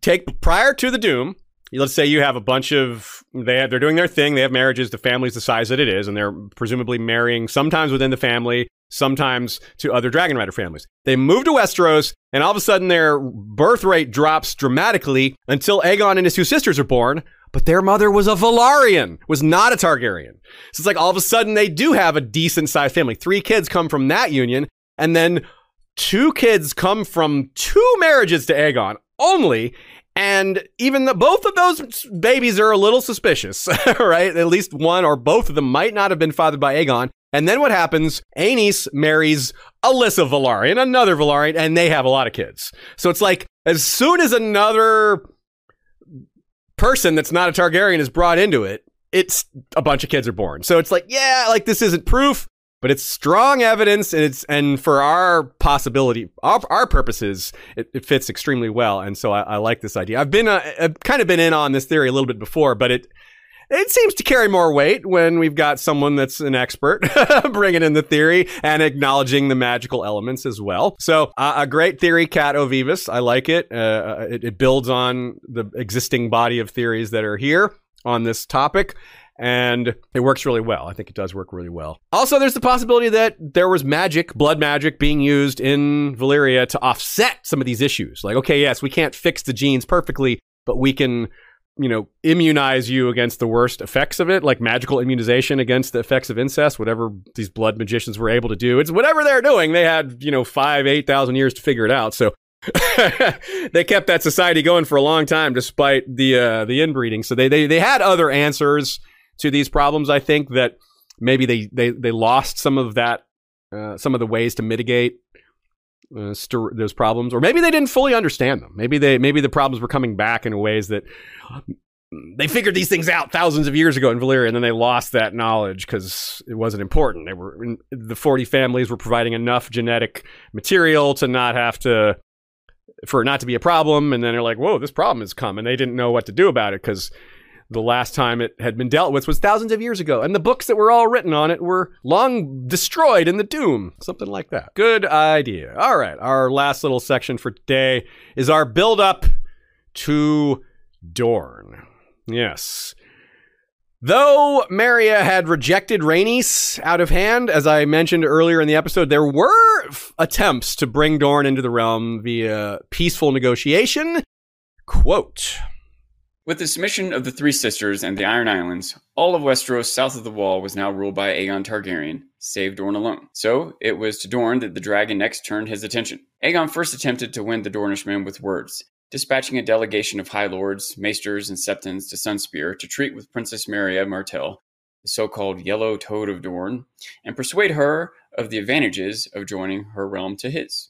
take prior to the doom. Let's say you have a bunch of they have, they're doing their thing. They have marriages. The family's the size that it is, and they're presumably marrying sometimes within the family, sometimes to other Dragon Rider families. They move to Westeros, and all of a sudden their birth rate drops dramatically until Aegon and his two sisters are born but their mother was a Velaryon, was not a Targaryen. So it's like all of a sudden they do have a decent sized family. Three kids come from that union, and then two kids come from two marriages to Aegon only. And even the, both of those babies are a little suspicious, right? At least one or both of them might not have been fathered by Aegon. And then what happens? Aenys marries Alyssa Velaryon, another Velaryon, and they have a lot of kids. So it's like as soon as another person that's not a Targaryen is brought into it, it's a bunch of kids are born. So it's like, yeah, like this isn't proof, but it's strong evidence, and it's and for our possibility, our, our purposes, it, it, fits extremely well. And so I, I like this idea. I've been uh, I've kind of been in on this theory a little bit before, but it it seems to carry more weight when we've got someone that's an expert bringing in the theory and acknowledging the magical elements as well. So, uh, a great theory, Cat Ovivas. I like it. Uh, uh, it. It builds on the existing body of theories that are here on this topic and it works really well. I think it does work really well. Also, there's the possibility that there was magic, blood magic, being used in Valyria to offset some of these issues. Like, okay, yes, we can't fix the genes perfectly, but we can you know, immunize you against the worst effects of it, like magical immunization against the effects of incest, whatever these blood magicians were able to do. It's whatever they're doing. They had, you know, five, 8,000 years to figure it out. So they kept that society going for a long time despite the, uh, the inbreeding. So they, they, they had other answers to these problems. I think that maybe they, they, they lost some of that, uh, some of the ways to mitigate uh, those problems, or maybe they didn't fully understand them. Maybe they maybe the problems were coming back in ways that they figured these things out thousands of years ago in Valyria, and then they lost that knowledge because it wasn't important. They were the forty families were providing enough genetic material to not have to for it not to be a problem, and then they're like, "Whoa, this problem has come," and they didn't know what to do about it because the last time it had been dealt with was thousands of years ago, and the books that were all written on it were long destroyed in the Doom, something like that. Good idea. All right, our last little section for today is our build up to Dorne. Yes. Though Meria had rejected Rhaenys out of hand, as I mentioned earlier in the episode, there were f- attempts to bring Dorne into the realm via peaceful negotiation. Quote With the submission of the Three Sisters and the Iron Islands, all of Westeros south of the Wall was now ruled by Aegon Targaryen, save Dorne alone. So it was to Dorne that the dragon next turned his attention. Aegon first attempted to win the Dornishmen with words, dispatching a delegation of High Lords, Maesters, and Septons to Sunspear to treat with Princess Meria Martell, the so called Yellow Toad of Dorne, and persuade her of the advantages of joining her realm to his.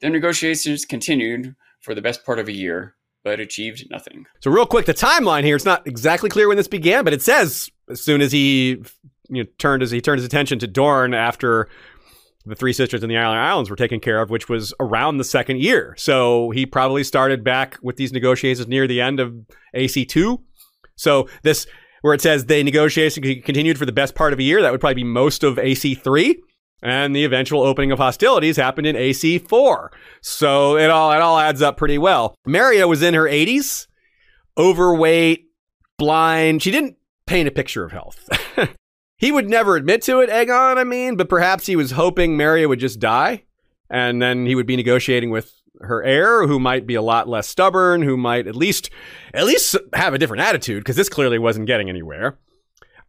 The negotiations continued for the best part of a year, but achieved nothing. So, real quick, the timeline here, it's not exactly clear when this began, but it says as soon as he you know, turned as he turned his attention to Dorne after the three sisters in the Island Islands were taken care of, which was around the second year. So he probably started back with these negotiations near the end of AC2. So this, where it says they negotiations continued for the best part of a year, that would probably be most of AC3. And the eventual opening of hostilities happened in AC4. So it all, it all adds up pretty well. Meria was in her 80s, overweight, blind. She didn't paint a picture of health. He would never admit to it, Aegon, I mean, but perhaps he was hoping Meria would just die and then he would be negotiating with her heir who might be a lot less stubborn, who might at least at least have a different attitude because this clearly wasn't getting anywhere.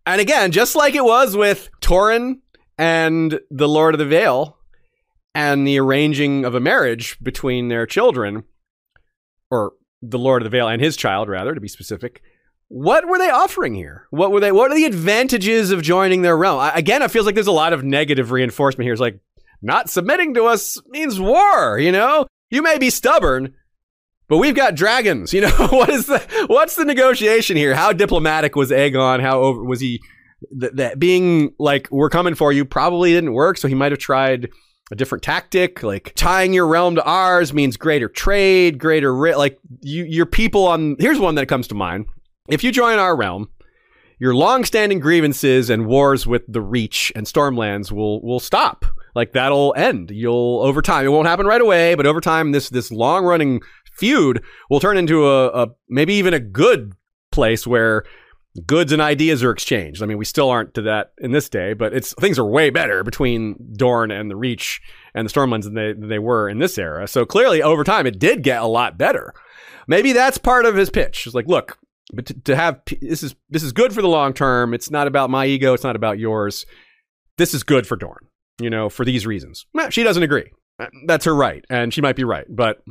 And again, just like it was with Torrhen and the Lord of the Vale and the arranging of a marriage between their children or the Lord of the Vale and his child rather to be specific, what were they offering here? What were they? What are the advantages of joining their realm? I, again, it feels like there's a lot of negative reinforcement here. It's like not submitting to us means war. You know, you may be stubborn, but we've got dragons. You know, what is the what's the negotiation here? How diplomatic was Aegon? How over was he? That, that being like we're coming for you probably didn't work. So he might have tried a different tactic like tying your realm to ours means greater trade greater ri- like you your people on here's one that comes to mind if you join our realm, your long-standing grievances and wars with the Reach and Stormlands will will stop. Like that'll end. You'll over time. It won't happen right away, but over time, this this long-running feud will turn into a, a maybe even a good place where goods and ideas are exchanged. I mean, we still aren't to that in this day, but it's things are way better between Dorne and the Reach and the Stormlands than they than they were in this era. So clearly, over time, it did get a lot better. Maybe that's part of his pitch. It's like, look, but to, to have this is this is good for the long term. It's not about my ego. It's not about yours. This is good for Dorne. You know, for these reasons. She doesn't agree. That's her right, and she might be right. But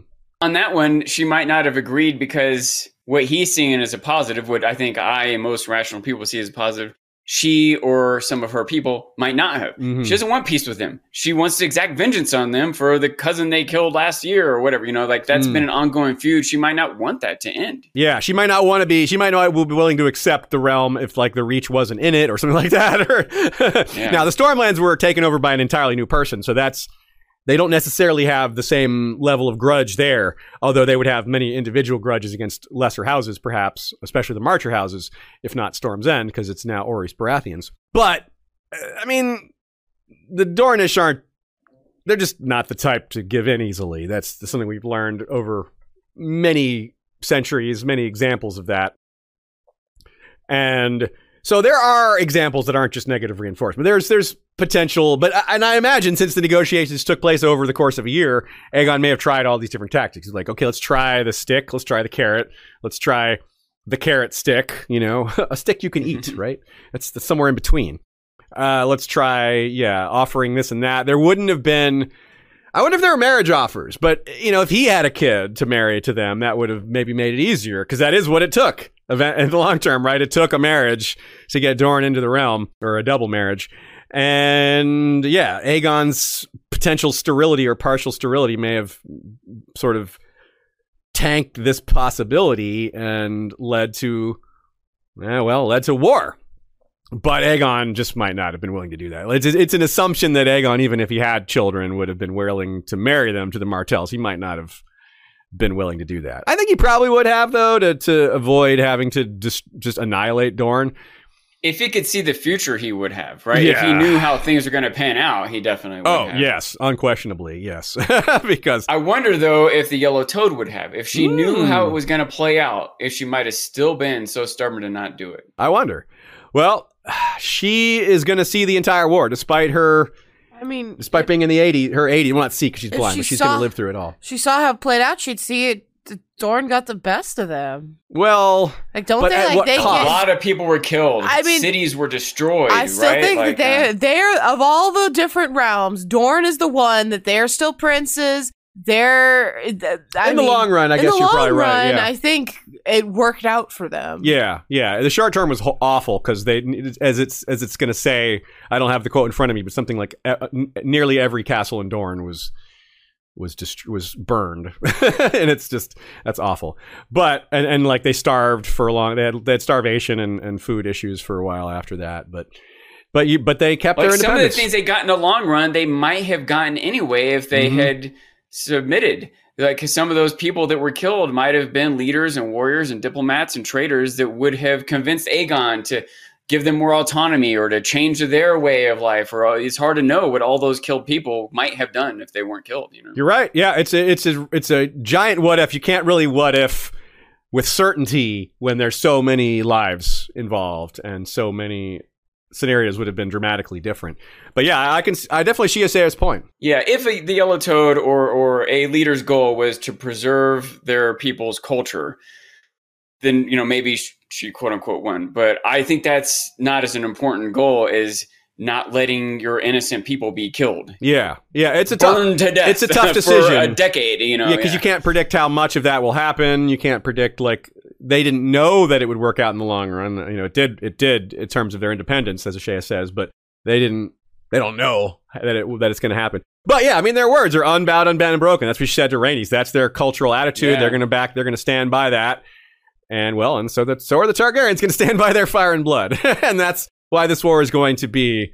on that one, she might not have agreed because what he's seeing as a positive, what I think I and most rational people see as a positive, she or some of her people might not have. Mm-hmm. She doesn't want peace with them. She wants to exact vengeance on them for the cousin they killed last year or whatever. You know, like that's mm. been an ongoing feud. She might not want that to end. Yeah, she might not want to be. She might not will be willing to accept the realm if like the Reach wasn't in it or something like that. yeah. Now the Stormlands were taken over by an entirely new person, so that's they don't necessarily have the same level of grudge there, although they would have many individual grudges against lesser houses, perhaps, especially the Marcher houses, if not Storm's End, because it's now Orys Baratheons. But, uh, I mean, the Dornish aren't, they're just not the type to give in easily. That's something we've learned over many centuries, many examples of that. And so there are examples that aren't just negative reinforcement. There's there's potential, but and I imagine since the negotiations took place over the course of a year, Aegon may have tried all these different tactics. He's like, okay, let's try the stick, let's try the carrot, let's try the carrot stick. You know, a stick you can eat, right? That's, that's somewhere in between. Uh, let's try, yeah, offering this and that. There wouldn't have been. I wonder if there were marriage offers, but you know, if he had a kid to marry to them, that would have maybe made it easier because that is what it took event in the long term, right? It took a marriage to get Dorne into the realm, or a double marriage. And yeah, Aegon's potential sterility or partial sterility may have sort of tanked this possibility and led to Yeah, well, led to war. But Aegon just might not have been willing to do that. It's, it's an assumption that Aegon, even if he had children, would have been willing to marry them to the Martells. He might not have been willing to do that. I think he probably would have, though, to, to avoid having to just, just annihilate Dorne. If he could see the future, he would have, right? If he knew how things are going to pan out, he definitely would Oh, have. yes, unquestionably, yes. because I wonder though if the yellow toad would have. If she knew Hmm. how it was going to play out, if she might have still been so stubborn to not do it. I wonder. Well, she is going to see the entire war, despite her, I mean, despite being in the 80, her 80, well, not see because she's blind, she but she's going to live through it all. she saw how it played out. She'd see it. the- Dorne got the best of them. Well, Like, don't they like they cost? A lot of people were killed. I mean, cities were destroyed. I still right? think Like, that uh, they they're of all the different realms, Dorne is the one that they're still princes. They're I in the mean, long run, I guess you're long probably right. Yeah. I think it worked out for them. Yeah, yeah. The short term was ho- awful because they, as it's as it's going to say, I don't have the quote in front of me, but something like uh, n- nearly every castle in Dorne was was just was burned, and it's just that's awful. But and, and like they starved for a long, they had they had starvation and, and food issues for a while after that. But but you but they kept like their independence. some of the things they got in the long run, they might have gotten anyway if they Mhm. had submitted. Like some of those people that were killed might have been leaders and warriors and diplomats and traitors that would have convinced Aegon to give them more autonomy or to change their way of life. Or uh, it's hard to know what all those killed people might have done if they weren't killed. You know. You're right. Yeah, it's a it's a it's a giant what if. You can't really what if with certainty when there's so many lives involved and so many scenarios would have been dramatically different. But yeah, I can I definitely see Asaya's point. Yeah, if a, the yellow toad or or a leader's goal was to preserve their people's culture, then you know maybe sh- she quote unquote won. But I think that's not as an important goal as not letting your innocent people be killed, Yeah, yeah, it's a tough. burned to death. it's a tough for a decade. You know, yeah, because you can't predict how much of that will happen. You can't predict like they didn't know that it would work out in the long run. You know, it did. It did in terms of their independence, as Ashaya says, but they didn't. They don't know that it that it's going to happen. But yeah, I mean, their words are unbowed, unbent, and broken. That's what she said to Rhaenys. That's their cultural attitude. Yeah. They're going to back. They're going to stand by that. And well, and so that so are the Targaryens going to stand by their fire and blood, and that's why this war is going to be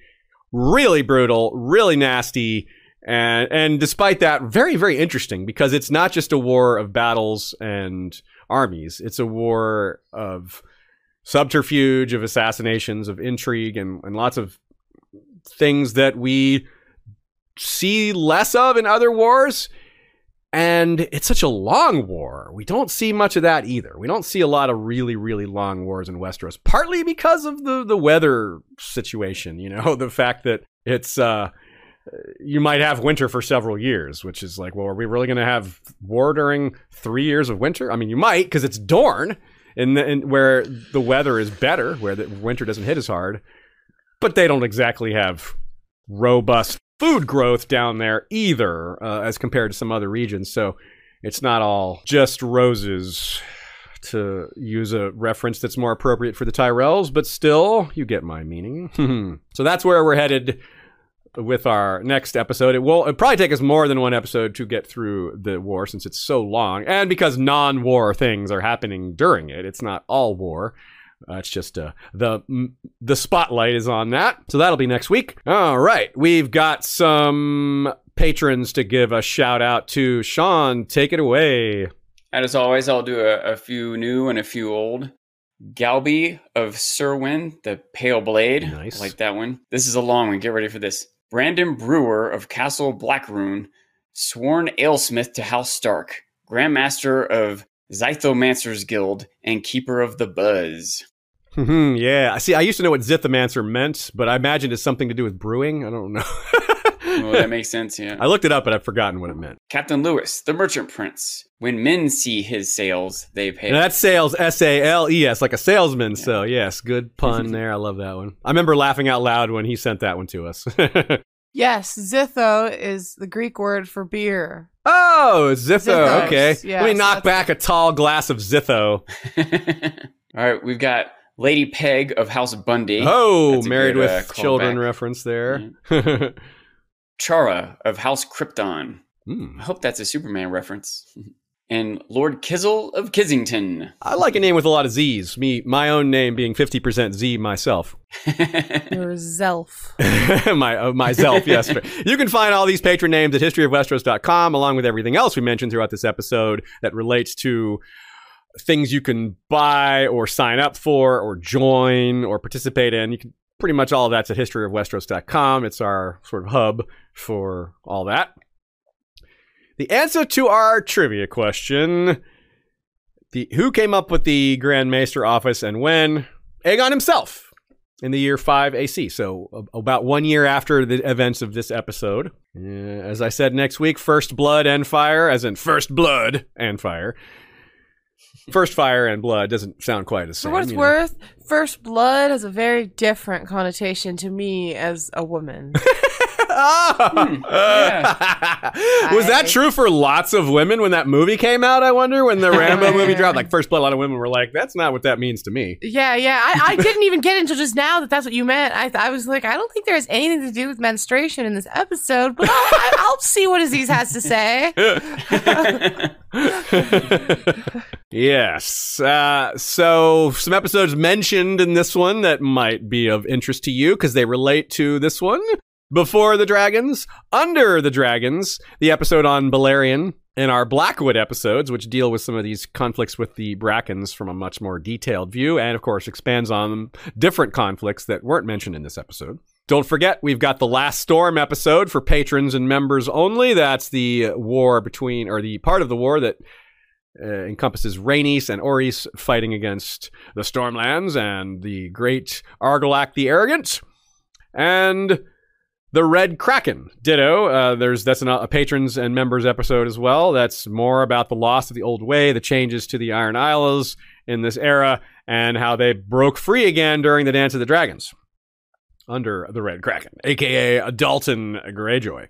really brutal, really nasty, and and despite that, very very interesting because it's not just a war of battles and armies; it's a war of subterfuge, of assassinations, of intrigue, and and lots of things that we see less of in other wars. And it's such a long war. We don't see much of that either. We don't see a lot of really, really long wars in Westeros, partly because of the, the weather situation, you know, the fact that it's, uh, you might have winter for several years, which is like, well, are we really going to have war during three years of winter? I mean, you might because it's Dorne, and in, where the weather is better, where the winter doesn't hit as hard, but they don't exactly have robust food growth down there either, uh, as compared to some other regions. So it's not all just roses, to use a reference that's more appropriate for the Tyrells, but still, you get my meaning. so that's where we're headed with our next episode. It will probably take us more than one episode to get through the war since it's so long, and because non-war things are happening during it. It's not all war. Uh, it's just uh, the the spotlight is on that, so that'll be next week. All right, we've got some patrons to give a shout out to. Sean, take it away. And as always, I'll do a, a few new and a few old. Galby of Serwyn, the Pale Blade. Nice. I like that one. This is a long one. Get ready for this. Brandon Brewer of Castle Blackroon, sworn alesmith to House Stark, Grandmaster of Zythomancer's Guild, and Keeper of the Buzz. Hmm, yeah, see, I used to know what Zythomancer meant, but I imagined it's something to do with brewing. I don't know. Well, that makes sense, yeah. I looked it up, but I've forgotten what it meant. Captain Lewis, the Merchant Prince. When men see his sails, they pay. And that's sales, S A L E S, like a salesman. So, yes, good pun there. I love that one. I remember laughing out loud when he sent that one to us. Yes, zitho is the Greek word for beer. Oh, Zitho. Zithos, Okay. yes, Let me knock that's- back a tall glass of Zitho. All right, we've got Lady Peg of House Bundy. Oh, That's a married good, with uh, children callback. reference there. Chara of House Krypton. Hmm. I hope that's a Superman reference. and Lord Kizzle of Kissington. I like a name with a lot of Z's. Me, my own name being 50% Z myself. Your Zelf. my uh, myself, yes. You can find all these patron names at historyofwesteros.com, along with everything else we mentioned throughout this episode that relates to things you can buy or sign up for or join or participate in. You can pretty much all of that's at historyofwesteros.com. It's our sort of hub for all that. The answer to our trivia question the who came up with the Grand Maester office and when? Aegon himself in the year 5 AC. So about one year after the events of this episode. Uh, as I said next week, first blood and fire, as in first blood and fire. First fire and blood doesn't sound quite as. For what it's you know. worth, first blood has a very different connotation to me as a woman. Ah! Was that true for lots of women when that movie came out? I wonder when the Rambo movie dropped. Like first blood, a lot of women were like, "That's not what that means to me." yeah, yeah. I, I didn't even get until just now that that's what you meant. I, I was like, I don't think there has anything to do with menstruation in this episode, but I'll, I'll see what Aziz has to say. yes. Uh, so some episodes mentioned in this one that might be of interest to you because they relate to this one. Before the Dragons, Under the Dragons, the episode on Balerion, and our Blackwood episodes, which deal with some of these conflicts with the Brackens from a much more detailed view, and of course expands on different conflicts that weren't mentioned in this episode. Don't forget, we've got the Last Storm episode for patrons and members only. That's the war between, or the part of the war that uh, encompasses Rhaenys and Orys fighting against the Stormlands and the great Argolac the Arrogant. And the Red Kraken, ditto. Uh, there's that's an, a patrons and members episode as well. That's more about the loss of the old way, the changes to the Iron Isles in this era, and how they broke free again during the Dance of the Dragons under the Red Kraken, aka Dalton Greyjoy.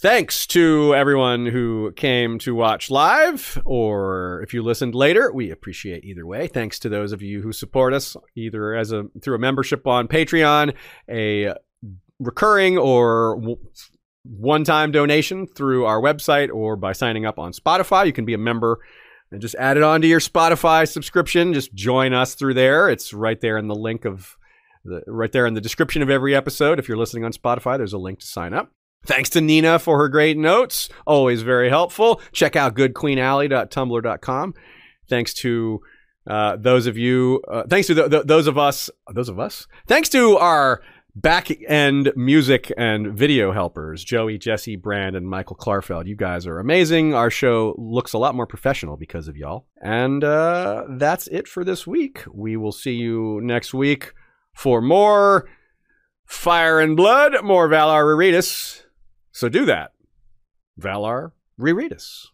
Thanks to everyone who came to watch live, or if you listened later, we appreciate either way. Thanks to those of you who support us either as a through a membership on Patreon, a recurring or w- one-time donation through our website, or by signing up on Spotify. You can be a member and just add it onto your Spotify subscription. Just join us through there. It's right there in the link of the right there in the description of every episode. If you're listening on Spotify, there's a link to sign up. Thanks to Nina for her great notes. Always very helpful. Check out goodqueenaly.tumblr.com. Thanks to uh, those of you, uh, thanks to th- th- those of us, those of us, thanks to our back end music and video helpers, Joey, Jesse, Brand, and Michael Klarfeld. You guys are amazing. Our show looks a lot more professional because of y'all. And uh, that's it for this week. We will see you next week for more Fire and Blood, more Valar Rereadus. So do that. Valar Rereadus.